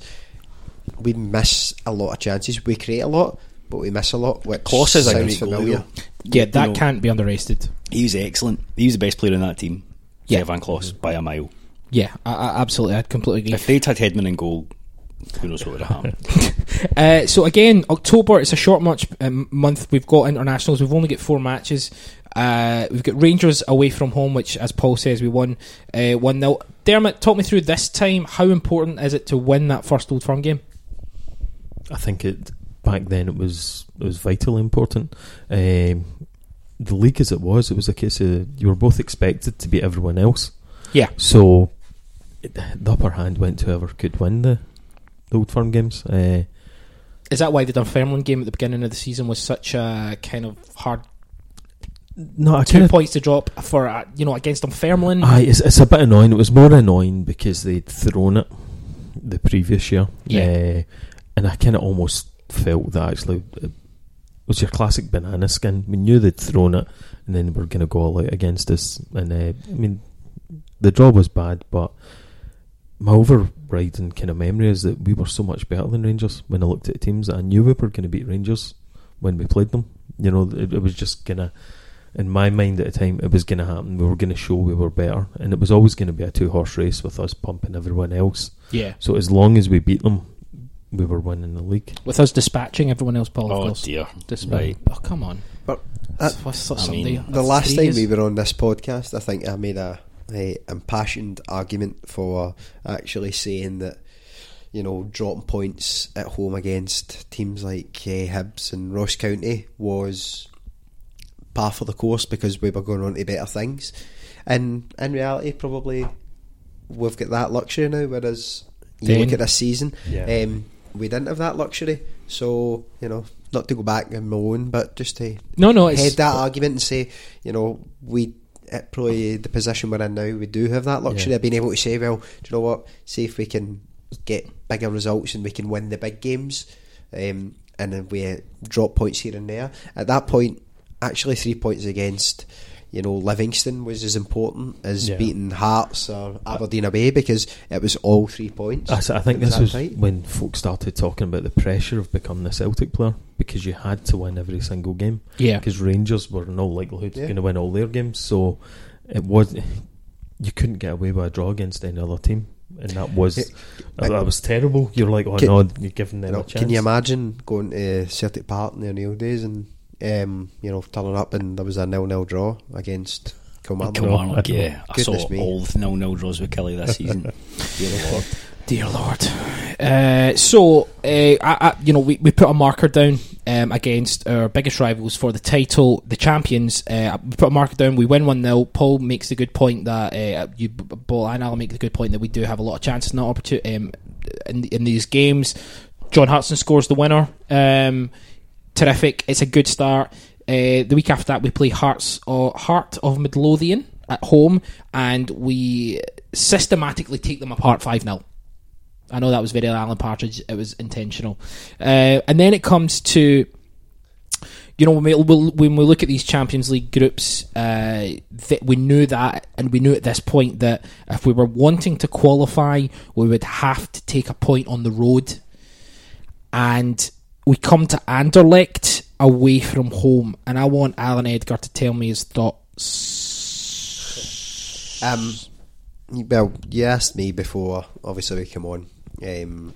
We miss a lot of chances. We create a lot, but we miss a lot. Which Klos is a sounds great familiar. though. Yeah, You that know, can't be underrated. He was excellent. He was the best player in that team. Yeah. Yeah, Van Klos by a mile. Yeah, I, I, absolutely. I completely agree. If they'd had Hedman in goal, who knows what would have happened? Uh, so again, October it's a short much um, month. We've got internationals. We've only got four matches. Uh, we've got Rangers away from home, which, as Paul says, we won uh, one 0 Dermot, talk me through this time. How important is it to win that first Old Firm game? I think it back then it was it was vitally important. Um, the league as it was, it was a case of you were both expected to beat everyone else. Yeah, So the upper hand went to whoever could win the, the old firm games. Uh, is that why the Dunfermline game at the beginning of the season was such a kind of hard no, I two points to drop for uh, you know against Dunfermline? Aye, it's, it's a bit annoying. It was more annoying because they'd thrown it the previous year. Yeah. Uh, and I kind of almost felt that actually it was your classic banana skin. We knew they'd thrown it and then we are going to go all out against us. And uh, I mean, the draw was bad, but my overriding kind of memory is that we were so much better than Rangers when I looked at the teams. I knew we were going to beat Rangers when we played them. You know, it, it was just gonna. In my mind at the time, it was going to happen. We were going to show we were better, and it was always going to be a two horse race with us pumping everyone else. Yeah. So as long as we beat them, we were winning the league. With us dispatching everyone else, Paul, of Oh course. dear. Despite, Right. oh come on, But That's- that- what's I mean, the That's last time we were on this podcast, I think I made a, a impassioned argument for actually saying that you know dropping points at home against teams like uh, Hibs and Ross County was par for the course because we were going on to better things, and in reality, probably we've got that luxury now. Whereas you Dane. look at this season, Yeah. um, we didn't have that luxury. So you know, not to go back and moan, but just to no, no, it's head that argument and say, you know, we at probably the position we're in now, we do have that luxury Yeah. of being able to say, well, do you know what? See if we can get bigger results and we can win the big games, um, and then we drop points here and there. At that point, actually, three points against. You know, Livingston was as important as Yeah. beating Hearts or Aberdeen away because it was all three points. I think Is this was right? when folks started talking about the pressure of becoming a Celtic player because you had to win every single game. yeah. Because Rangers were in all likelihood Yeah. going to win all their games, so it was you couldn't get away with a draw against any other team, and that was Yeah. that, that was terrible. You're like, oh Can- no, you're giving them You know, a chance. can you imagine going to Celtic Park in the O'Neill days and um, you know turning up and there was a nil-nil draw against Kilmarnock? Kilmarnock, I don't yeah. I saw me. all the nil nil draws with Kelly this season. Dear Lord. Dear Lord. Uh, so, uh, I, I, you know, we, we put a marker down um, against our biggest rivals for the title, the champions. Uh, we put a marker down. We win 1 0. Paul makes the good point that, uh, you, Paul and I'll make the good point that we do have a lot of chances and opportunity um, in, in these games. John Hartson scores the winner. Um, terrific. It's a good start. Uh, the week after that, we play Hearts or Heart of Midlothian at home, and we systematically take them apart five 0 I know that was very Alan Partridge. It was intentional. Uh, and then it comes to, you know, when we, when we look at these Champions League groups, uh, we knew that, and we knew at this point that if we were wanting to qualify, we would have to take a point on the road. And we come to Anderlecht away from home, and I want Alan Edgar to tell me his thoughts. Um, well, you asked me before. Obviously, we come on, um,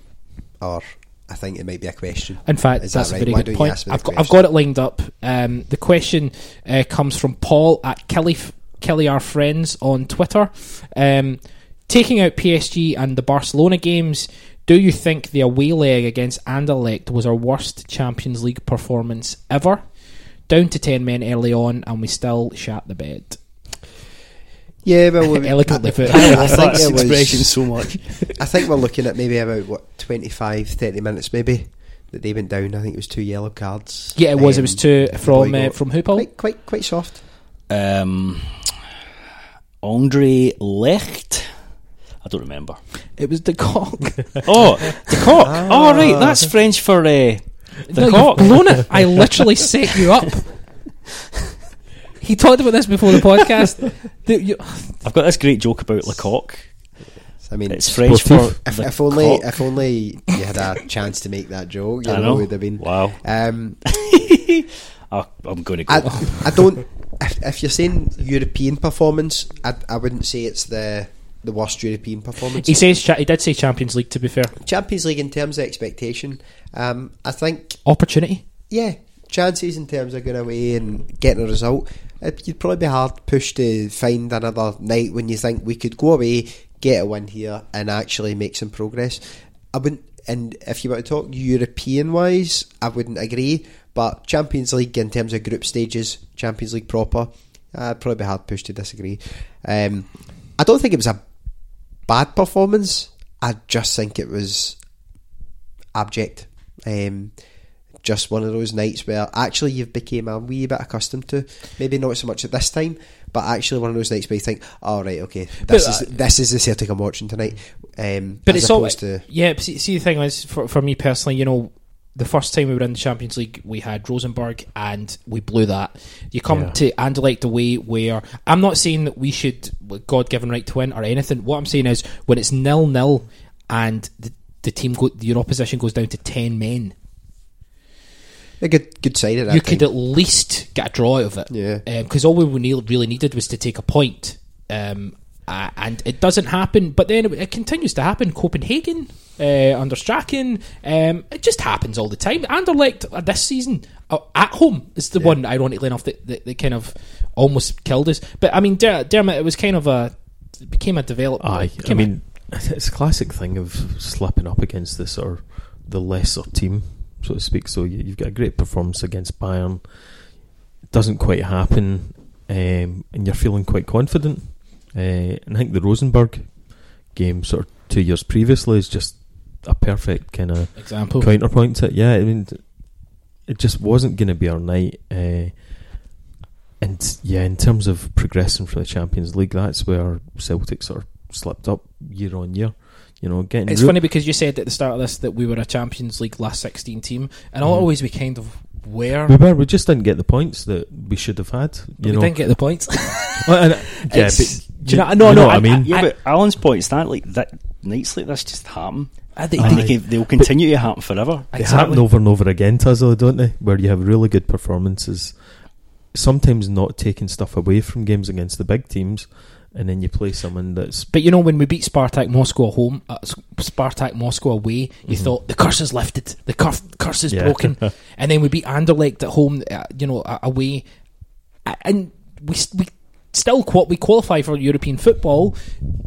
or I think it might be a question. In fact, Is that that's a right? very Why good point. ask me the I've got, I've got it lined up. Um, the question uh, comes from Paul at Kelly, Kelly Our Friends on Twitter. Um, taking out PSG and the Barcelona games, do you think the away leg against Anderlecht was our worst Champions League performance ever? Down to 10 men early on, and we still shat the bed. Yeah, well, we- Elegantly put. I, I think that it was. expression so much. I think we're looking at maybe about what 25, 30 minutes, maybe that they went down. I think it was two yellow cards. Yeah, it was. it Um, was two from boy uh, from who, Paul? quite, quite, quite soft. Um, Andre Lecht. I don't remember. It was the cock. Oh, the cock. Oh, right, that's French for uh, the no, cock. You've blown it. I literally set you up. He talked about this before the podcast. The- you- I've got this great joke about Lecoq. I mean, It's French for if, the if only cock. if only you had a chance to make that joke, you I know, know. would have been. Wow. Um, Oh, I'm going to go. I, I don't. If, if you're saying European performance, I, I wouldn't say it's the the worst European performance. he says he did say Champions League. To be fair, Champions League in terms of expectation, um, I think opportunity. yeah, chances in terms of going away and getting a result, it, you'd probably be hard pushed to find another night when you think we could go away, get a win here, and actually make some progress. I wouldn't, and if you were to talk European wise, I wouldn't agree. But Champions League in terms of group stages, Champions League proper, I'd probably be hard pushed to disagree. Um, I don't think it was a bad performance. I just think it was abject. Um, just one of those nights where actually you've became a wee bit accustomed to. Maybe not so much at this time, but actually one of those nights where you think, "All right, okay, this But, is this is the Celtic I'm watching tonight." Um, But it's always to yeah. See, see, the thing is, for for me personally, you know, the first time we were in the Champions League, we had Rosenborg and we blew that. You come Yeah. to Anderlecht away, where I'm not saying that we should God given right to win or anything. What I'm saying is when it's nil nil and the, the team go, your opposition goes down to ten men, A good good side of that. you time. could at least get a draw out of it. Yeah. Because all we really needed was to take a point. Um, uh, and it doesn't happen, but then it, it continues to happen. Copenhagen, uh, under Strachan, um, it just happens all the time. Anderlecht uh, this season uh, at home is the one, ironically enough, that, that, that kind of almost killed us. But I mean, Der- Dermot, it was kind of a it became a development. Aye, I became a- mean, it's a classic thing of slipping up against this or the lesser team, so to speak. So you, you've got a great performance against Bayern, it doesn't quite happen, um, and you're feeling quite confident. Uh, I think the Rosenborg game, sort of two years previously, is just a perfect kind of example. counterpoint to it. Yeah, I mean, it just wasn't going to be our night. Uh, and yeah, in terms of progressing for the Champions League, that's where Celtic sort of slipped up year on year. You know, getting It's funny because you said at the start of this that we were a Champions League last 16 team, and Mhm. always we kind of were. We were. We just didn't get the points that we should have had. You we didn't get the points. Well, and- yeah, but do you know- no, you no, what I, I- mean. Yeah, I- but Alan's point is that like that nights like this just happen. They- And they- they can, they'll continue to happen forever. They Exactly. happen over and over again to us, though, don't they? Where you have really good performances, sometimes not taking stuff away from games against the big teams, and then you play someone that's But you know, when we beat Spartak Moscow at home, uh, Spartak Moscow away, you Mhm. thought the curse is lifted, the curse, curse is Yeah. broken, and then we beat Anderlecht at home, uh, you know, uh, away, and we we still qual- we qualify for European football,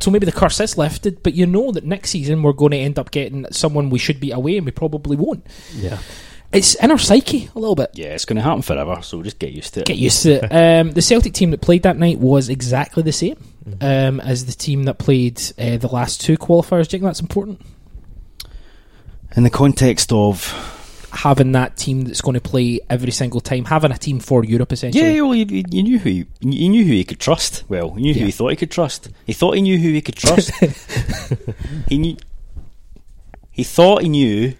so maybe the curse is lifted. But you know that next season we're going to end up getting someone we should be away, and we probably won't. yeah. It's in our psyche a little bit. Yeah, it's going to happen forever, so just get used to it. Get used to it. Um, the Celtic team that played that night was exactly the same um, as the team that played uh, the last two qualifiers. Do you think that's important? In the context of Having that team that's going to play every single time, having a team for Europe essentially. yeah, well, you, you knew who you, you knew who he could trust. Well, you knew Yeah. who he thought he could trust. He thought he knew who he could trust. he knew. He thought he knew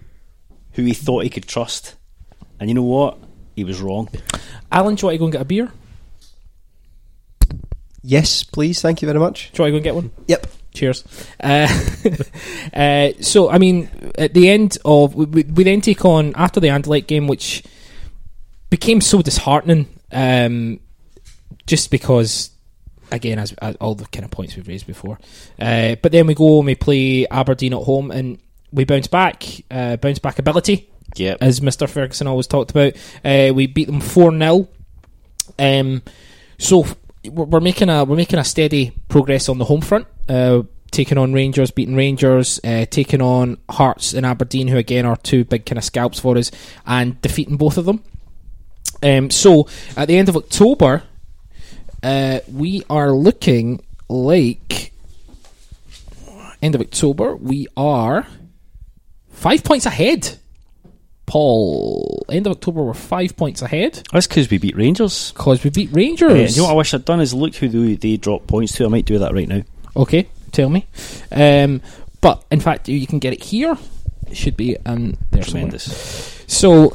who he thought he could trust, and you know what? He was wrong. Alan, do you want to go and get a beer? Yes, please. Thank you very much. Do you want to go and get one? Yep. Cheers. Uh, uh, so, I mean, at the end of we, we, then take on after the Anderlecht game, which became so disheartening, um, just because, again, as, as all the kind of points we've raised before. Uh, but then we go and we play Aberdeen at home, and we bounce back, uh, bounce back ability, Yep. as Mister Ferguson always talked about. Uh, we beat them four 0 um, so we're making a we're making a steady progress on the home front. Uh, taking on Rangers, beating Rangers, uh, taking on Hearts and Aberdeen, who again are two big kind of scalps for us, and defeating both of them. Um, so at the end of October, uh, we are looking like end of October. We are five points ahead. Paul, end of October, we're five points ahead That's because we beat Rangers. because we beat Rangers. you know what I wish I'd done is look who they, they dropped points to. I might do that right now. Okay, tell me. Um, but in fact, you can get it here. It should be um, there somewhere. Tremendous. So uh,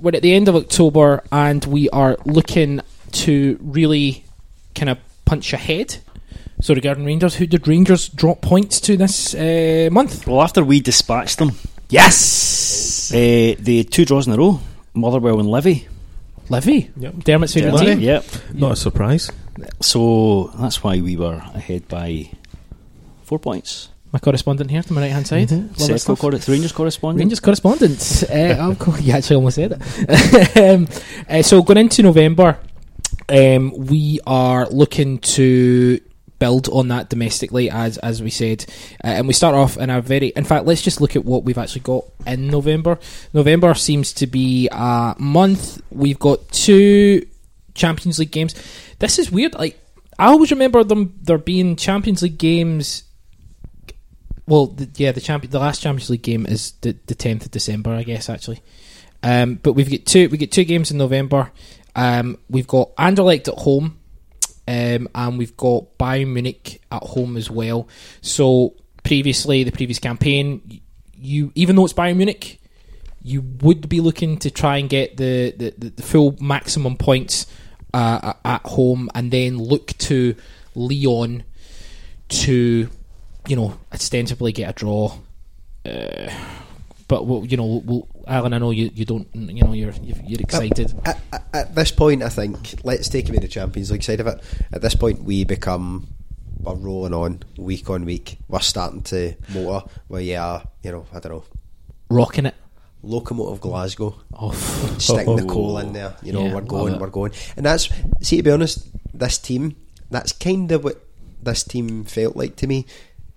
we're at the end of October, and we are looking to really kind of punch ahead. So regarding Rangers, who did Rangers drop points to this uh, month? Well, after we dispatched them, Yes, uh, they had two draws in a row. Motherwell and Livy. Livy, Yep. Dermot's favourite Livy, team. Yep. Not a surprise. So that's why we were ahead by four points. My correspondent here to my right hand side. Mhm. Love that Seco Rangers correspondent. Rangers correspondent. uh, of course, you actually almost said it. um, uh, so going into November, um, we are looking to build on that domestically, as as we said, uh, and we start off in a very. In fact, let's just look at what we've actually got in November. November seems to be a month. We've got two Champions League games. This is weird. Like I always remember them there being Champions League games well, the, yeah, the champion, the last Champions League game is the the tenth of December, I guess actually. Um, but we've got two we get two games in November. Um, we've got Anderlecht at home, um, and we've got Bayern Munich at home as well. So previously, the previous campaign, you even though it's Bayern Munich, you would be looking to try and get the, the, the, full maximum points uh, at home and then look to Lyon to, you know, ostensibly get a draw. Uh, but we'll, you know, we'll, Alan, I know you, you don't, you know, you're you're excited. At, at, at this point, I think let's take away the Champions League side of it. At this point, we become we're rolling on week on week. We're starting to motor where you are, you know, I don't know, Rocking it. locomotive Glasgow, Oh, sticking the coal oh. in there. You know, Yeah, we're going, we're going, and that's see to be honest, this team. That's kind of what this team felt like to me.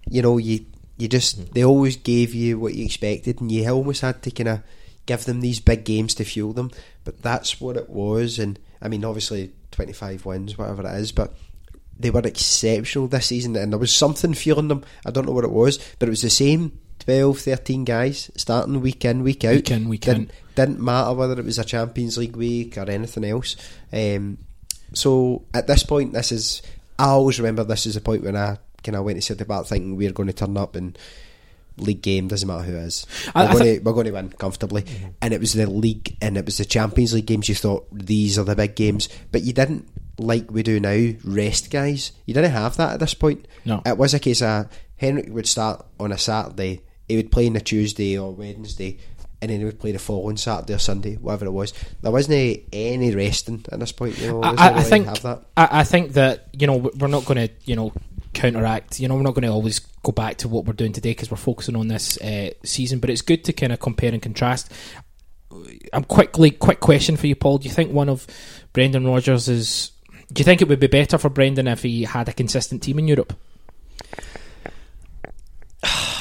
You know, you you just they always gave you what you expected, and you almost had to kind of give them these big games to fuel them. But that's what it was, and I mean, obviously, twenty five wins, whatever it is, but. They were exceptional this season, and there was something fueling them. I don't know what it was, but it was the same 12, 13 guys starting week in, week out. Week in, week didn't, out. didn't matter whether it was a Champions League week or anything else. Um, so at this point, this is. I always remember this is the point when I kind of went to sit about thinking we're going to turn up and league game doesn't matter who it is. We're, I going, thi- to, we're going to win comfortably, mm-hmm. and it was the league and it was the Champions League games. You thought these are the big games, but you didn't like we do now rest guys. You didn't have that at this point. No. it was a case of Henrik would start on a Saturday. He would play on a Tuesday or Wednesday, and then he would play the following Saturday or Sunday, whatever it was. There wasn't any resting at this point. You know, I, I, I really think. I, I think that you know we're not going to you know counteract. You know we're not going to always go back to what we're doing today because we're focusing on this uh, season. But it's good to kind of compare and contrast. I'm quickly quick question for you, Paul. Do you think one of Brendan Rodgers is? Do you think it would be better for Brendan if he had a consistent team in Europe?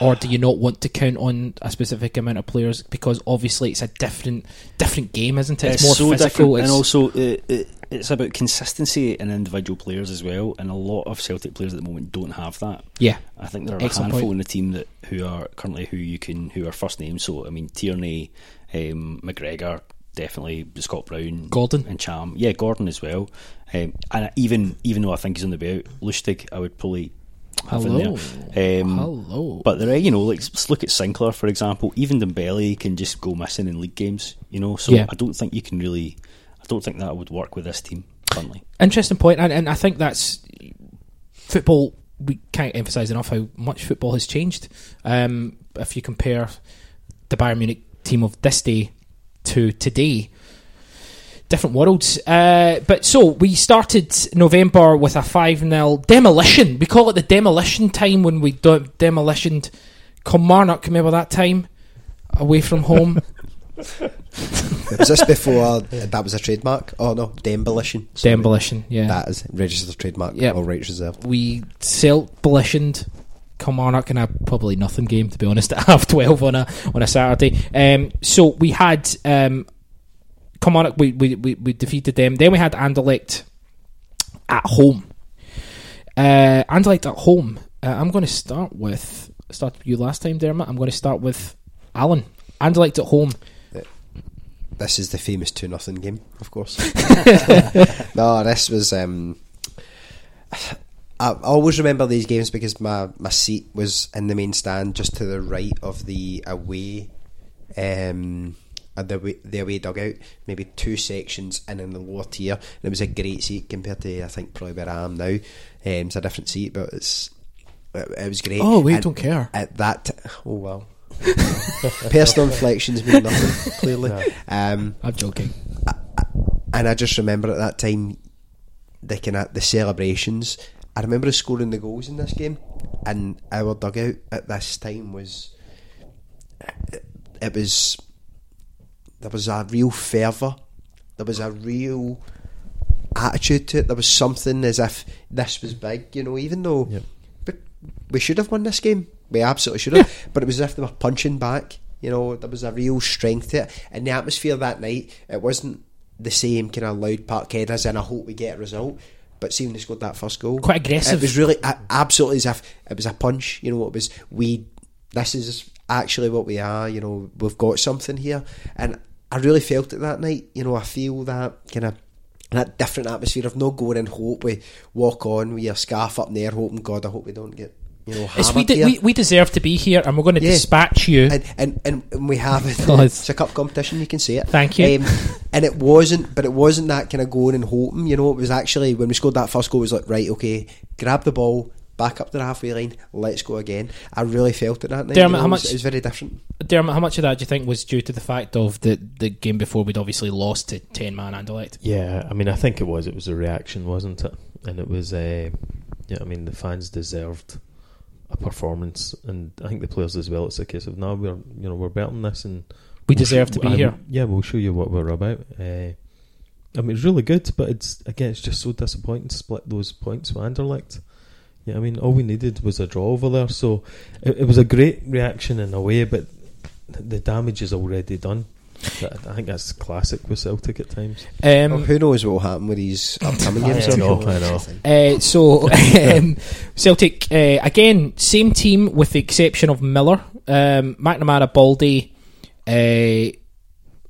Or do you not want to count on a specific amount of players because obviously it's a different different game, isn't it? It's, more so physical. different, and also it, it, it's about consistency in individual players as well. And a lot of Celtic players at the moment don't have that. yeah, I think there are Excellent a handful point. in the team that who are currently who you can who are first names. So I mean Tierney, um, McGregor, definitely Scott Brown, Gordon. and Cham. Yeah, Gordon as well. Um, and even even though I think he's on the way out, Lustig, I would probably have in Hello. there. Um, Hello. But there, are, you know, like let's look at Sinclair for example. Even Dembele can just go missing in league games. You know, so Yeah. I don't think you can really. I don't think that would work with this team currently. Interesting point, and, and I think that's football. We can't emphasise enough how much football has changed. Um, if you compare the Bayern Munich team of this day to today, different worlds. Uh, but so we started November with a five 0 demolition. We call it the demolition time when we do- demolitioned Kilmarnock. Remember that time away from home. Was this before that was a trademark? Oh no, demolition. Sorry. demolition, yeah. That is registered trademark. Yep. All rights reserved. we self-belitioned Kilmarnock in a probably nothing game to be honest at half twelve on a on a Saturday. Um, so we had um, Kilmarnock, we, we, we, we defeated them. Then we had Anderlecht at home. Uh, Anderlecht at home. Uh, I'm going to start with start with you last time, Dermot. I'm going to start with Alan. Anderlecht at home. This is the famous two nothing game, of course. no, this was. Um, I always remember these games because my, my seat was in the main stand, just to the right of the away, um, uh, the away, the away dugout. Maybe two sections and in the lower tier. And it was a great seat compared to I think probably where I am now. Um, it's a different seat, but it's it, it was great. Oh, we And don't care. At that, t- oh well. Personal inflections mean nothing. Clearly, um, I'm joking. and I just remember at that time the at the celebrations. I remember scoring the goals in this game, and our dugout at this time was it, it was there was a real fervour, there was a real attitude to it. There was something as if this was big, you know. Even though, Yep. but we should have won this game. We absolutely should have. but it was as if they were punching back. You know, there was a real strength to it, and the atmosphere that night. It wasn't the same kind of loud parkhead as in I hope we get a result. But seeing they scored that first goal, Quite aggressive. It was really absolutely as if it was a punch. You know, it was we. This is actually what we are. You know, we've got something here, and I really felt it that night. You know, I feel that kind of that different atmosphere of no going in hope we walk on with your scarf up in the air, hoping God, I hope we don't get you know, It's, we, de- we, we deserve to be here, and we're going to Yeah. dispatch you. and, and, and, and we have it. It's a cup competition. You can say it. Thank you. Um, and it wasn't, but it wasn't that kind of going and hoping. You know, it was actually when we scored that first goal. It was like right, okay, grab the ball, back up to the halfway line, let's go again. I really felt it that night. Dermot, you know, how it was- much- It was very different. Dermot, how much of that do you think was due to the fact of the, the game before we'd obviously lost to 10 man Anderlecht? Yeah, I mean, I think it was. It was a reaction, wasn't it? And it was. Uh, yeah, I mean, the fans deserved a performance, and I think the players as well. It's a case of now we're you know we're better than this, and We we'll deserve sh- to be I- here. Yeah, we'll show you what we're about. Uh, I mean, it's really good, but it's again, it's just so disappointing to split those points with Anderlecht. Yeah, I mean, all we needed was a draw over there, so it, it was a great reaction in a way, but the damage is already done. That- I think that's classic with Celtic at times. Um, Well, who knows what will happen with these upcoming I games? know, I know. Uh, so um, Celtic uh, again, same team with the exception of Miller, um, McNamara, Balde, uh,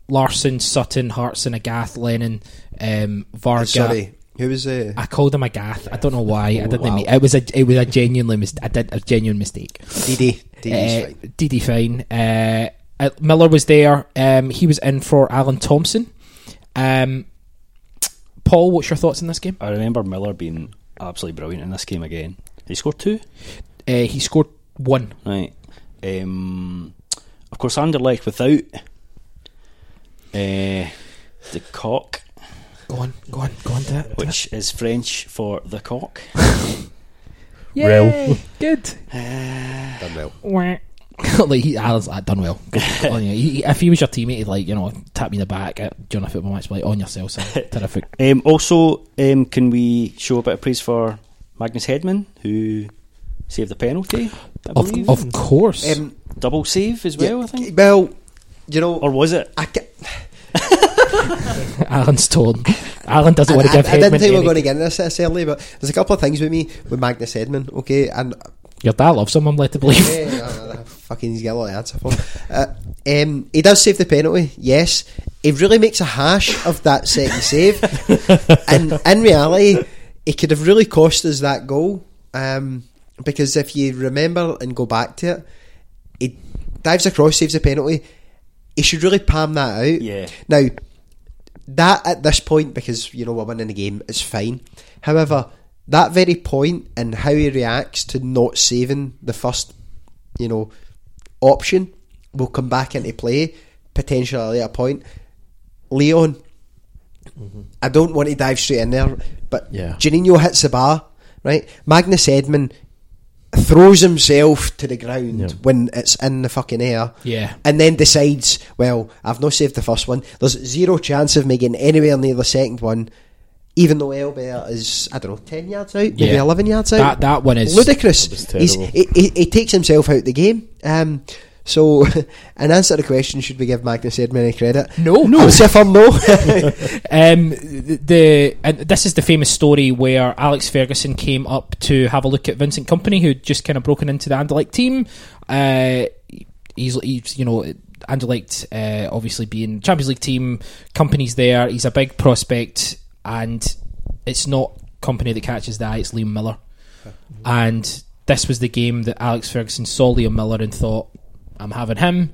Larsson, Sutton, Hartson, Agathe, Lennon, um, Varga. Sorry, who was uh, I called him a Agathe. I don't know why. I didn't. Wow. mean- It was a. It was a genuinely. Mis- I did a genuine mistake. DD? DD's Uh, fine. DD fine. Uh, uh, Miller was there. Um, he was in for Alan Thompson. Um, Paul, what's your thoughts on this game? I remember Miller being absolutely brilliant in this game again. He scored two, Uh, he scored one. right? Um, of course, Anderlecht without uh, the cock, Go on, go on, go on to it. which is French for the cock. Yay! Good. Done well. Wah. like he, Alan's like, done well. Good. Yeah, he- if he was your teammate, he'd like you know tap me in the back at during a football match, be like on yourself, son. Terrific. Um, also, um, can we show a bit of praise for Magnus Hedman, who saved the penalty? I Of, believe of course. Um, double save as well. yeah, I think, Well, you know, or was it? I, ca- Alan's told. Alan doesn't want to I, give I, I didn't think we were going to get into this necessarily, but there's a couple of things with me with Magnus Hedman, okay, and Your dad loves him. I'm led to believe. Yeah, fucking, he's got a lot of answer for. Uh, um, he does save the penalty, yes. He really makes a hash of that second save, and in reality, it could have really cost us that goal. Um, because if you remember and go back to it, he dives across, saves the penalty. He should really palm that out. Yeah. Now, that at this point, because you know we're winning the game, is fine. However, that very point and how he reacts to not saving the first, you know, option will come back into play potentially at a point. Lyon, I don't want to dive straight in there, but Yeah. Juninho hits the bar, right? Magnus Hedman throws himself to the ground Yeah. when it's in the fucking air Yeah. and then decides, well, I've not saved the first one. There's zero chance of me getting anywhere near the second one, even though Elber is, I don't know, 10 yards out, maybe Yeah. 11 yards out. That that one is Ludicrous. He's, he, he, he takes himself out the game. Um, so, in answer to the question, should we give Magnus Hedman any credit? No. no. I would no. Um, the, the and this is the famous story where Alex Ferguson came up to have a look at Vincent Kompany, who'd just kind of broken into the Anderlecht team. Uh, he's, he's you know Anderlecht, uh, obviously being Champions League team, Kompany's there. He's a big prospect, and it's not Kompany that catches the eye; it's Liam Miller. And this was the game that Alex Ferguson saw Liam Miller and thought, "I'm having him."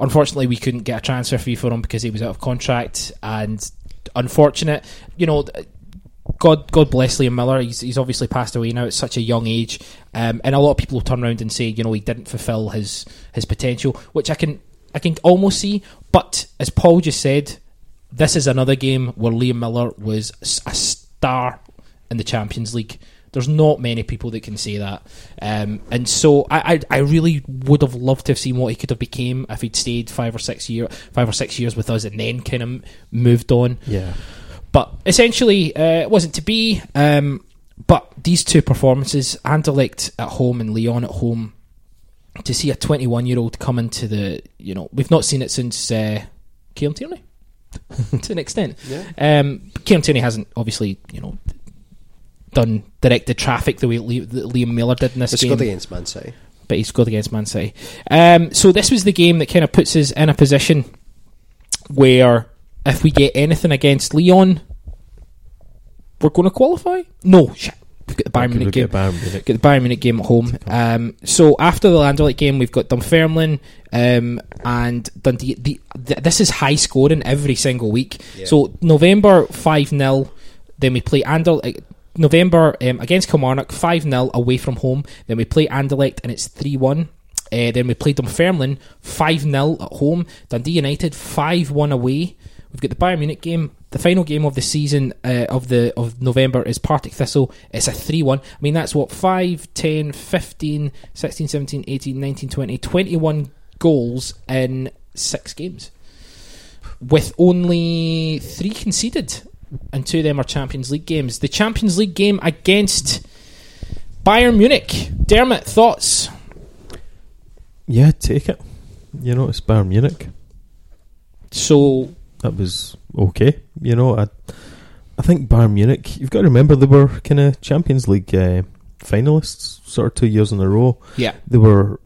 Unfortunately, we couldn't get a transfer fee for him because he was out of contract, and unfortunate. You know, God, God bless Liam Miller. He's, he's obviously passed away now at such a young age, um, and a lot of people will turn around and say, you know, he didn't fulfil his his potential, which I can I can almost see. But as Paul just said, this is another game where Liam Miller was a star in the Champions League. There's not many people that can say that, um, and so I, I, I really would have loved to have seen what he could have became if he'd stayed five or six year, five or six years with us, and then kind of moved on. Yeah. But essentially, uh, it wasn't to be. Um, but these two performances, Anderlecht at home and Lyon at home, to see a 21 year old come into the, you know, we've not seen it since uh, Kieran Tierney to an extent. Yeah. Um, Kieran Tierney hasn't obviously, you know, done directed traffic the way Liam Miller did in this It's game scored against Man City. but he scored against Man City. Um, so this was the game that kind of puts us in a position where if we get anything against Lyon, we're going to qualify. No, shit. We've got the Bayern Munich game. Bayern Munich? Get the Bayern Munich game at home. Um, so after the Anderlecht game, we've got Dunfermline um, and Dundee. The, th this is high scoring every single week. Yeah. So November five 0 Then we play Anderlecht. November um, against Kilmarnock five 0 away from home. Then we play Anderlecht and it's three one. Uh, then we play Dunfermline five 0 at home. Dundee United five one away. We've got the Bayern Munich game. The final game of the season uh, of the of November is Partick Thistle. It's a 3 1. I mean, that's what 5, 10, 15, 16, 17, 18, 19, 20, 21 goals in six games. With only three conceded. And two of them are Champions League games. The Champions League game against Bayern Munich. Dermot, thoughts? Yeah, take it. You know, it's Bayern Munich. So, That was okay. You know, I I think Bayern Munich. You've got to remember they were kind of Champions League uh, finalists, sort of two years in a row. yeah. They were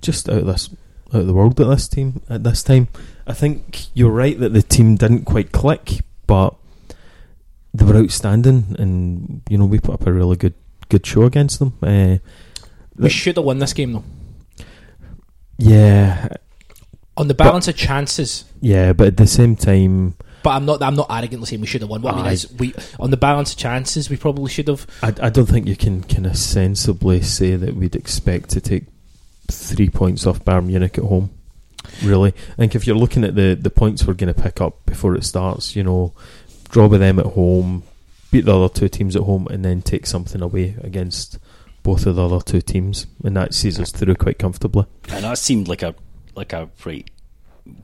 just out of this out of the world at this team at this time. I think you're right that the team didn't quite click, but they were outstanding, and you know we put up a really good good show against them. Uh, We should have won this game, though. yeah, On the balance of chances. yeah, but at the same time, But I'm not. I'm not arrogantly saying we should have won. What I mean Aye. is, we on the balance of chances, we probably should have. I, I don't think you can kind of sensibly say that we'd expect to take three points off Bayern Munich at home. Really, I think if you're looking at the, the points we're going to pick up before it starts, you know, draw with them at home, beat the other two teams at home, and then take something away against both of the other two teams, and that sees us through quite comfortably. And that seemed like a like a pretty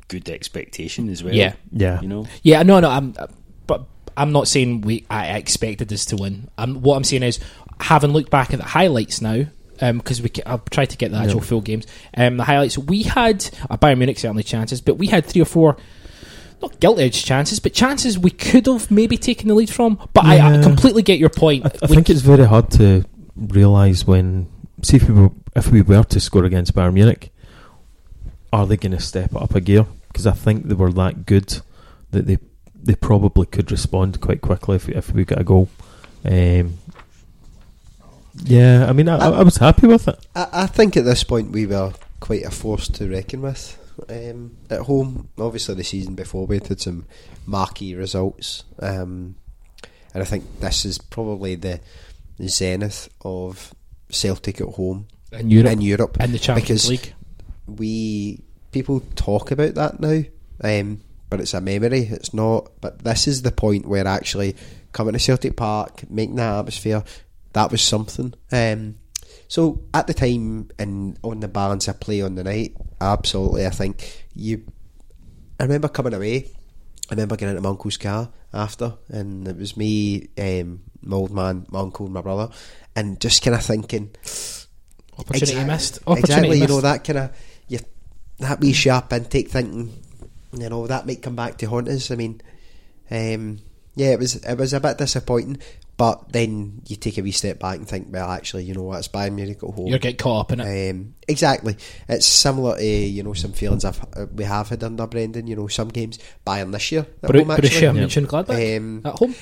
good expectation as well. Yeah. Yeah, You know? Yeah, no, no. I'm, but I'm not saying we. I expected us to win. I'm, what I'm saying is, having looked back at the highlights now, because we, ca- I'll try to get the actual Yeah. full games. Um, the highlights we had uh, Bayern Munich certainly chances, but we had three or four. Not guilt edged chances, but chances we could have maybe taken the lead from. But I, I completely get your point. I, I We- think it's very hard to realise when see if we were if we were to score against Bayern Munich, are they going to step it up a gear? Because I think they were that good that they they probably could respond quite quickly if if we got a goal. Um, yeah, I mean, I, I, I was happy with it. I, I think at this point we were quite a force to reckon with um, at home. Obviously, the season before we had some marquee results, um, and I think this is probably the zenith of Celtic at home in Europe, in Europe. in the Champions because League. We people talk about that now, um, but it's a memory. It's not. But this is the point where actually coming to Celtic Park, making that atmosphere, that was something. Um, so at the time and on the balance of play on the night, absolutely, I think you. I remember coming away. I remember getting into my uncle's car after, and it was me, um, my old man, my uncle, and my brother, and just kind of thinking, Opportunity Exact- missed. Opportunity exactly, you know that kind of that wee sharp intake thinking, you know that might come back to haunt us. I mean, um, yeah, it was it was a bit disappointing, but then you take a wee step back and think, well, actually, you know what, it's Bayern Munich at home. You're getting caught up in it. Um, exactly, it's similar to you know some feelings I've uh, we have had under Brendan. You know, some games Bayern this year at Bru- home actually. Borussia Mönchengladbach Um, at home.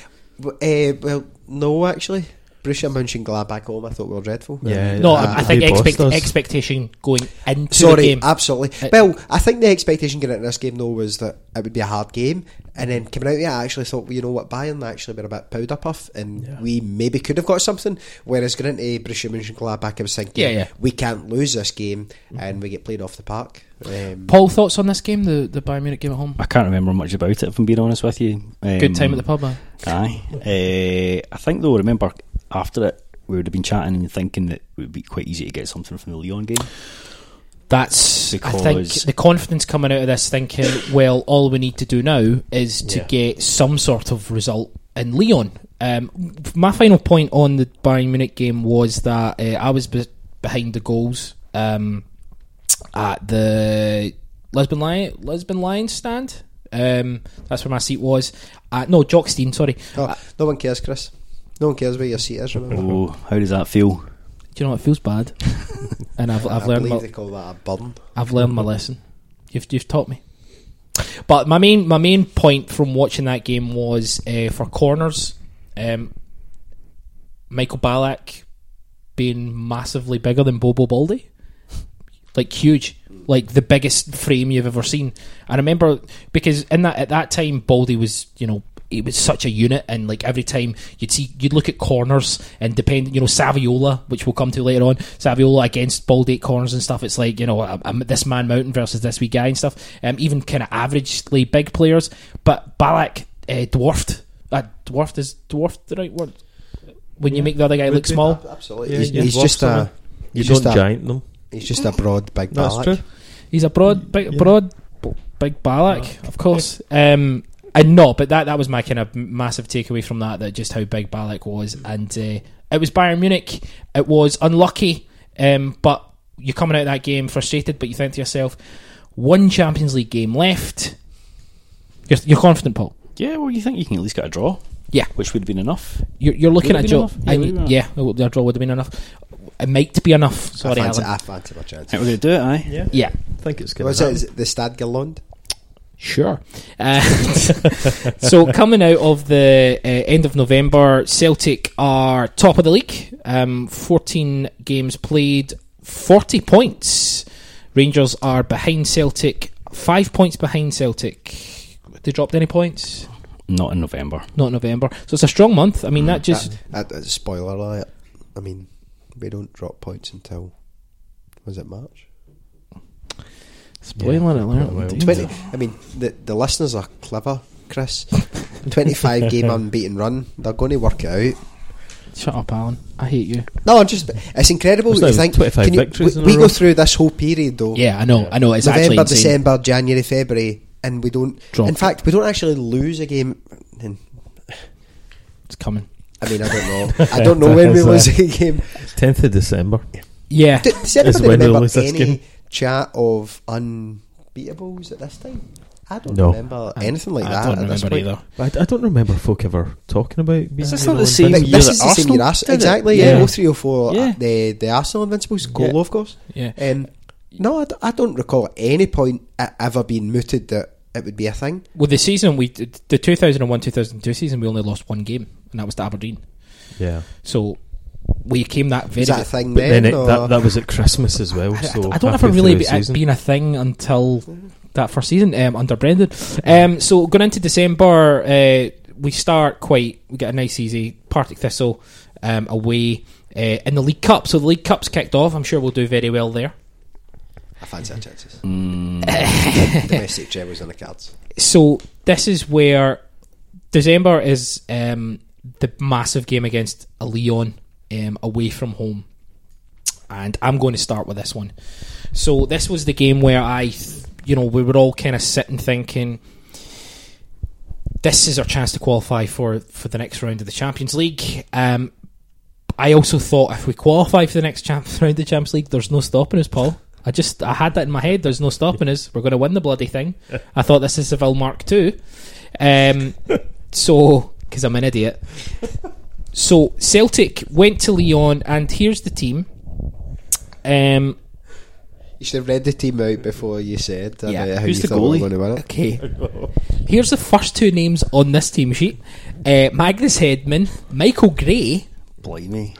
uh, well, no, actually, Borussia Mönchengladbach home. I thought we were dreadful. Yeah, No, uh, I, I think expect, expectation going into Sorry, the game. absolutely. Uh, well, I think the expectation going into this game though was that it would be a hard game, and then coming out of it, I actually thought, well, you know what, Bayern actually were a bit powder puff, and Yeah. we maybe could have got something. Whereas going into Borussia Mönchengladbach, I was thinking, Yeah, yeah. we can't lose this game, and we get played off the park. Um, Paul, thoughts on this game, the the Bayern Munich game at home? I can't remember much about it, if I'm being honest with you. Um, Good time at the pub, man. Aye. Uh, I think, though, remember after it, we would have been chatting and thinking that it would be quite easy to get something from the Lyon game. That's I think Because- the confidence coming out of this, thinking, well, all we need to do now is to Yeah. get some sort of result in Lyon. Um, my final point on the Bayern Munich game was that uh, I was be- behind the goals um, at the Lisbon Lion Lisbon Lions stand. Um, that's where my seat was. Uh, no, Jock Stein, sorry. oh, no one cares, Chris. No one cares where your seat is. Remember, Oh, how does that feel? Do you know what? It feels bad, and I've I've I learned believe my, they call that a burn. I've learned my lesson. You've you've taught me. But my main my main point from watching that game was uh, for corners. Um, Michael Ballack being massively bigger than Bobo Balde, like huge, like the biggest frame you've ever seen. I remember because in that at that time Balde was you know it was such a unit and like every time you'd see you'd look at corners and depend you know Saviola which we'll come to later on Saviola against Balde at corners and stuff it's like you know um, this man mountain versus this wee guy and stuff um, even kind of averagely big players but Ballack uh, dwarfed uh, dwarfed is dwarfed the right word when you make the other guy look Would small Absolutely. Yeah, he's yeah. he's just them, a You he's don't just a giant them. he's just a broad big That's true. He's a broad, big, Yeah. broad, big Ballack, of course. Um, and no, but that that was my kind of massive takeaway from that. That just how big Ballack was, and uh, it was Bayern Munich. It was unlucky, um, but you're coming out of that game frustrated. But you think to yourself, one Champions League game left. You're, you're confident, Paul. Yeah, well, you think you can at least get a draw? Yeah. Which would have been enough. You're, you're looking Would at it a have job. been enough? Yeah, and would it have yeah, it would- the draw would have been enough. It might be enough. Sorry, I fancy, Alan. I fancy my chances. We're going to do it, aye? Yeah, Yeah, I think it's going Was it, is it the Stade Gerland? Sure. Uh, so coming out of the uh, end of November, Celtic are top of the league. Um, 14 games played, 40 points. Rangers are behind Celtic, five points behind Celtic. They dropped any points? Not in November. Not in November. So it's a strong month. I mean, that just Uh, uh, spoiler alert. I mean, we don't drop points until was it March? Spoiling Yeah. alert. Well. Twenty. I mean, the the listeners are clever, Chris. Twenty-five game unbeaten run. They're going to work it out. Shut up, Alan. I hate you. No, I'm just. It's incredible. What's that you think 25 can you- victories we, in a we row? go through this whole period though. Yeah, I know. I know. It's actually November, insane. December, January, February, and we don't. Drop. In fact, we don't actually lose a game. In, It's coming. I mean, I don't know. I don't know when we Is, uh, lose a game. 10th of December. Yeah. D- Does anybody Is when we remember lose this game. Chat of unbeatables at this time? I don't No. remember anything like I that. don't at this remember point. either. I, I don't remember folk ever talking about being Is this not the same year This that is the same year. Ars- did it? exactly, Yeah. yeah. 0304, Yeah. uh, the, the Arsenal Invincibles, goal, Yeah. of course. Yeah. Um, no, I, d- I don't recall at any point ever being mooted that it would be a thing. Well, the season we the 2001 2002 season we only lost one game, and that was to Aberdeen. Yeah. So we came that very. Is that a thing But then? then it, or- that, that was at Christmas as well. I, so I don't halfway ever really through be, the it season. being a thing until that first season um, under Brendan. Um, so going into December, uh, we start quite. We get a nice easy Partick Thistle um, away uh, in the League Cup. So the League Cup's kicked off. I'm sure we'll do very well there. I fancy our chances. Mm, Domestic trebles on the cards. so this is where December is um, the massive game against a Lyon um, away from home, and I'm going to start with this one. So this was the game where I, you know, we were all kind of sitting thinking, this is our chance to qualify for for the next round of the Champions League. Um, I also thought if we qualify for the next champ- round of the Champions League, there's no stopping us, Paul. I just I had that in my head. There's no stopping us. We're going to win the bloody thing. I thought this is Seville Mark Two. Um, so because I'm an idiot. So Celtic went to Lyon, and here's the team. Um, You should have read the team out before you said Yeah. about how Who's you the thought we were goalie? going to win it. okay. Here's the first two names on this team sheet: uh, Magnus Hedman, Michael Gray, blimey.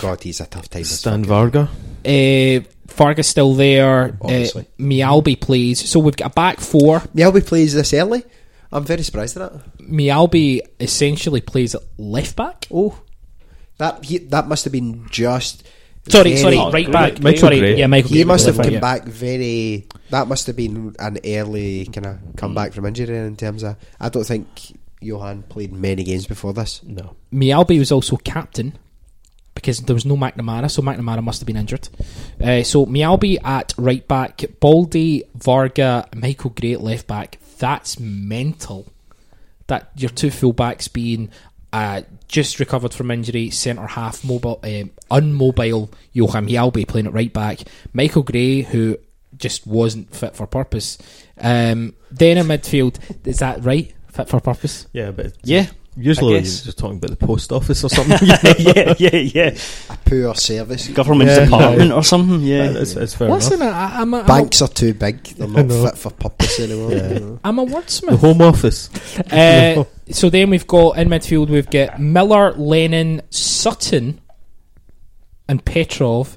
God, he's a tough time. this Stan fucking- Varga. uh, Vargas still there. Uh, Obviously. Mjällby plays. So we've got a back four. Mjällby plays this early. I'm very surprised at that. Mjällby essentially plays at left back. Oh, that he, that must have been just. Sorry, very- sorry, Oh, right Gray. back. Michael sorry, Gray. yeah, Michael. He Gray, must have come back, yeah. back very. That must have been an early kind of comeback from injury in terms of. I don't think Johan played many games before this. No. Mjällby was also captain because there was no McNamara, so McNamara must have been injured. Uh, so Mjällby at right back, Balde, Varga, Michael Gray at left back. That's mental. That your two fullbacks being uh, just recovered from injury, centre half, mobile, um unmobile Johan Mjällby playing at right back, Michael Gray who just wasn't fit for purpose. Um, then in midfield, is that right? Fit for purpose? Yeah, but Yeah. Usually, I you're just talking about the post office or something. you know? yeah, yeah, yeah. A poor service. Government Yeah. department or something. Yeah, it's, it's fair Listen, enough. I, I'm a, I'm a- Banks are too big. They're not fit for purpose anymore. Yeah. you know. I'm a wordsmith. The wordsmith. Home Office. Uh, so then we've got in midfield we've got Miller, Lennon, Sutton, and Petrov.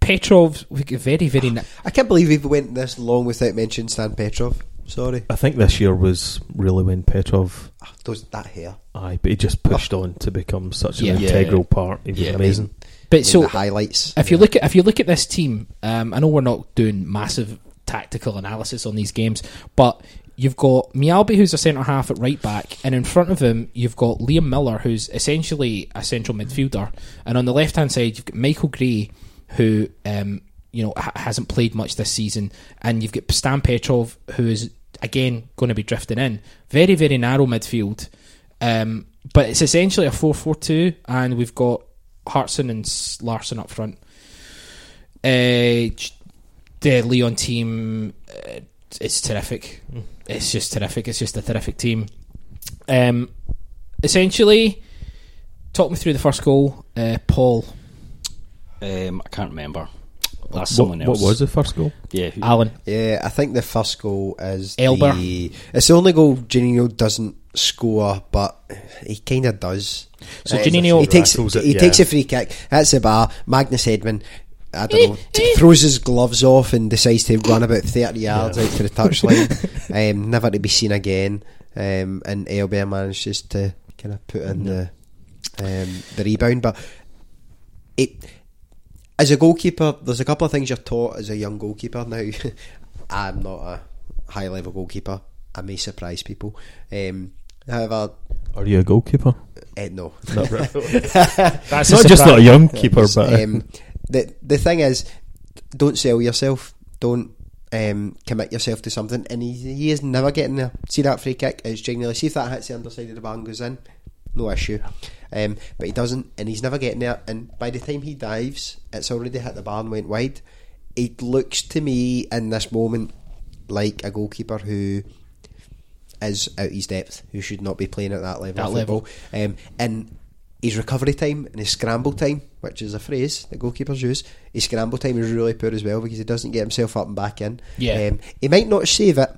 Petrov, we get very very. Ni- I can't believe we've went this long without mentioning Stan Petrov. Sorry. I think this year was really when Petrov, Those, that hair. aye, but he just pushed on to become such an Yeah. integral part. He was Yeah, amazing. but so the highlights. if you look at if you look at this team, um, I know we're not doing massive tactical analysis on these games, but you've got Mjällby who's a centre half at right back, and in front of him you've got Liam Miller who's essentially a central midfielder, and on the left hand side you've got Michael Gray who um, you know ha- hasn't played much this season, and you've got Stan Petrov who is again going to be drifting in. Very very narrow midfield. Um, but it's essentially a 4-4-2 and we've got Hartson and Larsson up front. Uh, the Lyon team, uh, it's terrific. It's just terrific. It's just a terrific team. Um, essentially, talk me through the first goal, uh, Paul um, I can't remember. That's What, someone what else. was the first goal? Yeah, Alan. Yeah, I think the first goal is Elber. The, it's the only goal Juninho doesn't score, but he kind of does. So Uh, Juninho- he takes it, he yeah. takes a free kick. That's the bar. Magnus Hedman. I don't know. t- throws his gloves off and decides to run about thirty yards out to the touchline, um, never to be seen again. Um, and Elber manages to kind of put in the um, the rebound, but it as a goalkeeper, there's a couple of things you're taught as a young goalkeeper. Now, I'm not a high level goalkeeper. I may surprise people. Um, however, Are you a goalkeeper? eh, no. Not. That's not just not a young keeper, but um, the the thing is, don't sell yourself. Don't um, commit yourself to something. And he, he is never getting there. See that free kick? It's genuinely see if that hits the underside of the bar and goes in. No issue. Um, but he doesn't, and he's never getting there. And by the time he dives, it's already hit the bar and went wide. It looks to me in this moment like a goalkeeper who is out his depth, who should not be playing at that level. That level. Um, and his recovery time and his scramble time, which is a phrase that goalkeepers use, his scramble time is really poor as well because he doesn't get himself up and back in. Yeah. Um, he might not save it,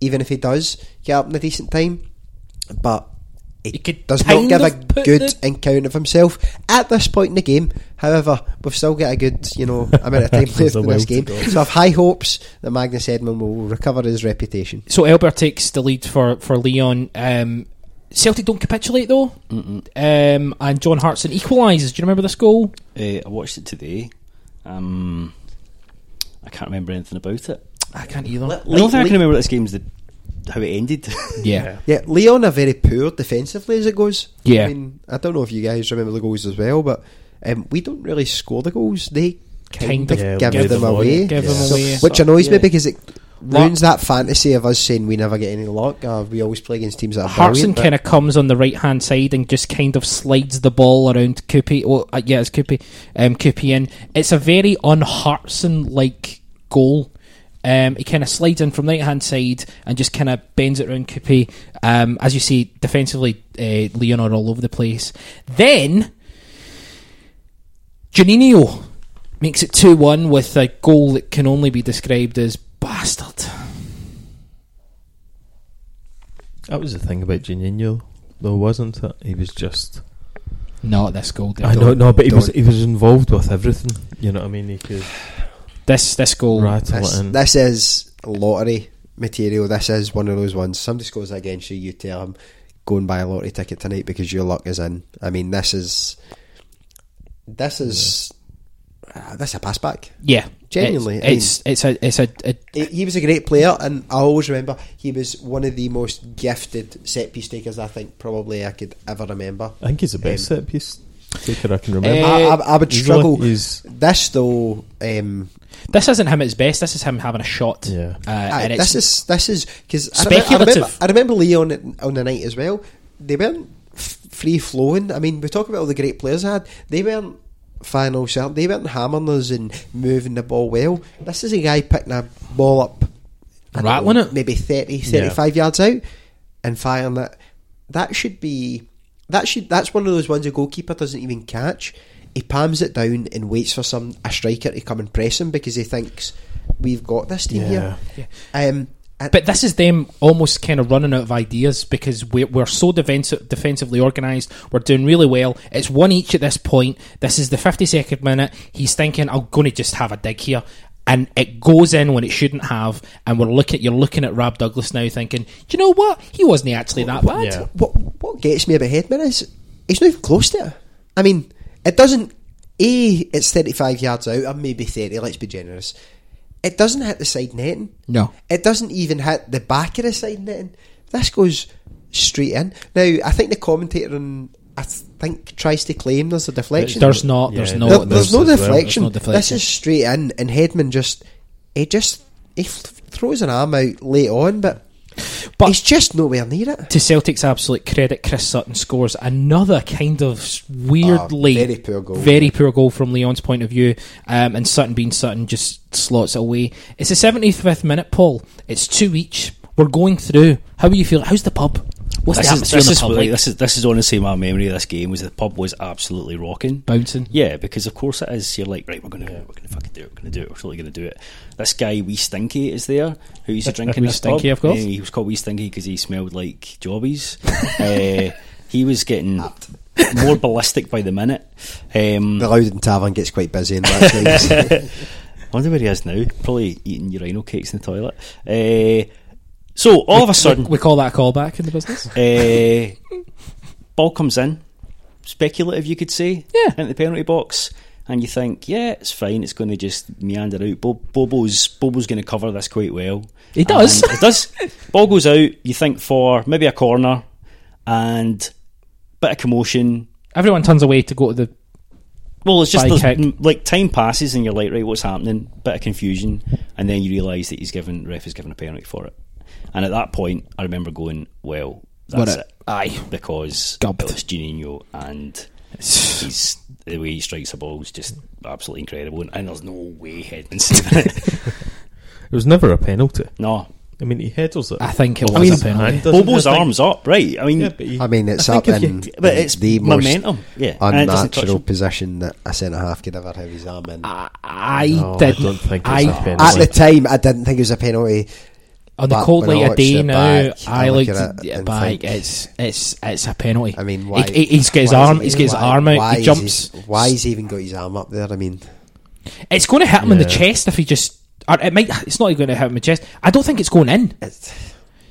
even if he does get up in a decent time, but He he could does not give a good the- account of himself at this point in the game. However, we've still got a good, you know, amount of time left in this game. So I've high hopes that Magnus Hedman will recover his reputation. So Elber takes the lead for for Lyon. Um, Celtic don't capitulate though, um, and John Hartson equalises. Do you remember this goal? Uh, I watched it today. Um, I can't remember anything about it. I can't either. I don't think I can remember this game's the how it ended. yeah. Yeah, Lyon are very poor defensively as it goes. Yeah. I mean, I don't know if you guys remember the goals as well, but um, we don't really score the goals. They kind, Kind of of Yeah, give give them them away, away. Give them So- away. which annoys me because it Luck. ruins that fantasy of us saying we never get any luck. Uh, we always play against teams that are Hartson kind of comes on the right hand side and just kind of slides the ball around Coupet. Well, uh, yeah, it's Coupet. Um, Coupet in. It's a very un-Hartson like goal. Um, he kind of slides in from the right hand side and just kind of bends it around Coupet. Um, as you see, defensively, uh, Lyon are all over the place. Then Juninho makes it two one with a goal that can only be described as bastard. that was the thing about Juninho, though, wasn't it? He was just. Not this goal. I know, no, but he was he was involved with everything. You know what I mean? He could This this goal. rattle This, this is lottery material. This is one of those ones. Somebody scores against you, you tell them, go and buy a lottery ticket tonight because your luck is in. I mean, this is. This is. Uh, this is a pass back. Yeah, Genuinely, I it's it's, a it's a, a He- He was a great player, and I always remember he was one of the most gifted set piece takers I think probably I could ever remember. I think he's the best Um, set piece taker I can remember. Eh, I, I, I would struggle. He's- This though, um, this isn't him at his best. This is him having a shot. Yeah. uh, Aye, and it's this is this is because I, remember- I Speculative. remember, I remember Lyon at- on the night as well. They weren't f- free flowing. I mean, we talk about all the great players I had. They weren't final certain. They weren't hammering us and moving the ball well. This is a guy picking a ball up, I don't Rattling know, it. maybe 30, 35 yards out, and firing it. That should be that should that's one of those ones a goalkeeper doesn't even catch. He palms it down and waits for some a striker to come and press him because he thinks we've got this team Yeah. here. Um, But this is them almost kind of running out of ideas because we're, we're so defensive, defensively organised. We're doing really well. It's one each at this point. This is the 52nd minute. He's thinking, I'm going to just have a dig here. And it goes in when it shouldn't have. And we're looking, you're looking at Rab Douglas now thinking, do you know what? He wasn't actually that bad. Yeah. what what gets me about Hedman is he's not even close to it. I mean, it doesn't. A, it's thirty five yards out, or maybe thirty. Let's be generous. It doesn't hit the side netting. No. It doesn't even hit the back of the side netting. This goes straight in. Now, I think the commentator on, I think tries to claim there's a deflection. There's not, there's Yeah, no, There- there's, no there's as deflection. There's no deflection. This is straight in, and Hedman just he just he f- throws an arm out late on, but, But- he's just nowhere near it. to Celtic's absolute credit, Chris Sutton scores another kind of weirdly Ah, very poor goal. very poor goal from Lyon's point of view, um, and Sutton being Sutton just slots it away. It's the 75th minute, Paul. It's two each. We're going through. How are you feeling? How's the pub? What's This the is, atmosphere this, in the is, pub like, like? this is this is honestly my memory of this game was the pub was absolutely rocking. Bouncing. Yeah, because of course it is. You're like, right, we're gonna we're gonna fucking do it. We're gonna do it. We're totally gonna do it. This guy, Wee Stinky, is there. Who used to drink in Wee this Stinky, pub. of course. Yeah, he was called Wee Stinky because he smelled like jobbies. uh, he was getting more ballistic by the minute. Um, The Loudon Tavern gets quite busy in that I wonder where he is now. Probably eating urinal cakes in the toilet. Uh, so all of a sudden, We call that a callback in the business. uh, ball comes in, speculative, you could say, Yeah. into the penalty box, and you think, yeah, it's fine. It's going to just meander out. Bo- Bobo's Bobo's going to cover this quite well. He does. It does. Ball goes out. You think for maybe a corner, and bit of commotion. Everyone turns away to go to the. Well, it's just By there's- kick. m- like time passes, and you're like, right, what's happening? Bit of confusion, and then you realise that he's given ref has given a penalty for it. And at that point, I remember going, well, that's What a- it. aye. because Gubbed. it's Juninho and he's the way he strikes a ball is just absolutely incredible, and, and there's no way Hedman saving it. It was never a penalty. no, I mean, he headers it. I think it I was mean, a penalty. hand doesn't Bobo's hit, like- arms up, right? I mean, Yeah, he, I mean, it's I up in, you- but in it's the most momentum, yeah, and it doesn't touch unnatural him. position that a centre half could ever have his arm in. I, I No, I didn't. don't think it's I, a penalty. At the time, I didn't think it was a penalty. On the But cold when I light of day now, back, I I look looked at at it it and back. think- It's it's it's a penalty. I mean, why? He, he's got his why arm. he- He's got his why- arm out. Why He jumps. he- why has he even got his arm up there? I mean, It's going to hit him in the chest if he just. Or it might. It's not going to hit him in the chest. I don't think it's going in. it's,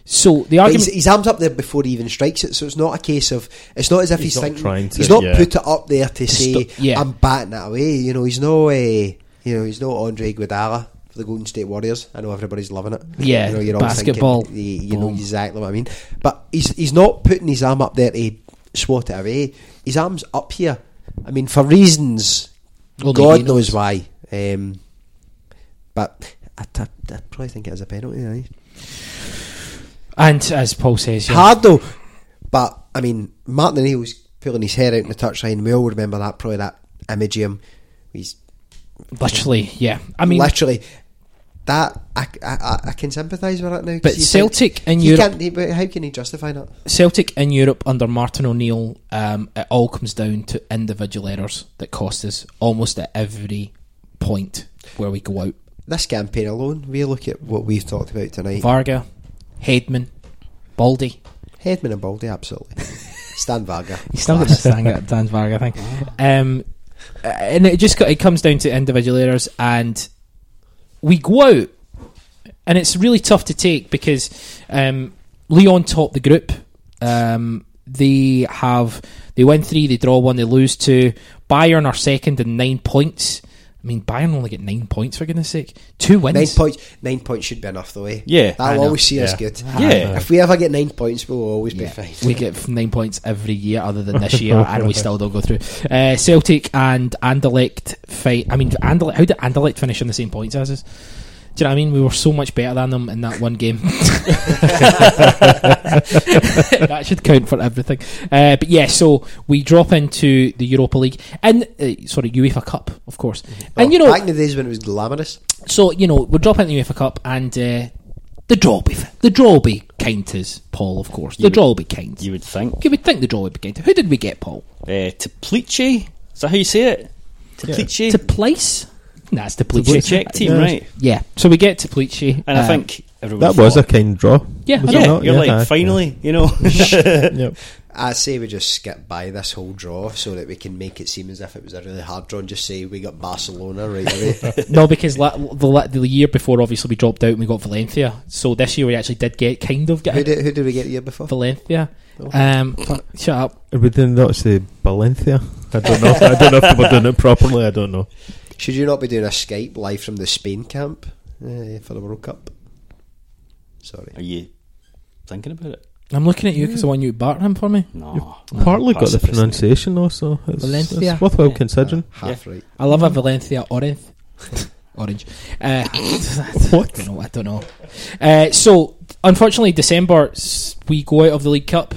So the argument. his, his arm's up there before he even strikes it, so it's not a case of. It's not as if he's, He's thinking. trying to, he's not yeah. put it up there to say, sto- yeah. "I'm batting it away." You know, he's no. Uh, you know, he's no Andre Iguodala for the Golden State Warriors. I know everybody's loving it. Yeah, you know, you're all basketball. Thinking, you, you know exactly what I mean. But he's he's not putting his arm up there to swat it away. His arm's up here. I mean, for reasons God knows knows. why. Um, but I, I, I probably think it is a penalty. aye. and as Paul says, yeah, Hard though. But I mean, Martin O'Neill's pulling his head out in the touchline. We all remember that. Probably that image of him. He's literally, yeah. I mean, literally that. I, I, I- I can sympathise with that now. 'cause But you Celtic think- in Europe- can't- he- how can he justify that? Celtic in Europe under Martin O'Neill, um, it all comes down to individual errors that cost us almost at every point where we go out. This campaign alone, we look at what we've talked about tonight. Varga, Hedman, Balde. Hedman and Balde, absolutely. Stan Varga. He's still got the thing at Dan Varga, I think. Um, and it just it comes down to individual errors, and we go out, and it's really tough to take because um, Lyon topped the group. Um, they have they win three, they draw one, they lose two. Bayern are second in nine points. I mean, Bayern only get nine points for goodness sake. Two wins. Nine points. Nine points should be enough, though. Eh? Yeah, that'll know. always see us good. Yeah. if we ever get nine points, we'll always be Yeah, fine. we get nine points every year, other than this year, and we still don't go through. Uh, Celtic and Anderlecht fight. I mean, Anderlecht. How did Anderlecht finish on the same points as us? Do you know what I mean? We were so much better than them in that one game. that should count for everything. Uh, but yeah, so we drop into the Europa League and uh, sorry, UEFA Cup, of course. And you know, back in the days when it was glamorous. so you know, we'll drop into the UEFA Cup and uh, the draw will be the draw will be kind to us, Paul, of course. You the would- draw will be kind. You would think. you would think the draw would be kind. Who did we get, Paul? Uh, Teplice? Is that how you say it? Teplice? To place? Nah, the to It's. Czech team, right? Yeah, so we get to Pleachy. And I think everyone That was a kind draw. Yeah, Was I it know. yeah, not? you're like aye. finally, you know. Yep. I say we just skip by this whole draw so that we can make it seem as if it was a really hard draw and just say we got Barcelona right away. no, because la- the, la- the year before, obviously, we dropped out and we got Valencia. So this year we actually did get kind of get who, did, who did we get the year before? Valencia. Um, shut up. We did not say Valencia. I don't know. I don't know if we're doing it properly. I don't know. Should you not be doing a Skype live from the Spain camp uh, for the World Cup? Sorry. Are you thinking about it? I'm looking at you because I want you to barter him for me. No. Partly got the the best pronunciation also. It's, Valencia. it's worthwhile Yeah. considering. Half right. I love a Valencia orange. Orange. Uh, what? I don't know. I don't know. Uh, so, unfortunately, December s- we go out of the League Cup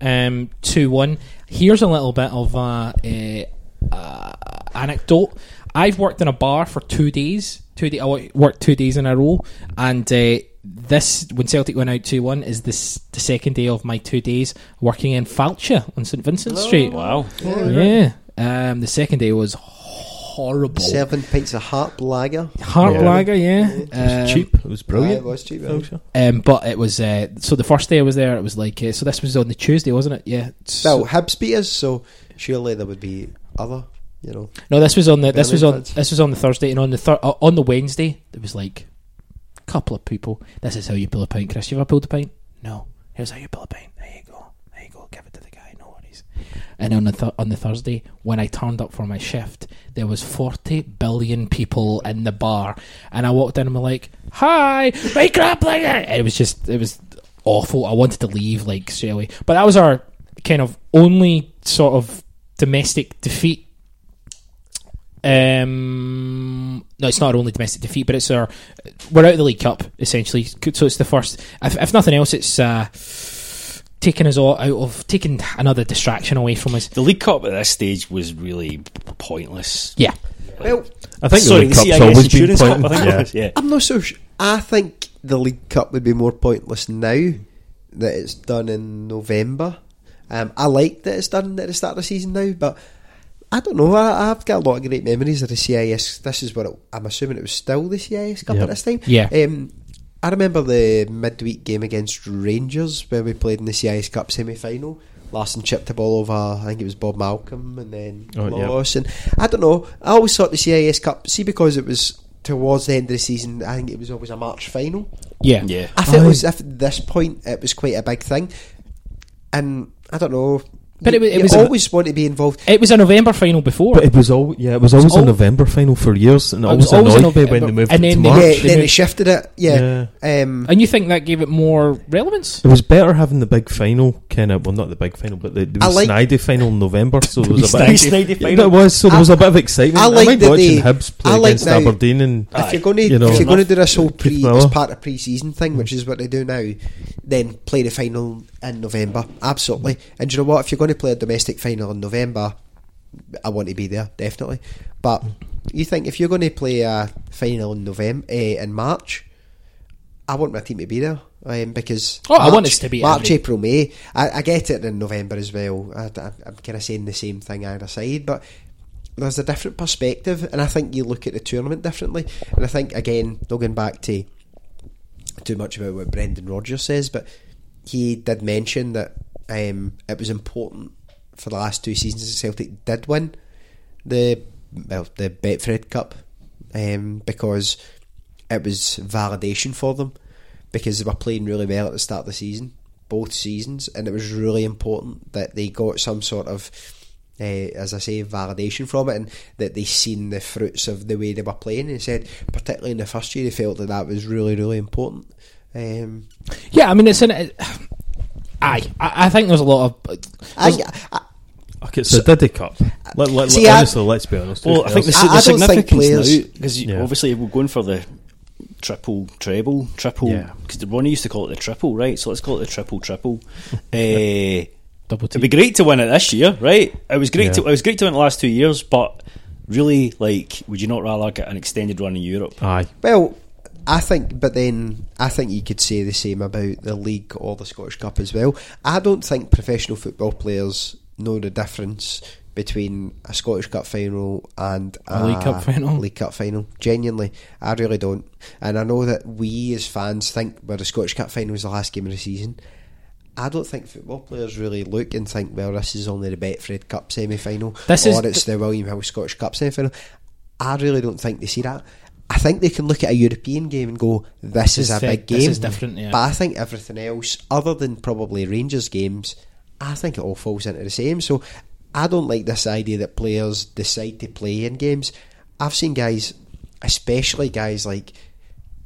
um, two one. Here's a little bit of a, uh, uh, anecdote. I've worked in a bar for two days. Two day, I worked two days in a row, and uh, this when Celtic went out two one is this the second day of my two days working in Falcha on St Vincent Street. Wow. Yeah. Um, the second day was horrible. Seven pints of Harp lager. Heart Yeah. lager, yeah. It was Um, cheap. It was brilliant. Aye, it was cheap. aye. Culture. Um, but it was uh, so the first day I was there, it was like uh, so. This was on the Tuesday, wasn't it? Yeah. So, Well, Hibs beat us, so surely there would be other, you know. no, this was on the this was on fans. this was on the Thursday, and on the thir- uh, on the Wednesday there was like a couple of people. This is how you pull a pint, Chris. You ever pulled a pint? No. Here's how you pull a pint. There you go. There you go. Give it to the guy. No worries. And on the th- on the Thursday, when I turned up for my shift, there was forty billion people in the bar, and I walked in and was like, "Hi, make crap like that." It was just, it was awful. I wanted to leave like straight away. But that was our kind of only sort of domestic defeat. Um, no, it's not our only domestic defeat, but it's our we're out of the League Cup essentially. So it's the first. If, if nothing else, it's uh, taking us all out of taking another distraction away from us. The League Cup at this stage was really pointless. Yeah, Well, I think Sorry, the League the Cup's CIS always been Insurance Cup, pointless. Yeah. was, yeah. I'm not so sure. I think the League Cup would be more pointless now that it's done in November. Um, I like that it's done at the start of the season now, but I don't know. I, I've got a lot of great memories of the CIS. This is what it, I'm assuming it was still the CIS Cup Yep. at this time. Yeah. Um, I remember the midweek game against Rangers where we played in the CIS Cup semi final. Larsson chipped the ball over, I think it was Bob Malcolm, and then Oh, yeah. lost. And I don't know. I always thought the CIS Cup, see, because it was towards the end of the season, I think it was always a March final. yeah, Yeah. I feel Aye. it was at this point it was quite a big thing, and I don't know. But it you, wa- it you was a- always want to be involved. It was a November final before. But it was all yeah, it was always al- a November final for years, and it It was always always a annoyed me when they moved and it to they- March. yeah, they then they moved- shifted it. Yeah, um, and you think that gave it more relevance? It was better having the big final, kind of. Well, not the big final, but the, the like- Snidey final in November. So there was a bit. Snidey Yeah, final. it was. So there was a bit of excitement. I I, like like that watching they- Hibs play like against now- Aberdeen, and if you're going to you know. if you're going to do this whole pre Miller. as part of pre-season thing, which is what they do now, then play the final in November. Absolutely. And you know what? If you're going to play a domestic final in November, I want to be there definitely. But you think if you're going to play a final in November uh, in March, I want my team to be there. Um, because Oh, I want us to be March, every- April, May. I, I get it in November as well. I, am kind of saying the same thing either side, but there's a different perspective, and I think you look at the tournament differently. And I think again, not going back to too much about what Brendan Rodgers says, but he did mention that um, it was important for the last two seasons that Celtic did win the well the Betfred Cup um, because it was validation for them because they were playing really well at the start of the season, both seasons, and it was really important that they got some sort of, uh, as I say, validation from it, and that they seen the fruits of the way they were playing. And said, particularly in the first year, they felt that that was really, really important. Um, Yeah, I mean it's an. It, aye, I, I think there's a lot of. I, there's- I, Okay, so Diddy Cup. Let, let, See, I- honestly, let's be honest. Well, I think the, I- the I don't think significance players- now because Yeah. obviously we're going for the triple treble triple Yeah. because Ronnie used to call it the triple right so let's call it the triple triple uh, Double it'd be great to win it this year right it was great Yeah. to it was great to win the last two years but really like would you not rather get an extended run in Europe Aye. well, I think, but then I think you could say the same about the league or the Scottish Cup as well. I don't think professional football players know the difference between a Scottish Cup final and A League Cup final? League Cup final. Genuinely, I really don't. And I know that we as fans think, well, the Scottish Cup final is the last game of the season. I don't think football players really look and think, well, this is only the Betfred Cup semi final, or is it's the William Hill Scottish Cup semi final. I really don't think they see that. I think they can look at a European game and go, "This, is, is a big this game." is different, yeah. But I think everything else, other than probably Rangers games, I think it all falls into the same. So I don't like this idea that players decide to play in games. I've seen guys, especially guys like,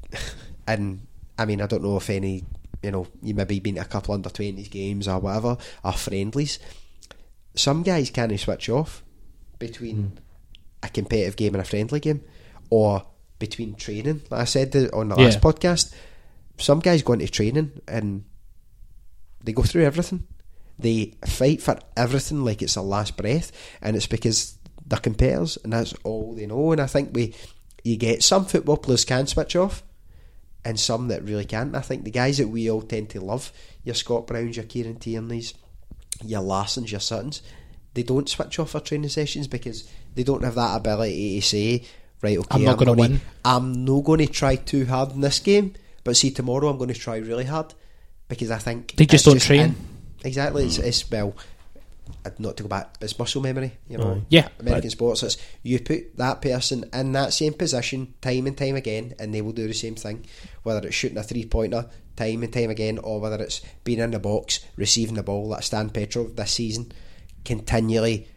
and I mean, I don't know if any, you know, you maybe been to a couple under twenties games or whatever, or friendlies. Some guys can't switch off between hmm. a competitive game and a friendly game, or between training. Like I said uh, on the Yeah. last podcast, some guys go into training and they go through everything. They fight for everything like it's their last breath, and it's because they're competitors, and that's all they know. And I think we, you get some football players can switch off, and some that really can't. I think the guys that we all tend to love, your Scott Browns, your Kieran Tierney's, your Larssons, your Suttons, they don't switch off for training sessions because they don't have that ability to say, right, okay, I'm not gonna win. I'm not going to try too hard in this game, but see tomorrow I'm going to try really hard because I think They just don't train. in- exactly, it's, it's well, not to go back, it's muscle memory. You know, Aye. Yeah, American sports. It's you put that person in that same position time and time again, and they will do the same thing. Whether it's shooting a three pointer time and time again, or whether it's being in the box, receiving the ball, like Stan Petrov this season, continually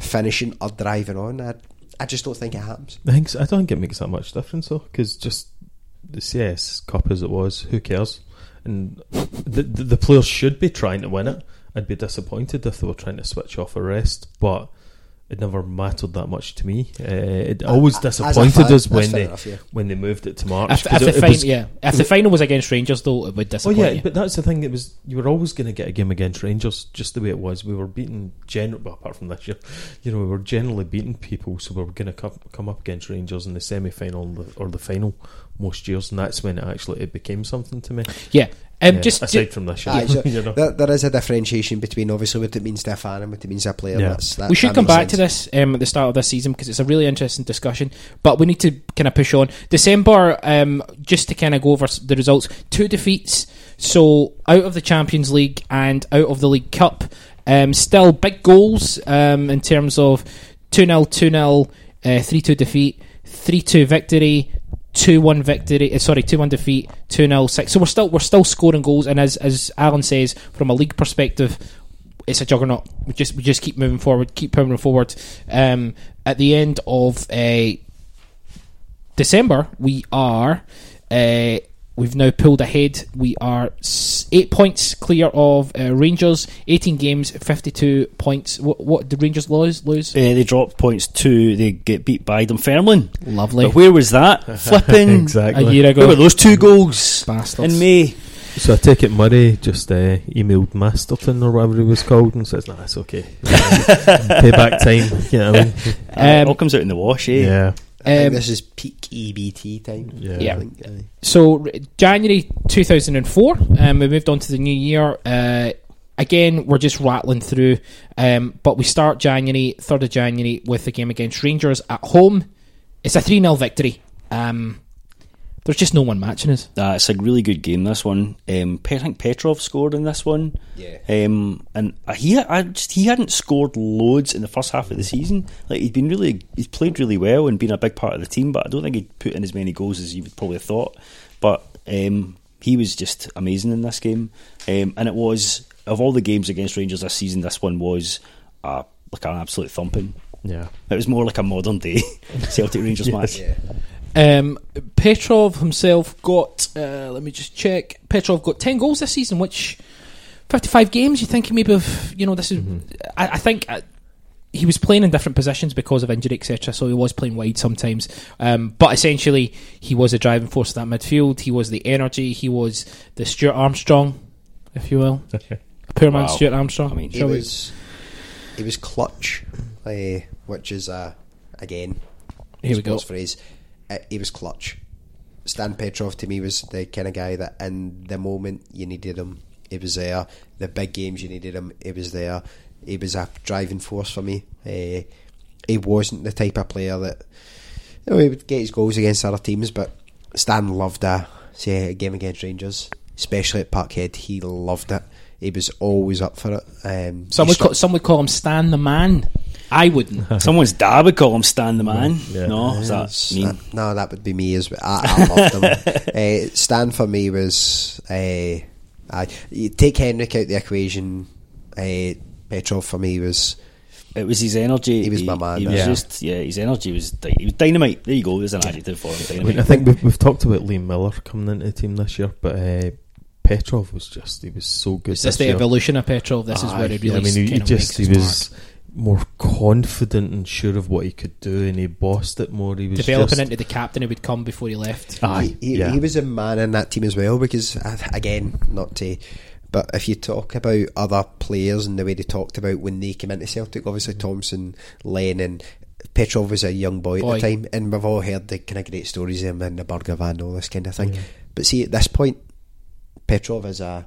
finishing or driving on. I, I just don't think it happens. I think I don't think it makes that much difference though, because just the CIS Cup as it was, who cares? And the, the the players should be trying to win it. I'd be disappointed if they were trying to switch off a rest, but it never mattered that much to me. Uh, it always As disappointed fan, us when they enough, yeah. when they moved it to March. If, 'cause if it- the it fin- was- yeah, if the final was against Rangers, though, it would disappoint. Oh yeah, you. but that's the thing. It was you were always going to get a game against Rangers, just the way it was. We were beating general, well, apart from this year, you know, we were generally beating people, so we were going to come, come up against Rangers in the semi final or the final most years, and that's when it actually it became something to me. yeah, um, Yeah, just aside ju- from this year, Aye, so you know. there, there is a differentiation between obviously what it means to a fan and what it means to a player. Yeah. That's, that, we should come makes back to this um, at the start of this season because it's a really interesting discussion. But we need to kind of push on. December, um, just to kind of go over the results. Two defeats. So out of the Champions League and out of the League Cup. Um, still big goals um, in terms of 2 0, 2 0, 3 2 defeat, 3 2 victory. Two one victory, uh, sorry, two one defeat, two 0 six. So we're still we're still scoring goals, and as as Allan says, from a league perspective, it's a juggernaut. We just we just keep moving forward, keep moving forward. Um, at the end of uh, December, we are uh, we've now pulled ahead. We are eight points clear of uh, Rangers. Eighteen games, fifty-two points. What, what did Rangers lose? Lose? Uh, they dropped points to they get beat by Dunfermline. Lovely. But where was that? Flipping exactly. A year ago. Where were ago, those two goals bastards. in May? So I take it Murray just uh, emailed Masterton or whatever he was called and says, "Nah, it's okay. Payback time." You know what I mean? Uh, it Um, all comes out in the wash, eh? Yeah, I think Um, this is peak EBT time. yeah. Yeah. I think, aye. So January 2004, um, we moved on to the new year. Uh, again, we're just rattling through, um, but we start January 3rd of January with the game against Rangers at home. It's a 3 0 victory. Um, there's just no one matching us. Uh, it's a really good game. This one, um, I think Petrov scored in this one. Yeah. Um, and uh, he, I just, he hadn't scored loads in the first half of the season. Like he'd been really, he's played really well and been a big part of the team. But I don't think he'd put in as many goals as you would probably have thought. But um, he was just amazing in this game. Um, and it was of all the games against Rangers this season, this one was uh, like an absolute thumping. yeah. It was more like a modern day Celtic Rangers match. Yeah. Um, Petrov himself got, uh, let me just check. Petrov got 10 goals this season, which 55 games. You think he maybe have, you know, this is, I, I think. Uh, he was playing in different positions because of injury, etc. So he was playing wide sometimes. Um, but essentially, he was a driving force of that midfield. He was the energy. He was the Stuart Armstrong, if you will. Poor man Stuart Armstrong. I mean, He was, he was clutch, uh, which is uh, again, Here we go. sports phrase. He was clutch. Stan Petrov to me was the kind of guy that in the moment you needed him, he was there. The big games you needed him, he was there. He was a driving force for me. Uh, he wasn't the type of player that you know, he would get his goals against other teams, but Stan loved a say a game against Rangers, especially at Parkhead. He loved it. He was always up for it. Um, Some would, struck- call, some would call him Stan the Man. I wouldn't. Someone's dad would call him Stan the Man. Yeah. No, is that mean? uh, no, that would be me as well. I, I loved him. uh, Stan for me was uh, I you take Henrik out the equation. Uh, Petrov for me was It was his energy. He was my man, He was yeah. just yeah. His energy was dy- he was dynamite. There you go. There's an adjective for him. I, mean, I think we've, we've talked about Liam Miller coming into the team this year, but uh, Petrov was just he was so good. Is this this the year. evolution of Petrov? This is Aye, where it Yeah, really I mean, he, he just he makes his was more confident and sure of what he could do, and he bossed it more. He was developing just, into the captain who would come before he left. Aye, he, yeah. he was a man in that team as well because uh, again not to but if you talk about other players and the way they talked about when they came into Celtic obviously Thompson Lennon Petrov was a young boy, Boy. at the time and we've all heard the kind of great stories of him in the burger van all this kind of thing but see at this point Petrov is a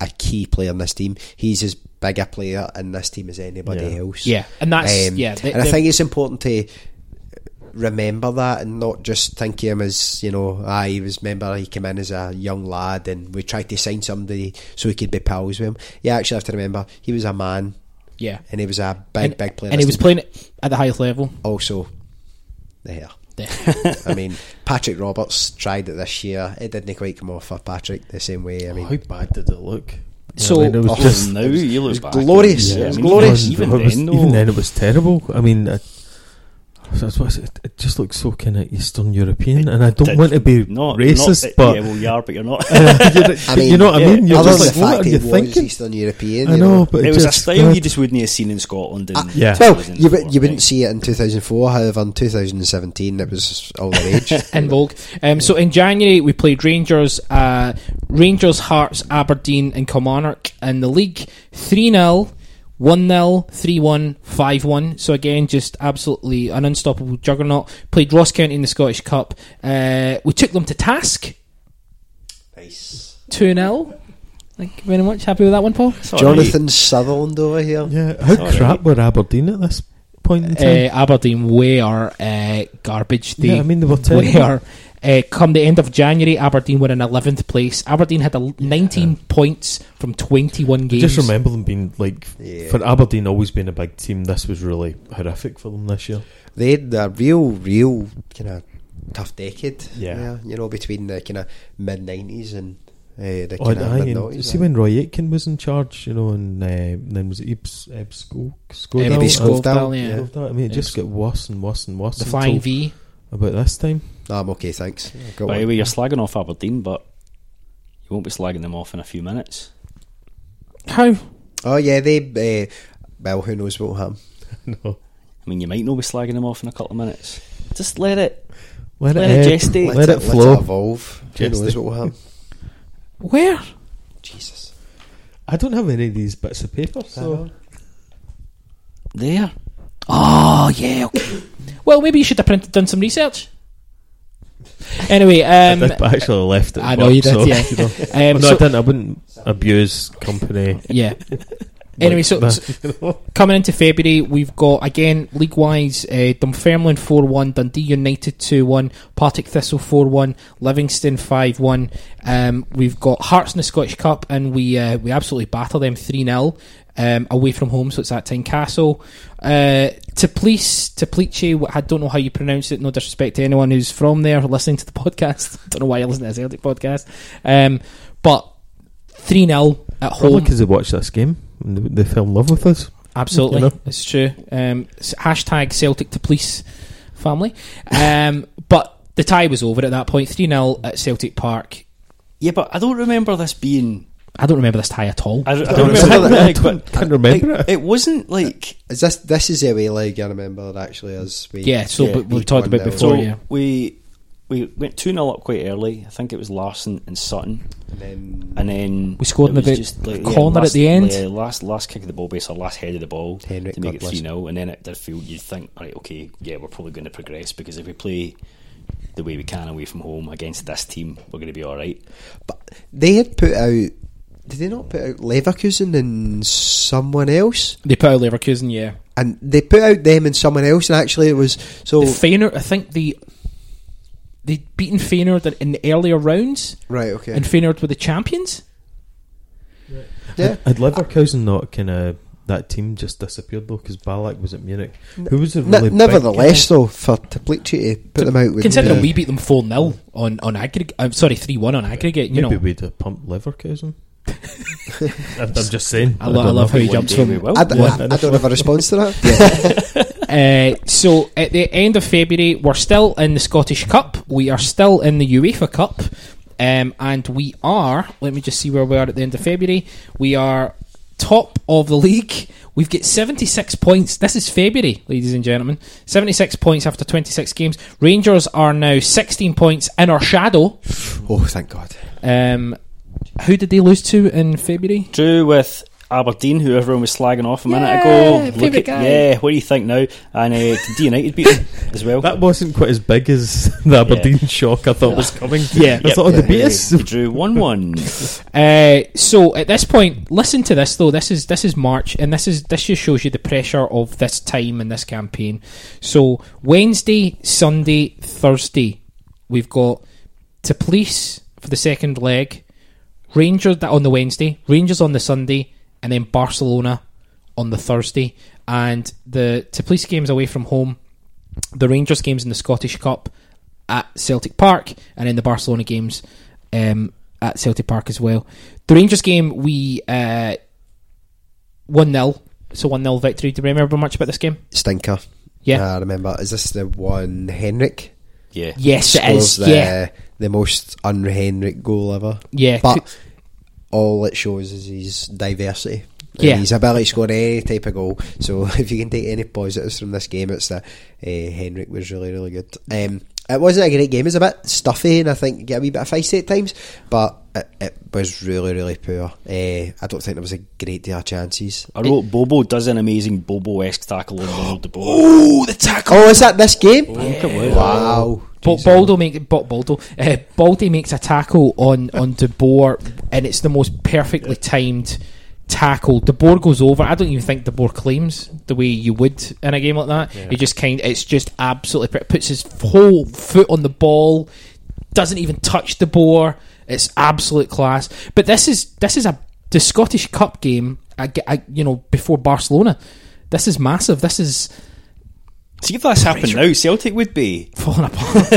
a key player in this team he's as big a player in this team as anybody Yeah. else. Yeah, and that's Um, yeah. the- and I think it's important to remember that and not just think of him as you know ah he was remember he came in as a young lad and we tried to sign somebody so he could be pals with him. You actually have to remember he was a man. Yeah, and he was a big and, big player and he was playing at the highest level. also there hair. The- I mean Patrick Roberts tried it this year. It didn't quite come off for Patrick the same way. I mean how bad did it look? Yeah, So- it was Oh, just now it was- you it was glorious. Yeah, It was glorious. Even, was- then, though, even then, it was terrible. I mean, that's what it, it just looks so kind of Eastern European, and I don't did. want to be not racist, not, but yeah, well, you are, but you're not. I mean you know what I mean. You're other just like, the what are you was thinking? Eastern European I you know, but it was a style God. you just wouldn't have seen in Scotland. In yeah. well, 2004, you, would, you wouldn't see it in 2004. However, in 2017, it was all the rage. in vogue. Um, so in January we played Rangers, uh, Rangers, Hearts, Aberdeen, and Kilmarnock in the league. Three 0 1 0, 3 1, 5 1. So again, just absolutely an unstoppable juggernaut. Played Ross County in the Scottish Cup. Uh, we took them to task nice. 2 0. Thank you very much. Happy with that one, Paul? It's all Jonathan Sutherland over here. Yeah, how Sorry. crap were Aberdeen at this point in Uh, time? Aberdeen were uh, garbage. They yeah, I mean they were terrible. were. Uh, come the end of January, Aberdeen were in 11th place. Aberdeen had a 19 points from 21 games. I just remember them being like Yeah. for Aberdeen always being a big team. This was really horrific for them this year. They had a real, real kind of tough decade. Yeah. you know, between the kind of mid '90s and uh, the Oh, kind of mid see when Roy Aitken was in charge, you know, and uh, then was it Ibs, Ibs Sko- Skodal? Maybe Ibs Skovdahl, Skovdahl, yeah. Skovdahl. I mean, it just got worse and worse and worse. The until Flying V. about this time. No, I'm okay, thanks. I've got By the way, you're slagging off Aberdeen, but you won't be slagging them off in a few minutes. How? Oh yeah, they. Uh, well, who knows what will happen? no, I mean, you might not be slagging them off in a couple of minutes. Just let it. let, Let it, it gestate. Let, it flow. Let it evolve. Who knows Gestate. what will happen? Where? Jesus. I don't have any of these bits of paper, so There. Oh, yeah, okay. well, maybe you should have printed, done some research. Anyway, um, I did, I actually left it. I know you did, so, yeah. you know. um, no, so- I didn't. I wouldn't abuse company. yeah. Anyway, so, so coming into February, we've got again league wise uh, Dunfermline four one, Dundee United two one, Partick Thistle four one, Livingston five one. Um, we've got Hearts in the Scottish Cup, and we uh, we absolutely battle them three 0 um, away from home. So it's at Tynecastle. Uh, Teplice, Teplice. I don't know how you pronounce it. No disrespect to anyone who's from there listening to the podcast. don't know why you listen to the Celtic podcast. Um, but three 0 at Probably home. because they watched this game and they, they fell in love with us. Absolutely, You know? it's true. Um, hashtag Celtic Teplice family. Um, but the tie was over at that point, three 0 at Celtic Park. Yeah, but I don't remember this being. I don't remember this tie at all. I, don't- I don't don't remember remember it, that. like, but Can't remember it. it wasn't uh, like Is this this is the away leg? I remember it actually as we. Yeah, so Yeah, but we talked about before. so. yeah, We we went two 0 up quite early. I think it was Larsson and Sutton, And then and then We scored in the was bit- just corner at last, the end. Yeah, last last kick of the ball, basically last head of the ball Henrik, to make God it three 0 and then it did feel you think right, okay, yeah, we're probably going to progress because if we play the way we can away from home against this team, we're going to be all right. But they had put out. Did they not put out Leverkusen and someone else? They put out Leverkusen, yeah. And they put out them and someone else, and actually it was so. The Feyenoord, I think the they'd beaten Feyenoord in the earlier rounds, right, okay. and Feyenoord were the champions. yeah. Had Leverkusen not kind of that team just disappeared though because Ballack was at Munich. Who was the really big nevertheless, though, for Teplice to put them out with. Considering uh, we beat them four 0 on on aggregate, I'm sorry, three one on aggregate. You maybe know, we'd have pumped Leverkusen. I'm, I'm just saying. I, lo- I don't love how he jumps from we. I, d- Yeah. I- I don't have a response to that. Uh, so at the end of February, we're still in the Scottish Cup. We are still in the UEFA Cup, um, and we are. Let me just see where we are at the end of February. We are top of the league. We've got 76 points. This is February, ladies and gentlemen. 76 points after 26 games. Rangers are now 16 points in our shadow. oh, thank God. Um, who did they lose to in February? Drew with Aberdeen, who everyone was slagging off a minute Yeah, ago. Look at, guy. Yeah, what do you think now? And uh, D United beat them as well. That wasn't quite as big as the Aberdeen shock I thought was coming. Yeah. I thought, oh, the beat us. drew one one. Uh, so at this point, listen to this though. This is this is March, and this is this just shows you the pressure of this time and this campaign. So Wednesday, Sunday, Thursday, we've got Teplice for the second leg. Rangers that on the Wednesday, Rangers on the Sunday, and then Barcelona on the Thursday. And the Teplice games away from home. The Rangers games in the Scottish Cup at Celtic Park, and then the Barcelona games um, at Celtic Park as well. The Rangers game, we uh, 1 0. So 1 0 victory. Do you remember much about this game? Stinker. Yeah. I remember. Is this the one Henrik? Yeah. yes, it scores is. the, yeah. The most un Henrik goal ever. Yeah. But all it shows is his diversity. Yeah. his ability to score any type of goal. So if you can take any positives from this game, it's that uh, Henrik was really, really good. Um, it wasn't a great game. It was a bit stuffy, and I think get a wee bit of feisty at times. But it, it was really, really poor. Uh, I don't think there was a great deal of chances. I wrote Bobo does an amazing Bobo-esque tackle on Ronald de Boer. oh, the tackle. Oh, is that this game? I think. Wow. Ba- Baldo make Ba- Baldo uh, Baldy makes a tackle on on De Boer, and it's the most perfectly timed tackle. De Boer goes over. I don't even think De Boer claims the way you would in a game like that. He just kind. It's just absolutely puts his whole foot on the ball, doesn't even touch the Boer. It's absolute class. But this is this is a the Scottish Cup game. I, get- I, you know before Barcelona. This is massive. This is See if this happened now, Celtic would be. falling apart.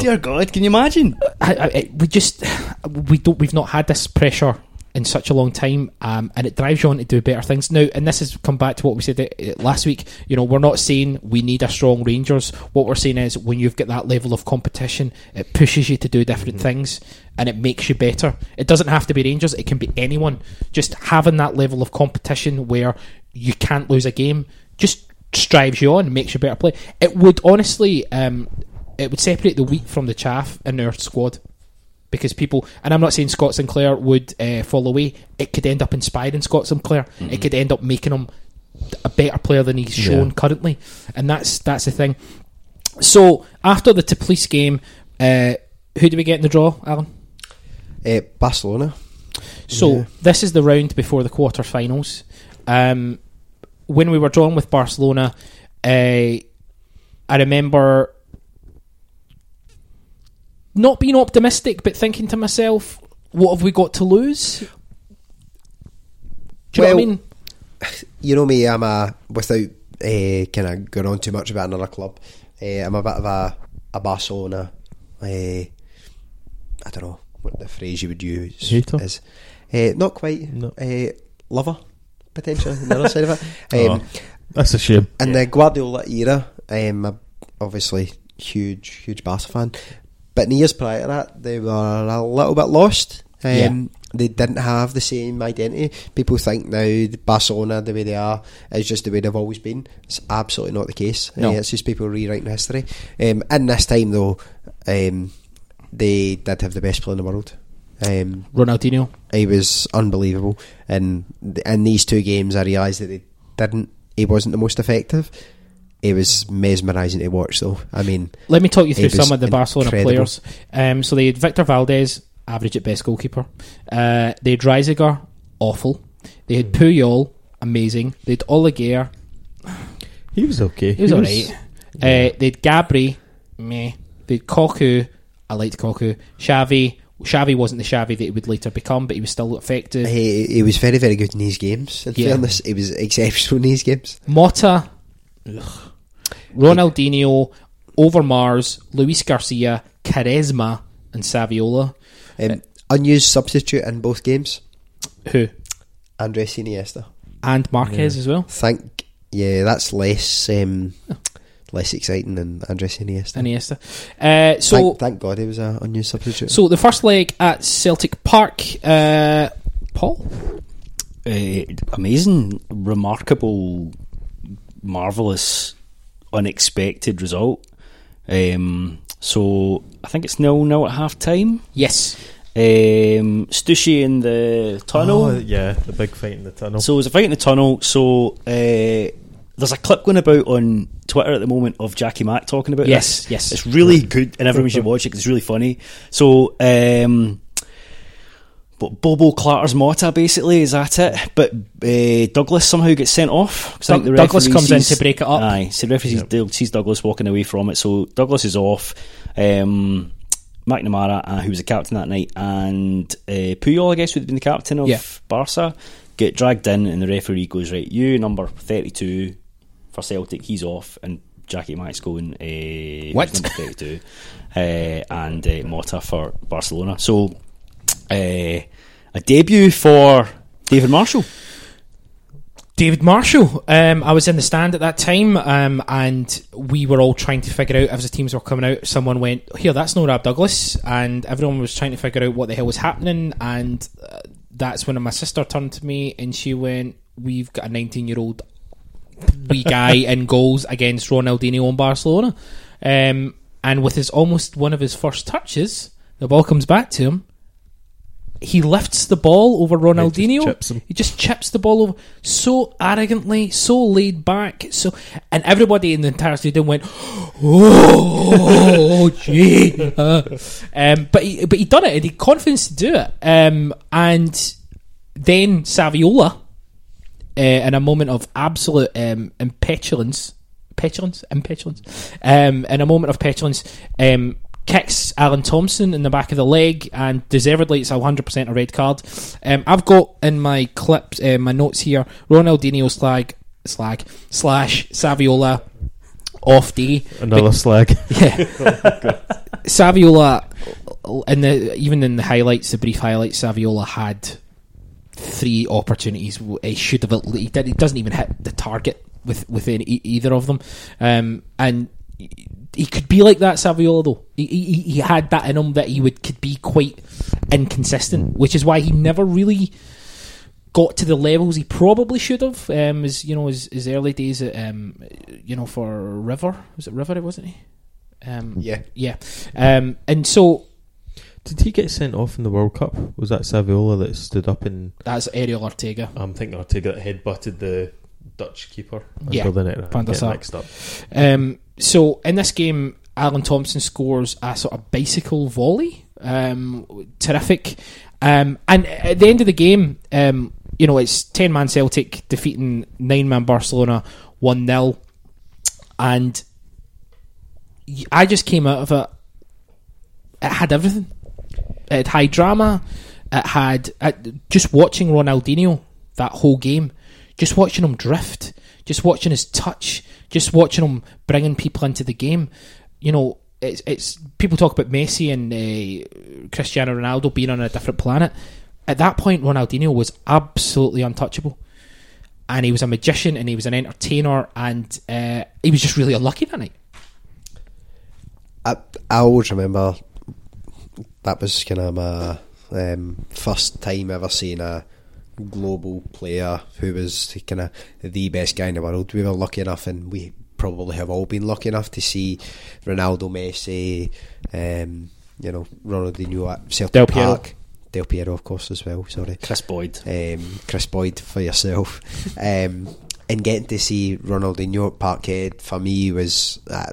Dear God, can you imagine? I, I, I- we just we don't we've not had this pressure in such a long time, um, and it drives you on to do better things. Now, and this has come back to what we said uh, last week. You know, we're not saying we need a strong Rangers. What we're saying is when you've got that level of competition, it pushes you to do different things, and it makes you better. It doesn't have to be Rangers; it can be anyone. Just having that level of competition where you can't lose a game just strives you on, makes you better play. It would honestly, um, it would separate the wheat from the chaff in our squad because people, and I'm not saying Scott Sinclair would uh, fall away. It could end up inspiring Scott Sinclair. It could end up making him a better player than he's shown Yeah. currently, and that's that's the thing. So after the Tbilisi game, uh, who do we get in the draw, Allan? Uh, Barcelona. So Yeah. this is the round before the quarterfinals. Um, when we were drawn with Barcelona, uh, I remember not being optimistic, but thinking to myself, "What have we got to lose?" Do you know what I mean? you know me, I'm a without uh, kind of going on too much about another club. Uh, I'm a bit of a a Barcelona. Uh, I don't know what the phrase you would use Hater? is. Uh, not quite. No. Uh, lover potentially the other side of it. Um, Oh, that's a shame. In the Guardiola era, um, I'm obviously huge, huge Barca fan. But in the years prior to that, they were a little bit lost. Um, Yeah. They didn't have the same identity. People think now Barcelona, the way they are, is just the way they've always been. It's absolutely not the case. No. Uh, it's just people rewriting history. Um, in this time, though, um, they did have the best player in the world. Um, Ronaldinho. he was unbelievable. And in these two games, I realised that he didn't. He wasn't the most effective. He was mesmerising to watch. Though I mean, Let me talk you through some of the Barcelona incredible. players. Um, so they had Victor Valdés, average at best goalkeeper. Uh, they had Reiziger, awful. They had Puyol, amazing. They had Oleguer, He was okay. he was alright. Uh, they had Gabri, meh. They had Cocu, I liked Cocu. Xavi, Xavi wasn't the Xavi that he would later become, but he was still effective. he, he was very very good in these games. In Yeah. fairness, he was exceptional in these games. Motta, Ronaldinho, Overmars, Luis Garcia, Quaresma, and Saviola. Um, unused substitute in both games. Who? Andres Iniesta. And Marquez as well. Think yeah, that's less um, less exciting than Andres Iniesta. Iniesta. Uh, so, thank, thank God he was a unused substitute. so the first leg at Celtic Park. Uh, Paul, Uh, amazing, remarkable, marvelous, unexpected result. Um, so I think it's nil nil at half time. yes, Um, Stushy in the tunnel. Oh, yeah, the big fight in the tunnel. So it was a fight in the tunnel. So uh, there's a clip going about on Twitter at the moment of Jackie Mack talking about Yes, this. yes. It's really good, and everyone should watch it 'cause it's really funny. So, um, but Bobo clatters Motta basically is at it, but uh, Douglas somehow gets sent off. 'cause I think Doug- the Douglas referee comes in to break it up. Aye, so the referee sees- sees Douglas walking away from it. So Douglas is off. Um, McNamara, uh, who was the captain that night, and uh, Puyol, I guess, would have been the captain of Yeah. Barca, get dragged in, and the referee goes, Right, you, number 32 for Celtic, he's off, and Jackie Mack's going, uh, What? number 32, uh, and uh, Motta for Barcelona. So, uh, a debut for David Marshall. David Marshall. Um, I was in the stand at that time, um, and we were all trying to figure out as the teams were coming out. Someone went, "Here, that's no Rab Douglas," and everyone was trying to figure out what the hell was happening. And uh, that's when my sister turned to me and she went, "We've got a 19-year-old wee guy in goals against Ronaldinho in Barcelona," um, and with his almost one of his first touches, the ball comes back to him. He lifts the ball over Ronaldinho. chips him. He just chips the ball over so arrogantly, so laid back, so and everybody in the entire stadium went, "Oh, gee!" um, but he, but he done it, and he had confidence to do it. Um, and then Saviola, uh, in a moment of absolute um, impetulance, petulance, impetulance, um, in a moment of petulance, um, kicks Alan Thompson in the back of the leg, and deservedly, it's hundred percent a red card. Um, I've got in my clips, uh, my notes here, Ronaldinho slag, slag slash Saviola off day. Another slag. Yeah. Saviola, in the either in the highlights, the brief highlights, Saviola had three opportunities. He should have. He, did, he doesn't even hit the target with within e- either of them, um, and he could be like that. Saviola though, he, he, he had that in him that he would could be quite inconsistent, which is why he never really got to the levels he probably should have. Um, as you know, his, his early days at um, you know for River was it River? Wasn't he? Um, Yeah. yeah. Um, and so Did he get sent off in the World Cup? Was that Saviola that stood up and that's Ariel Ortega. I'm thinking Ortega that headbutted the Dutch keeper Yeah, under the net? Van der Sar. getting mixed up. Um, so in this game, Alan Thompson scores a sort of bicycle volley. Um, terrific. Um, and at the end of the game, um, you know, it's 10 man Celtic defeating 9 man Barcelona 1 0. And I just came out of it. It had everything. It had high drama. It had uh, just watching Ronaldinho that whole game, just watching him drift, just watching his touch, just watching him bringing people into the game. You know, it's it's people talk about Messi and uh, Cristiano Ronaldo being on a different planet. At that point, Ronaldinho was absolutely untouchable, and he was a magician and he was an entertainer, and uh, he was just really unlucky that night. I, I always remember that was kind of my um, first time ever seeing a global player who was kind of the best guy in the world. We were lucky enough, and we probably have all been lucky enough to see Ronaldo, Messi, um, you know, Ronaldinho at Celtic Del Piero. Park. Del Piero, of course, as well. Sorry. Kris Boyd. um, Kris Boyd for yourself. um, and getting to see Ronaldinho at Parkhead for me was uh,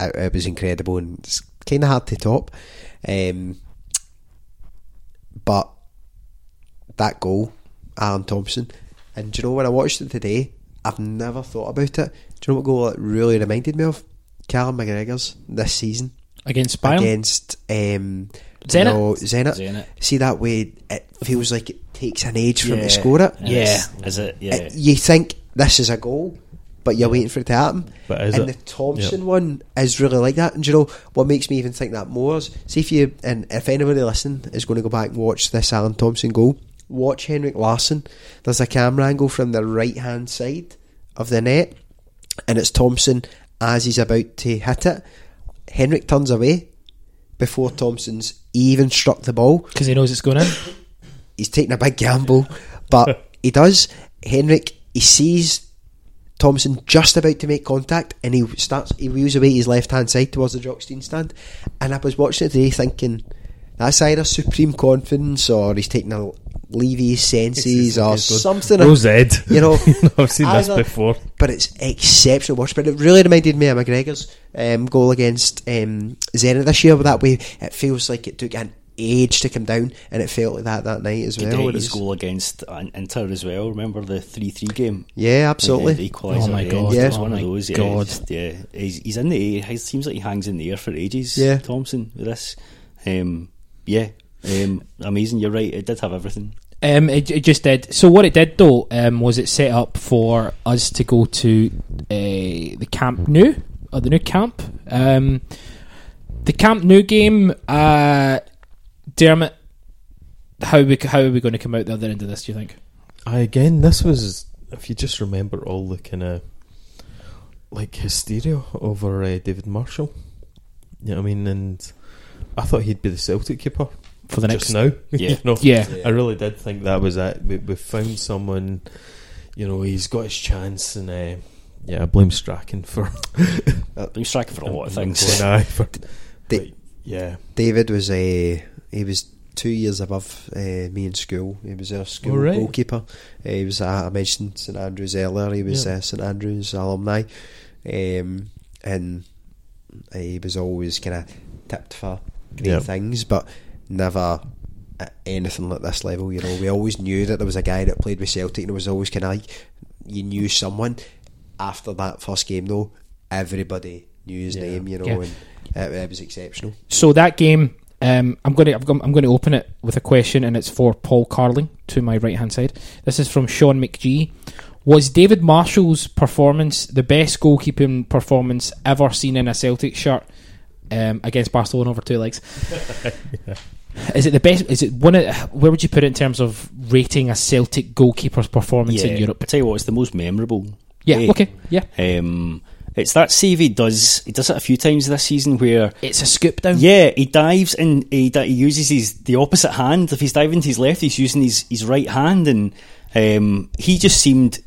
it, it was incredible and it's kind of hard to top. Um, but that goal, Alan Thompson, and do you know when I watched it today, I've never thought about it. Do you know what goal it really reminded me of? Callum McGregor's this season against Bayern. against um, Zenit? No, Zenit. Zenit. See that way, it feels like it takes an age for him Yeah. to score it. Yeah. Is it? Yeah. Uh, you think this is a goal, but you're waiting for it to happen. But is and it? the Thompson one is really like that. And do you know what makes me even think that more? Is, see if you and if anybody listening is going to go back and watch this Alan Thompson goal, watch Henrik Larsson. There's a camera angle from the right hand side of the net, and it's Thompson as he's about to hit it. Henrik turns away before Thompson's even struck the ball because he knows it's going in. he's taking a big gamble, but he does. Henrik, he sees Thompson just about to make contact, and he starts. He wheels away his left hand side towards the Jock Stein stand, and I was watching it today, thinking that's either supreme confidence or he's taking a leave of his senses or something. Rose Ed. You know, I've seen this before. but it's exceptional watch. But it really reminded me of McGregor's um, goal against um, Zenit this year. But that way, it feels like it took an age to come down, and it felt like that that night as well. his was- goal against Inter as well. Remember the three-three game? yeah, absolutely. The Oh my God. Yeah. It's one Oh of my those. Yeah, God. just, yeah. He's, he's in the air. It seems like he hangs in the air for ages. Yeah. Thompson with this. Um, yeah, um, amazing. You're right. It did have everything. Um, it, it just did. So what it did though um, was it set up for us to go to uh, the Camp Nou or the new camp. Um, the Camp Nou game, uh, Dermot. How we how are we going to come out the other end of this? Do you think? I again, this was if you just remember all the kind of like hysteria over uh, David Marshall. You know what I mean? And I thought he'd be the Celtic keeper For the just next, now. Yeah. you know? yeah, I really did think that was it. We, we found someone. You know, he's got his chance, and uh, yeah, I blame Strachan for But he's striking for a lot of things. going, aye, for- Da- but, yeah, David was a he was two years above uh, me in school. He was our school Oh, right. goalkeeper. Uh, he was uh, I mentioned St Andrews earlier. He was Yeah. uh, St Andrews alumni, um, and uh, he was always kind of tipped for great Yeah. things, but never at anything like this level. You know, we always knew that there was a guy that played with Celtic, and it was always kind of like you knew someone. After that first game, though, everybody knew his Yeah. name. You know, Yeah. and it, it was exceptional. So that game, um, I'm going to I'm going to open it with a question, and it's for Paul Carlin to my right hand side. This is from Sean McGee. Was David Marshall's performance the best goalkeeping performance ever seen in a Celtic shirt um, against Barcelona over two legs? Is it the best? Is it one? Of, where would you put it in terms of rating a Celtic goalkeeper's performance yeah, in Europe? I tell you what, it's the most memorable. Yeah. Eh? Okay. Yeah. Um, it's that save he does. He does it a few times this season where It's a scoop down. Yeah, he dives and he, he uses his the opposite hand. If he's diving to his left, he's using his, his right hand, and um, he just seemed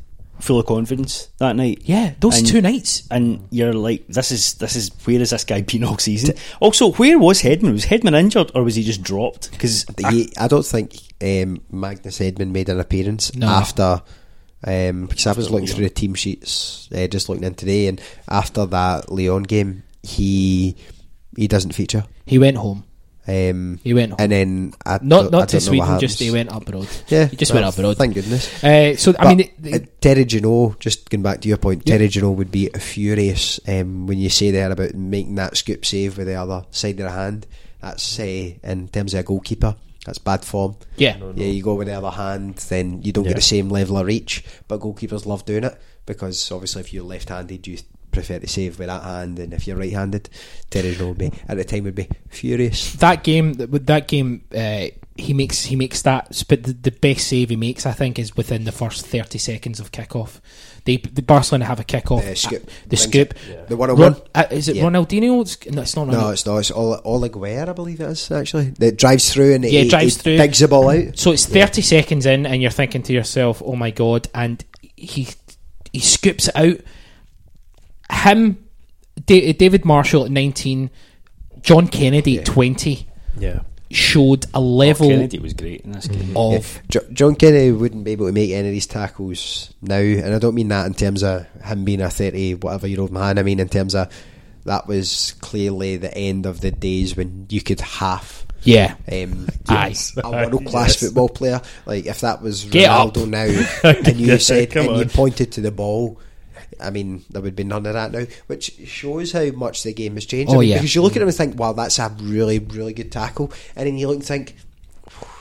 full of confidence that night. Yeah. Those And- two nights. And you're like, this is this is where has this guy been all season? Also, where was Hedman? Was Hedman injured or was he just dropped? Because He, I don't think um, Magnus Hedman made an appearance No. after. Um, because I was looking through the team sheets, uh, just looking in today, and after that Lyon game, he he doesn't feature. He went home. Um, He went home. and then I Not don't- I to don't know what Sweden. Just he happens. went abroad. Yeah, he just well, went abroad. Thank goodness. Uh, so I mean, the, uh, Terry Gino, just going back to your point, Yeah. Terry Gino would be furious um, when you say there about making that scoop save with the other side of the hand. That's uh, in terms of a goalkeeper. That's bad form. yeah, Yeah, you go with the other hand, then you don't Yeah. get the same level of reach. But goalkeepers love doing it because obviously, if you're left-handed, you prefer to save with that hand, and if you're right-handed, Terry would be at the time would be furious. that game that game. Uh, he makes he makes that, but the, the best save he makes, I think, is within the first thirty seconds of kickoff. They the Barcelona have a kickoff. The scoop. The scoop. it. The one on one. uh, is it Yeah. Ronaldinho? It's, no, it's not. No, it's not. It's all Oleguer, I believe it is actually. That drives through and Yeah, he, drives he through. digs the ball out. So it's thirty seconds in, and you're thinking to yourself, "Oh my god!" And he he scoops it out. Him, Da- David Marshall at nineteen, John Kennedy at twenty. yeah. showed a level Kennedy was great in this game. of Jo- John Kennedy wouldn't be able to make any of these tackles now, and I don't mean that in terms of him being a thirty whatever year old man. I mean in terms of that was clearly the end of the days when you could half yeah. um, Aye. a world class Yes. football player. Like if that was Get up. Ronaldo now, and you said come and you pointed to the ball. I mean, there would be none of that now, which shows how much the game has changed. Oh, I mean, yeah. because you look at him and think, "Wow, that's a really, really good tackle," and then you look and think,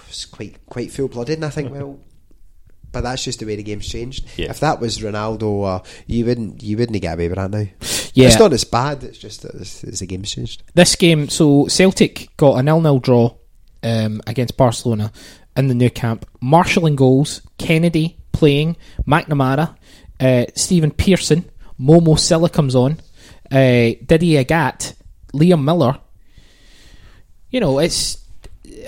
"It's quite, quite full blooded." And I think, well, but that's just the way the game's changed. Yeah. If that was Ronaldo, uh, you wouldn't, you wouldn't get away with that now. Yeah. It's not as bad. It's just that it's, it's the game's changed. This game, so Celtic got a nil-nil draw um, against Barcelona in the new camp. Marshall in goals, Kennedy playing, McNamara, uh, Stephen Pearson, Momo Sylla comes on, uh, Didi Agathe, Liam Miller. You know, it's.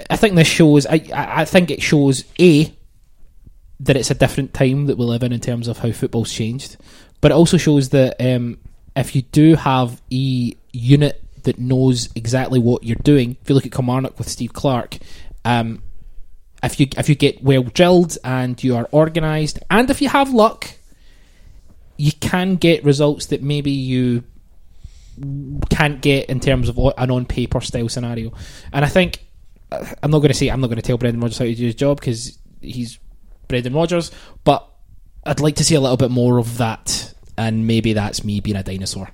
I think this shows. I, I I think it shows a that it's a different time that we live in in terms of how football's changed, but it also shows that um, if you do have a unit that knows exactly what you're doing, if you look at Kilmarnock with Steve Clarke, um, if you if you get well drilled and you are organised, and if you have luck, you can get results that maybe you can't get in terms of an on paper style scenario. And I think I'm not going to say I'm not going to tell Brendan Rodgers how to do his job because he's Brendan Rodgers, but I'd like to see a little bit more of that, and maybe that's me being a dinosaur.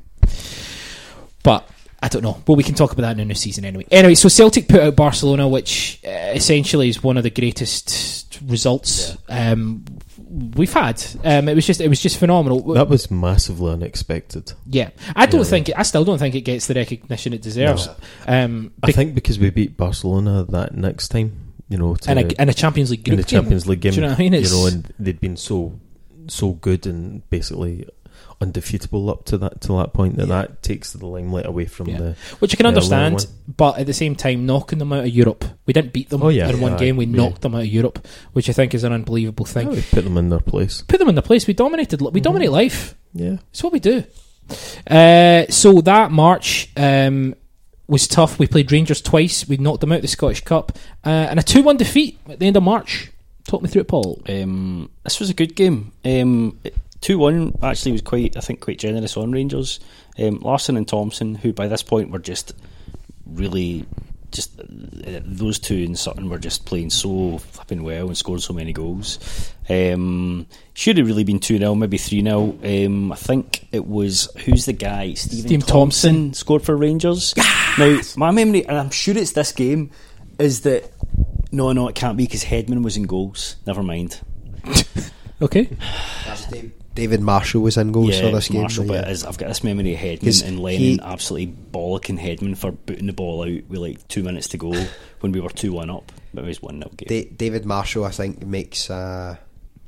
But I don't know. Well, we can talk about that in the new season anyway. Anyway, so Celtic put out Barcelona, which uh, essentially is one of the greatest results um, we've had. Um, it was just it was just phenomenal. That was massively unexpected. yeah, I don't Yeah. think it, I still don't think it gets the recognition it deserves. Um, I think because we beat Barcelona that next time, you know, to, in a, in a Champions League in the Champions League game, Do you know what I mean? you know, and they'd been so so good and basically undefeatable up to that to that point that Yeah. that takes the limelight away from Yeah. the. Which I can understand, but at the same time, knocking them out of Europe. We didn't beat them Oh, yeah, in one yeah, game, we yeah. knocked them out of Europe, which I think is an unbelievable I thing. would put them in their place. Put them in the place. We dominated. We dominate life. Yeah, It's what we do. Uh, so that March um, was tough. We played Rangers twice. We knocked them out of the Scottish Cup. Uh, and a 2 1 defeat at the end of March. Talk me through it, Paul. Um, this was a good game. Um, Two one actually was quite, I think, quite generous on Rangers. Um, Larsson and Thompson, who by this point were just really, just uh, those two and Sutton were just playing so flipping well and scored so many goals. Um, should have really been two 0 maybe three 0 um, I think it was who's the guy? Stephen Steve Thompson, Thompson. scored for Rangers. Now my memory, and I'm sure it's this game, is that no, no, it can't be because Hedman was in goals. Never mind. Okay. David Marshall was in goals yeah, for this game. Marshall, so but yeah. is, I've got this memory of Hedman 'Cause and Lennon he- absolutely bollocking Hedman for booting the ball out with like two minutes to go when we were 2 1 up. But it was 1 0 game. Da- David Marshall, I think, makes a,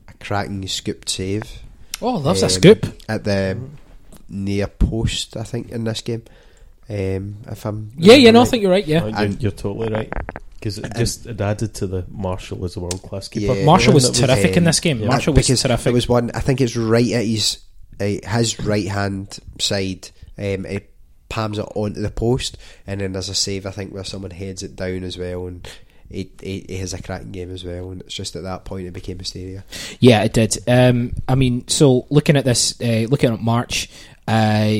a cracking scooped save. Oh, loves a um, scoop. at the near post. I think in this game. Um, if I'm Yeah, yeah, no, I think you're right, yeah. You're, And- you're totally right. Because it just it added to the Marshall as a world class keeper. Yeah. Marshall was was, terrific in um, this game. Yeah, Marshall was terrific. There was one. I think it's right at his uh, his right hand side. Um, he palms it onto the post, and then there's a save. I think where someone heads it down as well, and he, he, he has a cracking game as well. And it's just at that point it became hysteria. Yeah, it did. Um, I mean, so looking at this, uh, looking at March, uh,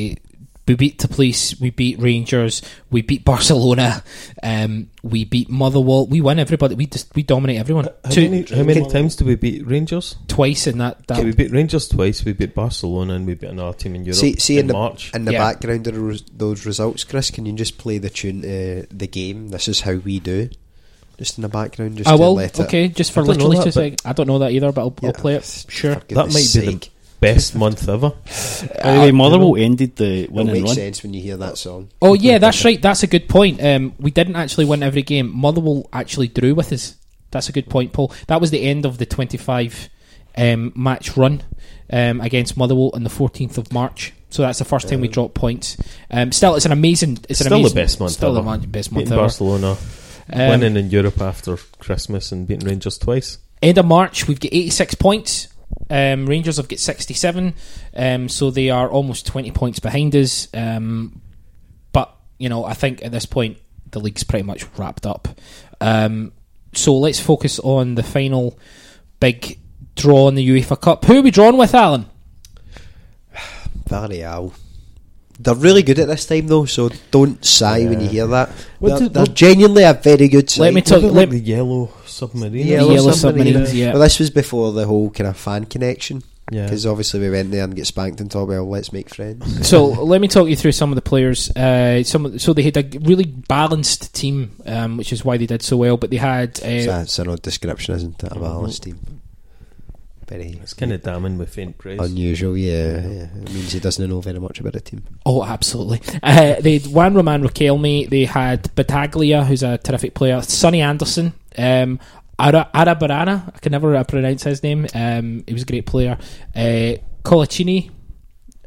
we beat Teplice, we beat Rangers, we beat Barcelona, um, we beat Motherwell. We win everybody. We just we dominate everyone. How Two, many, how many times do we beat Rangers? twice in that. that Okay, we beat Rangers twice. We beat Barcelona, and we beat another team in Europe. See, see in, in the March. in the Yeah. background of res- those results, Chris. Can you just play the tune to the game? This is how we do. Just in the background, just I to will. let it. Okay, just for don't know literally that, two seconds. I don't know that either, but I'll, Yeah, I'll play it. Sure. that goodness might be the sake. Best month ever. Anyway, Motherwell ended the It win and makes run. sense when you hear that song. Oh yeah, that's right. That's a good point. Um, we didn't actually win every game. Motherwell actually drew with us. That's a good point, Paul. That was the end of the twenty-five um, match run um, against Motherwell on the fourteenth of March. So that's the first time we dropped points. Um, still, it's an amazing. It's an Still the amazing, best month Still ever. the best month Beating ever. Barcelona, Um, winning in Europe after Christmas, and beating Rangers twice. End of March, we've got 86 points. Um, Rangers have got 67, um, so they are almost 20 points behind us. Um, but you know, I think at this point the league's pretty much wrapped up. Um, so let's focus on the final big draw in the UEFA Cup. Who are we drawn with, Allan? Villarreal. They're really good at this time though, so don't sigh when you hear that. They're, did- they're genuinely a very good side. Let me Was talk. it like the yellow submarine. Yeah, Yellow Yellow something? submarines, Submarine. yeah. Well, this was before the whole kind of fan connection, Yeah. because obviously we went there and get spanked and thought, well, let's make friends. so let me talk you through some of the players. Uh, some so they had a really balanced team, um, which is why they did so well. But they had uh, so that's an odd description, isn't it? A balanced team. Very It's kind of damning with faint praise. unusual, yeah, yeah. It means he doesn't know very much about the team. Oh, absolutely. Uh, they had Juan Roman Riquelme. They had Battaglia, who's a terrific player. Sonny Anderson. Um, Ara, Arruabarrena. I can never uh, pronounce his name. Um, he was a great player. Uh, Coloccini,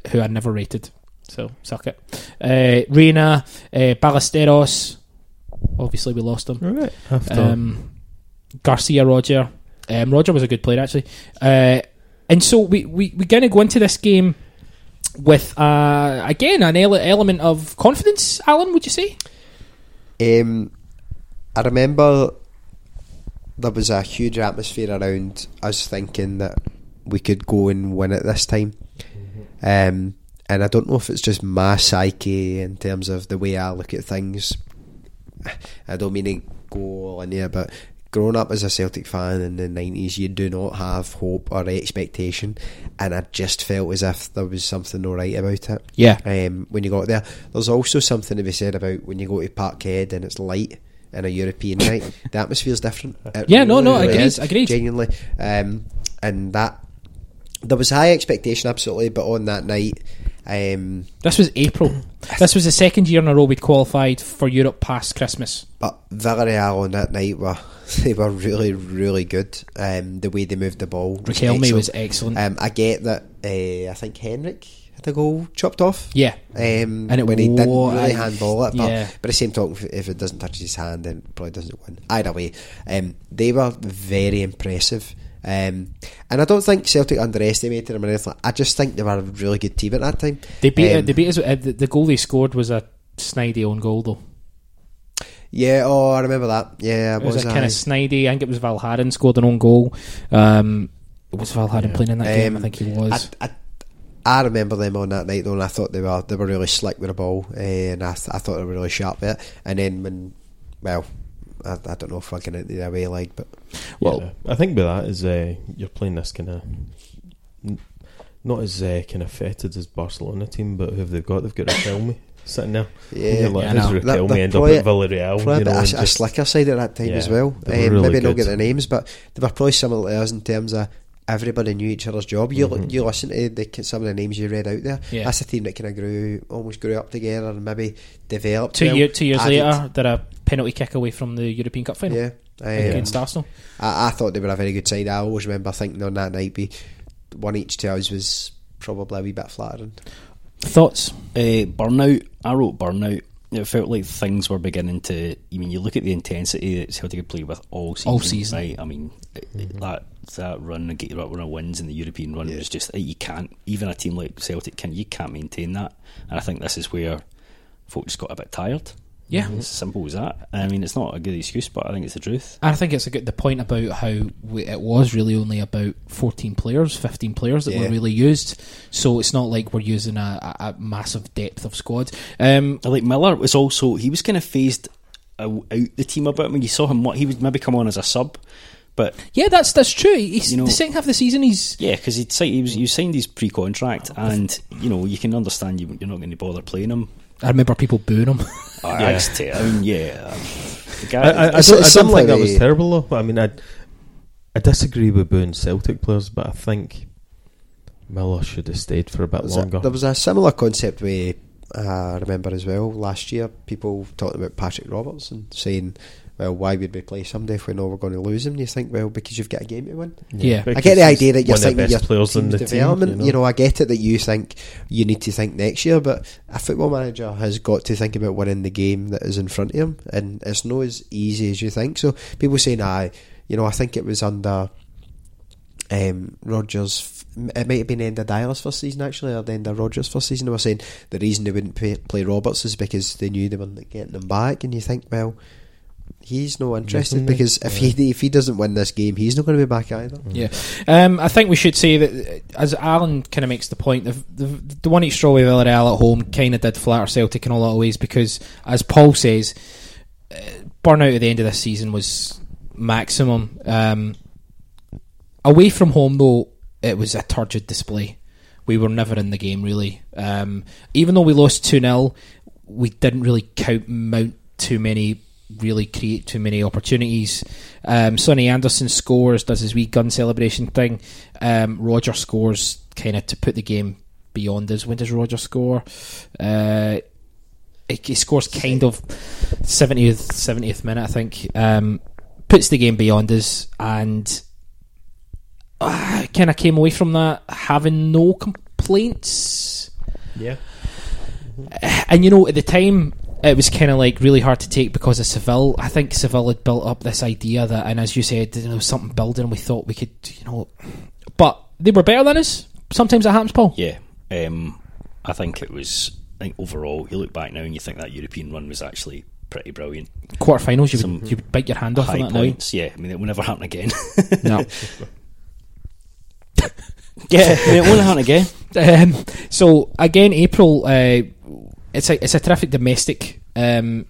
who I never rated. So, suck it. Uh, Reina. Uh, Ballesteros. Obviously, we lost him. Right. Um, Garcia Roger. Um, Roger was a good player actually. Uh, and so we, we, we kind of go into this game with uh, again an ele- element of confidence. Allan, would you say? Um, I remember there was a huge atmosphere around us thinking that we could go and win it this time. Um, and I don't know if it's just my psyche in terms of the way I look at things. I don't mean to go all in here, but growing up as a Celtic fan in the 90s, you do not have hope or expectation. And I just felt as if there was something alright about it Yeah. um, when you got there. There's also something to be said about when you go to Parkhead and it's light in a European night. The atmosphere's different. It Yeah, no, no, I agreed, is, agreed. Genuinely, um, and that there was high expectation, absolutely. But on that night, um, This was April. This was the second year in a row we'd qualified for Europe past Christmas. but Villarreal on that night were they were really, really good. Um, the way they moved the ball, was excellent. was excellent. Um, I get that. Uh, I think Henrik had a goal chopped off. yeah. Um, And it when he didn't really handball it, but yeah. but the same talk, if, if it doesn't touch his hand, then it probably doesn't win. Either way, um, they were very impressive, um, and I don't think Celtic underestimated them or anything. I just think they were a really good team at that time. They beat. Um, they beat us. Uh, the, the goal they scored was a snidey own goal though. Yeah, oh, I remember that. Yeah, It was, was a kind of snidey. I think it was Valgaeren scored an own goal. Um, was Valgaeren Yeah. playing in that game. I Um, think he was. I, I, I remember them on that night though, and I thought they were they were really slick with the ball, uh, and I, th- I thought they were really sharp with it. And then when, well, I, I don't know if I can into the away leg, but well, Yeah. I think with that is uh, you're playing this kind of not as uh, kind of fetid as Barcelona team, but who have they got? They've got Riquelme sitting there. yeah, like, Yeah, who's no. That- Riquelme that end up at Villarreal? Probably you a, know, bit a, a slicker side at that time Yeah, as well. Um, really maybe not get the names, but they were probably similar to us in terms of everybody knew each other's job. You Mhm. you listen to the, some of the names you read out there. Yeah. That's a team that kind of grew, almost grew up together and maybe developed. two well, year, two years added- later, they're a penalty kick away from the European Cup final Yeah, um, against Arsenal. I, I thought they were a very good side. I always remember thinking on that night, be one each to us was probably a wee bit flattering. Thoughts? Uh, burnout. I wrote burnout. It felt like things were beginning to. I mean, you look at the intensity that Celtic had played with all season. All season. right? I mean, it- that that run, the get run of wins in the European run Yeah. was just you can't. Even a team like Celtic can you can't maintain that. And I think this is where folks got a bit tired. Yeah. It's as simple as that. I mean, it's not a good excuse, but I think it's the truth. I think it's a good the point about how we, it was really only about 14 players, 15 players that were really used. So it's not like we're using a, a, a massive depth of squad. Um, Like Miller was also he was kind of phased out, the team a bit when you saw him. What he would maybe come on as a sub, but yeah, that's that's true. He's, You know- the second half of the season, he's Yeah, because he'd say he was you signed his pre-contract, and you know you can understand you, you're not going to bother playing him. I remember people booing him. Yeah. I, just, I mean, yeah, the guy. I, I, I don't, I don't think that was terrible though. But I mean, I I disagree with booing Celtic players, but I think Miller should have stayed for a bit Was it- longer. there was a similar concept where uh, I remember as well last year. People talking about Patrick Roberts and saying, "Well, why would we play somebody if we know we're going to lose him?" And you think, well, because you've got a game to win. Yeah. I get the idea that you're one of the thinking your players in team's the team, development. you, know? I get it that you think you need to think next year, but a football manager has got to think about winning the game that is in front of him, and it's not as easy as you think. So people saying, "I," you know, I think it was under um, Rodgers. It might have been end of Deila's first season actually, or the end of Rodgers' first season. They were saying the reason they wouldn't pay, play Roberts is because they knew they weren't getting them back, and you think, well he's no interested because if yeah. he if he doesn't win this game, he's not going to be back either. Yeah, um, I think we should say that uh, as Alan kind of makes the point, the the, the one each draw with Villarreal at home kind of did flatter Celtic in a lot of ways because, as Paul says, uh, burnout at the end of this season was maximum. Um, away from home, though, it was a turgid display. We were never in the game really. Um, even though we lost two 0 we didn't really count mount too many really create too many opportunities. Um, Sonny Anderson scores, does his wee gun celebration thing. Um, Roger scores kind of to put the game beyond us. When does Roger score? Uh, he, he scores kind of 70th, 70th minute, I think. Um, puts the game beyond us and ah, uh, kind of came away from that having no complaints. Yeah. And you know, at the time, it was kind of like really hard to take because of Seville. I think Seville had built up this idea that, and as you said, you know, something building. We thought we could, you know, but they were better than us. Sometimes at happens, Paul. Yeah, um, I think it was. I think overall, you look back now and you think that European run was actually pretty brilliant. Quarterfinals, you would, you would bite your hand off on that points, now. Yeah, I mean it will never happen again. no. yeah, I mean, it won't happen again. Um, so again, April. Uh, it's a it's a terrific domestic um,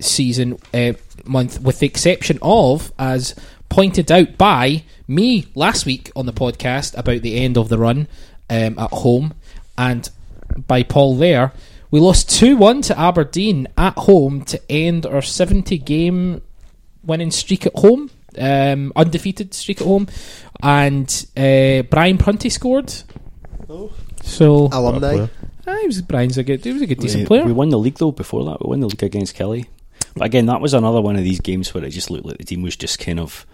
season uh, month, with the exception of as pointed out by me last week on the podcast about the end of the run um, at home, and by Paul there. We lost 2 1 to Aberdeen at home to end our 70 game winning streak at home, um, undefeated streak at home. And uh, Bryan Prunty scored. Oh. So Alumni. Ah, he was Brian's a good. He was a good decent we, player. We won the league though. Before that, we won the league against Killie. But again, that was another one of these games where it just looked like the team was just kind of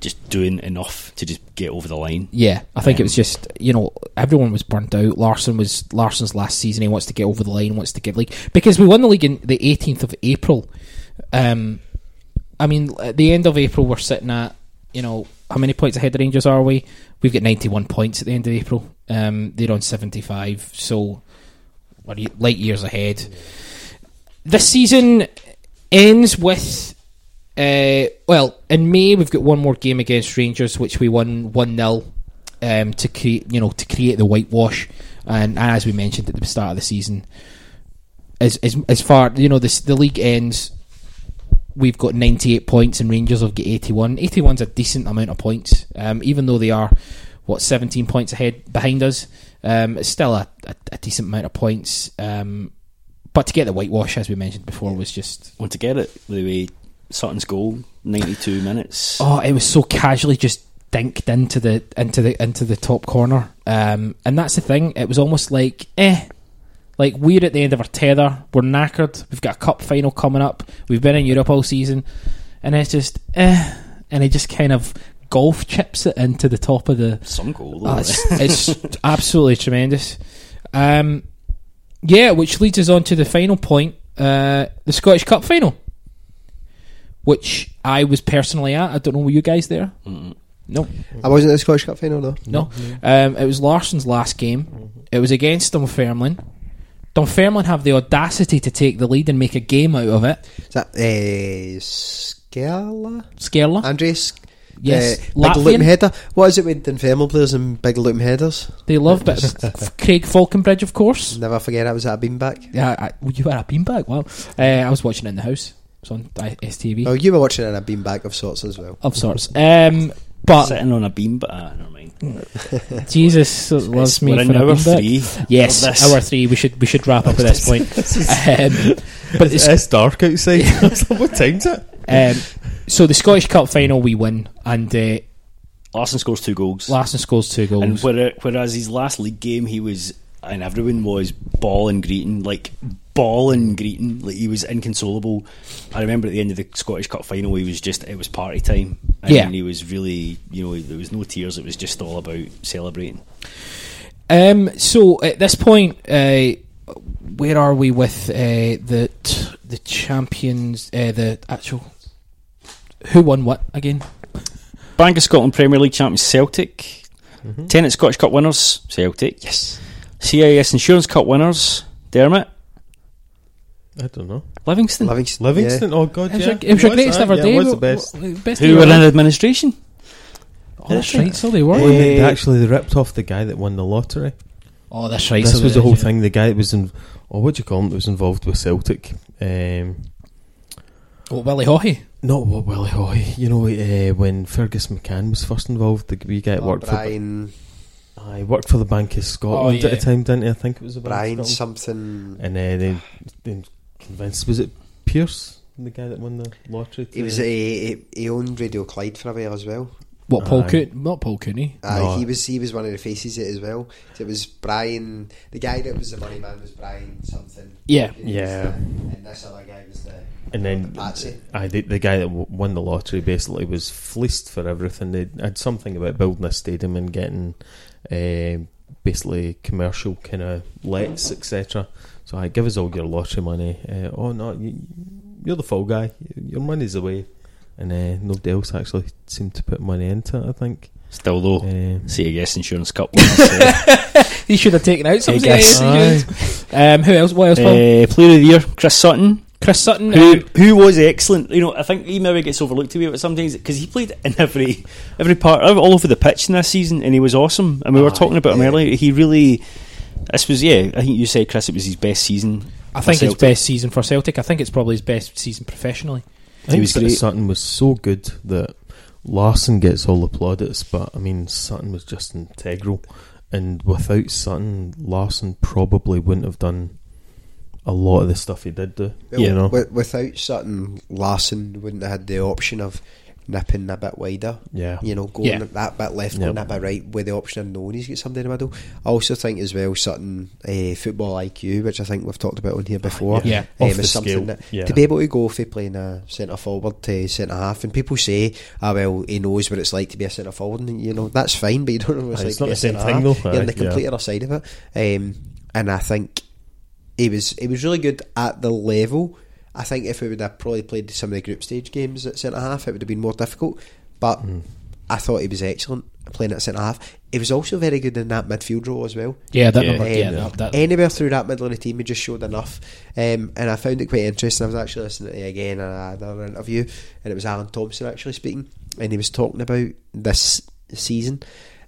just doing enough to just get over the line. Yeah, I think um, it was um, just you know everyone was burnt out. Larsson was Larsson's last season. He wants to get over the line. Wants to get league because we won the league in the 18th of April. Um, I mean, at the end of April, we're sitting at you know how many points ahead of Rangers are we? We've got 91 points at the end of April. Um, they're on 75. So or light years ahead. This season ends with. Uh, well, in May we've got one more game against Rangers, which we won one 0 um, to create, you know, to create the whitewash. And, and, as we mentioned at the start of the season, as as, as far you know, this, the league ends. We've got 98 points and Rangers have got 81. 81's a decent amount of points, um, even though they are what 17 points ahead behind us. Um, it's still a, a, a, decent amount of points. Um, but to get the whitewash, as we mentioned before, was just. Well, to get it the way Sutton's goal, 92 minutes. Oh, it was so casually just dinked into the into the into the top corner. Um, and that's the thing. It was almost like eh, like we're at the end of our tether. We're knackered. We've got a cup final coming up. We've been in Europe all season, and it's just eh. And it just kind of golf chips it into the top of the. Some goal. Uh, it's, it's absolutely tremendous. Um, yeah, which leads us on to the final point uh, the Scottish Cup final, which I was personally at. I don't know, were you guys there? Mm. No. I wasn't at the Scottish Cup final, though. No. Um, it was Larsson's last game. It was against Dunfermline. Dunfermline have the audacity to take the lead and make a game out of it. Is that uh, Skerla? Skerla? Andreas Yes, yeah, big Latvian. looping header. What is it with Infernal players and big looping headers? They love it. Craig Faulconbridge, of course. Never forget, I was at a beanbag. Yeah, I, oh, you were at a beanbag. Well, uh, I was watching in the house. It on uh, STV. Oh, you were watching in a beanbag of sorts as well. Of sorts. Um, but sitting on a beanbag. Ah, never mind. Jesus loves me for hour three. Yes, hour three. We should we should wrap up at this point. Um, but it's, it's, dark outside. what time's it? Um, so the Scottish Cup final we win, and uh, Larsson scores two goals. Larsson scores two goals. And whereas his last league game, he was, and everyone was ball and greeting, like ball and greeting, like he was inconsolable. I remember at the end of the Scottish Cup final, he was just it was party time. And yeah, he was really, you know, there was no tears. It was just all about celebrating. Um. So at this point, uh, where are we with uh, the t- the champions? Uh, the actual who won what again? Bank of Scotland Premier League champions Celtic. Mm-hmm. Tenant Scottish Cup winners Celtic. Yes. CIS Insurance Cup winners Dermot. I don't know. Livingston. Livingston. Livingston. Yeah. Oh God, it was yeah. It was your greatest ever yeah, day. It was the best. best Who were in administration? Oh, that's right. So they were. They actually, they ripped off the guy that won the lottery. Oh, that's right. This so was the whole yeah. thing. The guy that was in, oh, what do you call him? That was involved with Celtic. Um, oh, Willie Haughey not what Willie Hoy. You know uh, when Fergus McCann was first involved. The wee guy Oh, worked Brian, for. I worked for the Bank of Scotland Oh, at yeah. the time, didn't he? I think it was Brian something. And uh, they, they convinced. Was it Pierce, the guy that won the lottery? He was he, he owned Radio Clyde for a while as well. What, Paul Aye. Cooney? Not Paul Cooney. Uh, No. He was he was one of the faces of it as well. It was Brian, the guy that was the money man was Brian something. Yeah. He was Yeah. the- and this other guy was the And the then Patsy. aye, the, the guy that w- won the lottery basically was fleeced for everything. They had something about building a stadium and getting uh, basically commercial kind of lets, etc. So I give us all your lottery money. Uh, oh no, you, you're the fall guy. Your money's away, and uh, nobody else actually seemed to put money into it. I think. Still though, Um, CIS, insurance cup. winners, He should have taken out some. guess. Um, who else? What else? Uh, player of the year, Chris Sutton. Chris Sutton. who um, who was excellent. You know, I think he maybe gets overlooked a bit sometimes because he played in every every part all over the pitch in this season, and he was awesome. And we were talking about him earlier. He really, this was yeah. I think you said Chris, it was his best season. I think it's Celtic. best season for Celtic. I think it's probably his best season professionally. I think was great. Sutton was so good that Larsson gets all the plaudits, but I mean Sutton was just integral, and without Sutton, Larsson probably wouldn't have done a lot of the stuff he did do. Well, you know, wi- without Sutton, Larsson wouldn't have had the option of nipping a bit wider. yeah, You know, going Yeah. that bit left, Yep. going that bit right, with the option of knowing he's got somebody in the middle. I also think as well Sutton uh, football IQ, which I think we've talked about on here before. Yeah. um, Off the is something that yeah. to be able to go for playing a centre forward to centre half, and people say, "Ah, well, he knows what it's like to be a centre forward," and you know that's fine, but you don't know what it's like it's to not the same thing, half. though. You're on the Aye, yeah. complete other side of it, um, and I think he was he was really good at the level. I think if we would have probably played some of the group stage games at centre half, it would have been more difficult. But Mm. I thought he was excellent playing at centre half. He was also very good in that midfield role as well. Yeah, that Yeah. number. Yeah, Um, that, that, Anywhere through that middle of the team, he just showed enough. Um, and I found it quite interesting. I was actually listening to it again in another interview, and it was Alan Thompson actually speaking, and he was talking about this season.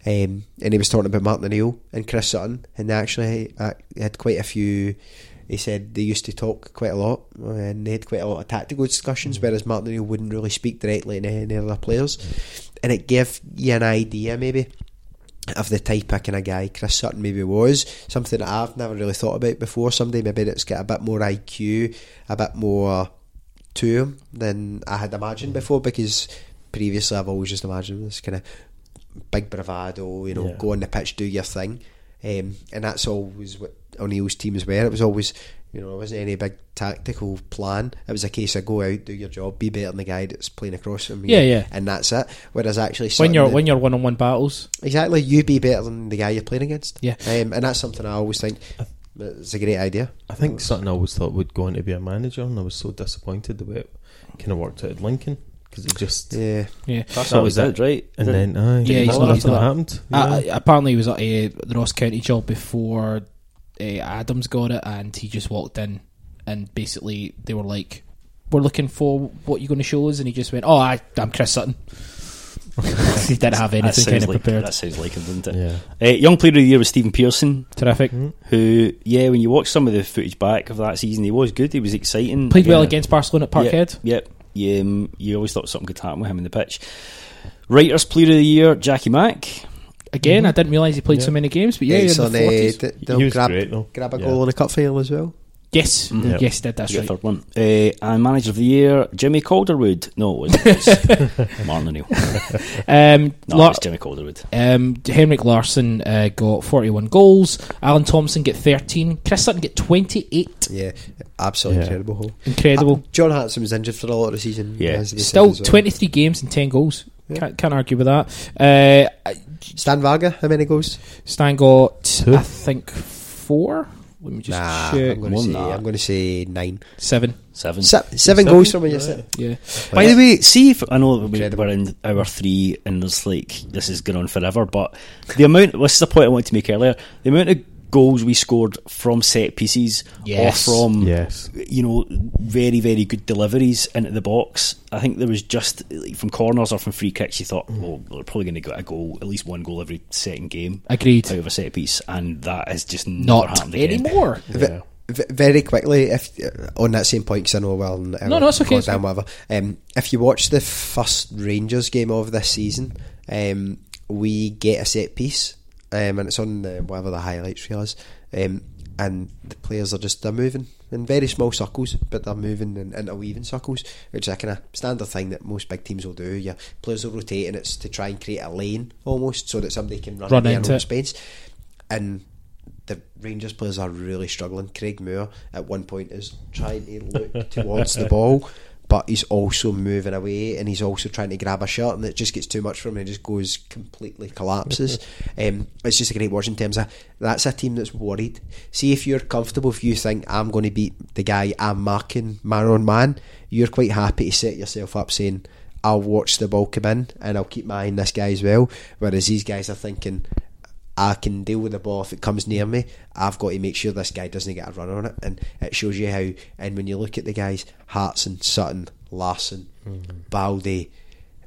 Um, and he was talking about Martin O'Neill and Chris Sutton, and they actually uh, had quite a few. He said they used to talk quite a lot, and they had quite a lot of tactical discussions, whereas Martin O'Neill wouldn't really speak directly to any other players. And it gave you an idea, maybe, of the type of kind of guy Chris Sutton maybe was. Something that I've never really thought about before. Somebody maybe that's got a bit more IQ, a bit more to him than I had imagined before because previously I've always just imagined this kind of big bravado, you know, Yeah. go on the pitch, do your thing. Um, and that's always what O'Neill's teams were. It was always, you know, it wasn't any big tactical plan. It was a case of go out, do your job, be better than the guy that's playing across from you. Yeah, yeah. And that's it. Whereas actually, when you're when you're one on one battles. Exactly, you be better than the guy you're playing against. Yeah. um, and that's something I always think it's a great idea. I think something I always thought would go on to be a manager, and I was so disappointed the way it kind of worked out at Lincoln because it just Yeah, Yeah. That's That all was it. did, right? and Didn't- then aye, Yeah, he's not- he's not- happened. Uh, apparently, he was at uh, the Ross County job before uh, Adams got it, and he just walked in, and basically they were like, "We're looking for what you're going to show us," and he just went, "Oh, I, I'm Chris Sutton." he didn't have that anything sounds kind of like prepared. that sounds like him, doesn't it? yeah. Uh, young player of the year was Stephen Pearson, Terrific. who yeah, when you watch some of the footage back of that season, he was good. He was exciting. Played well against Barcelona at Parkhead. Yep. Yeah, um, you always thought something could happen with him in the pitch. Writers Player of the Year, Jackie Mack. Again, I didn't realise he played so many games, but yeah, in the Excellent, uh, 40s. d- He was grab, great though. grab a Yeah. goal in a cup final as well. yes, Mhm. yes, did that's You right. got third one. Uh, and Manager of the Year, Jimmy Calderwood. No, it wasn't. It was Martin O'Neill. Um, No, La- it's Jimmy Calderwood. um, Henrik Larsson uh, got 41 goals. Alan Thompson get 13. Chris Sutton get 28. Yeah, absolutely Yeah. incredible. Incredible. Uh, John Hartson was injured for a lot of the season. Yeah. as Still well. 23 games and 10 goals. Yeah. Can't, can't argue with that. Uh, Stan Varga, how many goals? Stan got, Two. I think, four. Let me just Nah, check. I'm going to say than. I'm going to say nine. Seven. Seven. Se- seven, Seven? goals from when you said. Yeah. By the way, see if I know we- Incredible. we're in hour three and there's like this is going on forever, but the amount this is a point I wanted to make earlier. The amount of goals we scored from set pieces Yes. or from Yes. you know very very good deliveries into the box. I think there was just like, from corners or from free kicks. You thought, well, we're probably going to get a goal, at least one goal every second game Agreed. out of a set piece, and that is just Not happened again. anymore. Yeah. V- very quickly, if uh, on that same point, because I know well, No, no, it's okay, it's Down, whatever. Um, if you watch the first Rangers game of this season, um, we get a set piece, um, and it's on the, whatever the highlights reel is, um, and the players are just they're moving in very small circles, but they're moving in interweaving circles, which is a kind of standard thing that most big teams will do. Yeah, players will rotate, and it's to try and create a lane almost so that somebody can run, Run in into the it. space, and the Rangers players are really struggling. Craig Moore at one point is trying to look towards the ball, but he's also moving away and he's also trying to grab a shot, and it just gets too much for him and he just goes completely collapses. um, it's just a great watch in terms of that's a team that's worried. See if you're comfortable, if you think I'm going to beat the guy I'm marking man on man, you're quite happy to set yourself up saying. I'll watch the ball come in and I'll keep my eye on this guy as well. Whereas these guys are thinking, I can deal with the ball if it comes near me. I've got to make sure this guy doesn't get a run on it, and it shows you how. And when you look at the guys, Hartson, Sutton, Larsson, Balde,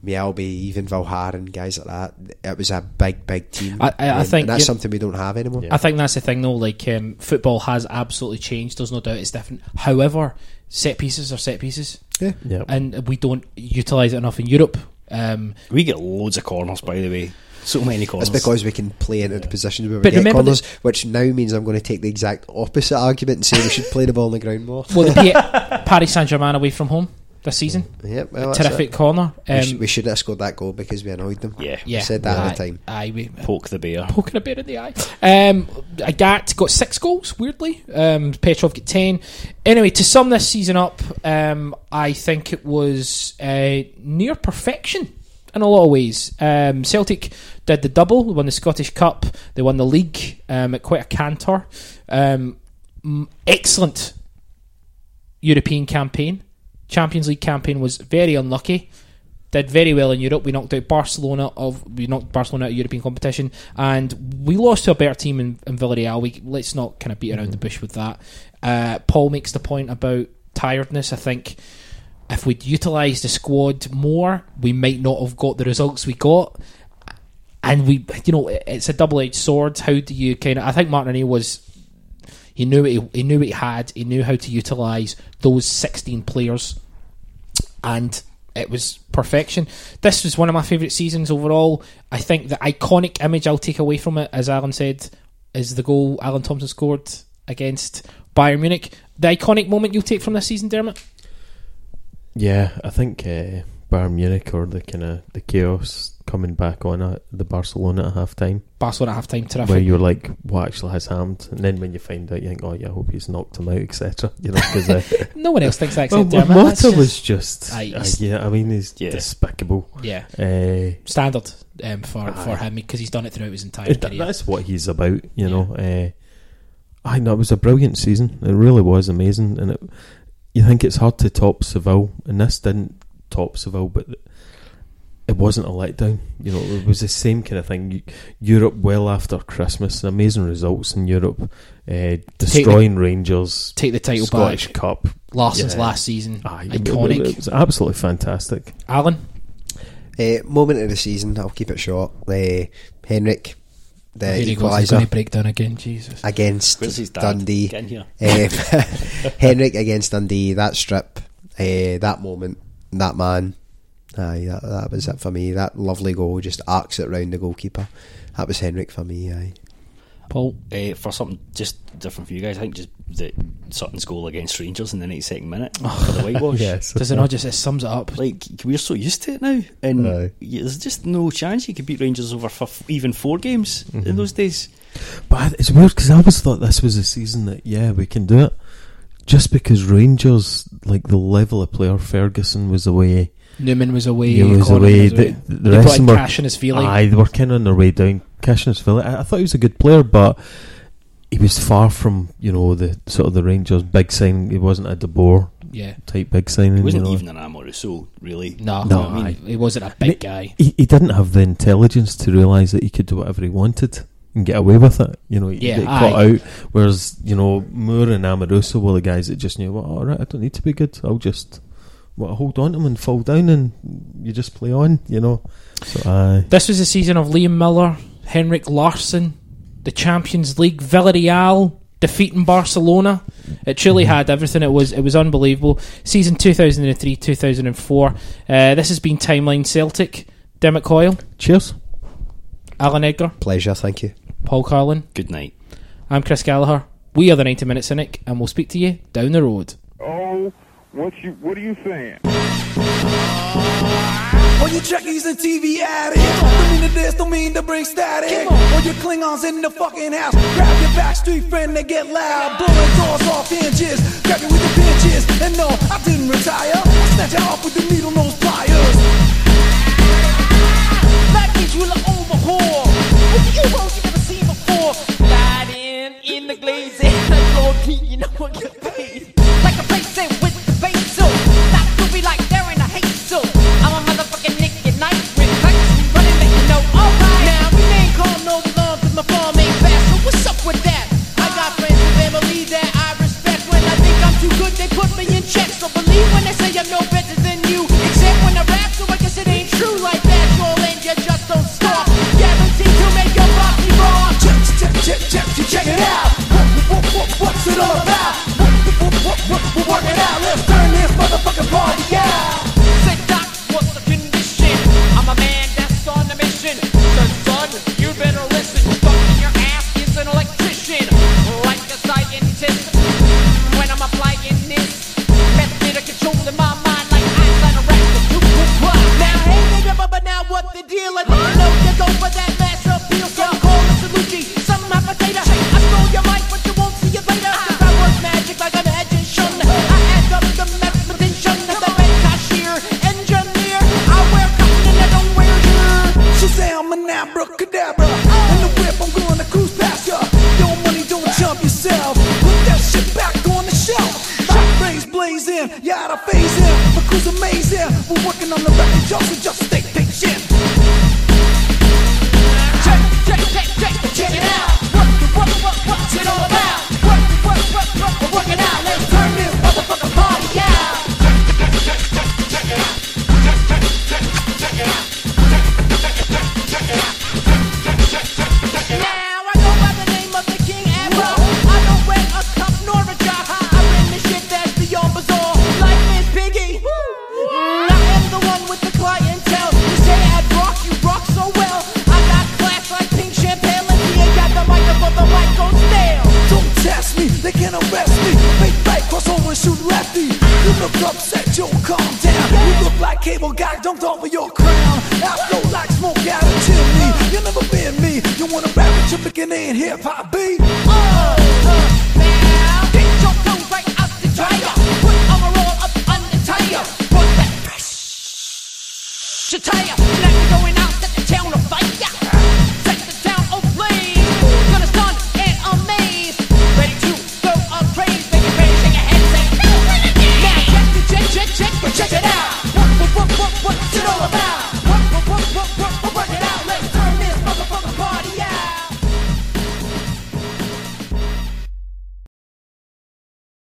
Mjällby, even Valgaeren, guys like that, it was a big, big team. I- I- I think and that's something we don't have anymore. I think that's the thing, though. Like um, football has absolutely changed. There's no doubt it's different. However, set pieces are set pieces, Yeah. Yeah. and we don't utilize it enough in Europe. Um, We get loads of corners, by the way. So many corners. That's because we can play into the positions where we But get remember corners, which now means I'm going to take the exact opposite argument and say we should play the ball on the ground more. well, the P- Paris Saint Germain away from home this season, Yep, well, terrific it. corner. we, sh- Um, we shouldn't have scored that goal because we annoyed them. yeah, yeah, said that aye, at the time. Aye, we, poke the bear. poking a bear in the eye. Um, Agathe got six goals, weirdly. Um, Petrov got ten. Anyway, to sum this season up, um, I think it was uh, near perfection in a lot of ways. Um, Celtic did the double, won the Scottish Cup, they won the league um, at quite a canter. Um, excellent European campaign. Champions League campaign was very unlucky did very well in Europe. We knocked out Barcelona of we knocked Barcelona out of European competition, and we lost to a better team in, in Villarreal. We let's not kind of beat around the bush with that. Uh, Paul makes the point about tiredness. I think if we'd utilised the squad more, we might not have got the results we got. And we, you know, it's a double-edged sword. How do you kind of? I think Martin O'Neill was. He knew what he, he knew what he had. He knew how to utilise those sixteen players and it was perfection. This was one of my favourite seasons overall. I think the iconic image I'll take away from it, as Alan said, is the goal Alan Thompson scored against Bayern Munich. The iconic moment you'll take from this season, Dermot? Yeah, I think uh, Bayern Munich or the kind of the chaos coming back on at the Barcelona at half time, Barcelona at half time, terrific. where you're like, what actually has happened? And then when you find out, you think, oh yeah, I hope he's knocked him out, etc. You know, because uh, No one else thinks that well, except Dermot. Morata just- was just, Aye, uh, yeah, I mean, he's Yeah. despicable. yeah, Uh, standard um, for, for him because he's done it throughout his entire it- career. that's what he's about, you know. Uh, I know it was a brilliant season. It really was amazing, and it, you think it's hard to top Seville, and this didn't top Seville, but it wasn't a letdown. You know, it was the same kind of thing. Europe well after Christmas, amazing results in Europe, uh, destroying Rangers, Take the title Scottish back. Cup. Larsson's Yeah. last season, Aye, it- iconic. It, was absolutely fantastic. Alan, Uh, moment of the season, I'll keep it short. Uh, Henrik, the here he goes. He's going equaliser to break down again. Jesus. against Where's his dad? Dundee. Get in here. Um, Henrik against Dundee, that strip, uh, that moment, that man, aye, that, that was it for me. That lovely goal just arcs it round the goalkeeper. That was Henrik for me, aye. Paul, Uh, for something just different for you guys, I think just the Sutton's goal against Rangers in the 92nd minute for the whitewash. Yes, does it not just it sums it up? Like we're so used to it now, and Aye. there's just no chance you could beat Rangers over for f- even four games in those days. But it's weird because I always thought this was a season that yeah we can do it, just because Rangers like the level of player Ferguson was away, Numan was away. he was Conlon away. was The, away. the They rest brought of them were cash in his feeling. aye they were kind of on their way down. Cashion's feeling. I, I thought he was a good player, but he was far from you know the sort of the Rangers big signing. He wasn't a De Boer Yeah. type big signing. He wasn't you know. even an Amoruso, really. No, No, no, aye. he wasn't a big guy. He, he didn't have the intelligence to realise that he could do whatever he wanted. and get away with it. You know, Yeah, get caught out. Whereas you know Moore and Amoruso were the guys that just knew, well, all right, I don't need to be good. I'll just well, hold on to them and fall down, and you just play on. You know, so aye. This was the season of Liam Miller, Henrik Larsson, the Champions League, Villarreal defeating Barcelona. It truly had everything. It was it was unbelievable. Season two thousand and three, two thousand and four. Uh, this has been Timeline Celtic. Dermot Coyle, Cheers. Allan Edgar, Pleasure, thank you. Paul Carlin. Good night. I'm Chris Gallagher. We are the 90 Minute Cynic, and we'll speak to you down the road. Oh, what you what are you saying? All you Trekkies and TV addicts Don't mean to this, don't mean to bring static. All you Klingons in the fucking house. Grab your backstreet friend, they get loud. Blowing doors off hinges Grab you with the pinches And no, I didn't retire. I snatch you off with the needle nose pliers. That means you'll overhaul. With the Euros you never seen before? Slide in, in the glaze And the floor clean, you know I get paid. Like a place in check, it out. What, what, what, What's it all about? What, what, what, what, we're working out. Let's turn this motherfucking party out Say doc, what's the condition? I'm a man that's on a mission. So son, you better listen. Fucking your ass is an electrician. Like a scientist. When I'm applying this Method of controlling my mind Like Einstein or Raptor Now hey nigga, but, now what the deal? I know. You go for that We're working on the record y'all so just stay over shoot lefty. You look upset, Joe, calm down. You look like cable guy dunked over your crown. I flow like smoke out of chimney You'll never been me. You wanna rap with your picking in hip-hop beat? Oh, uh,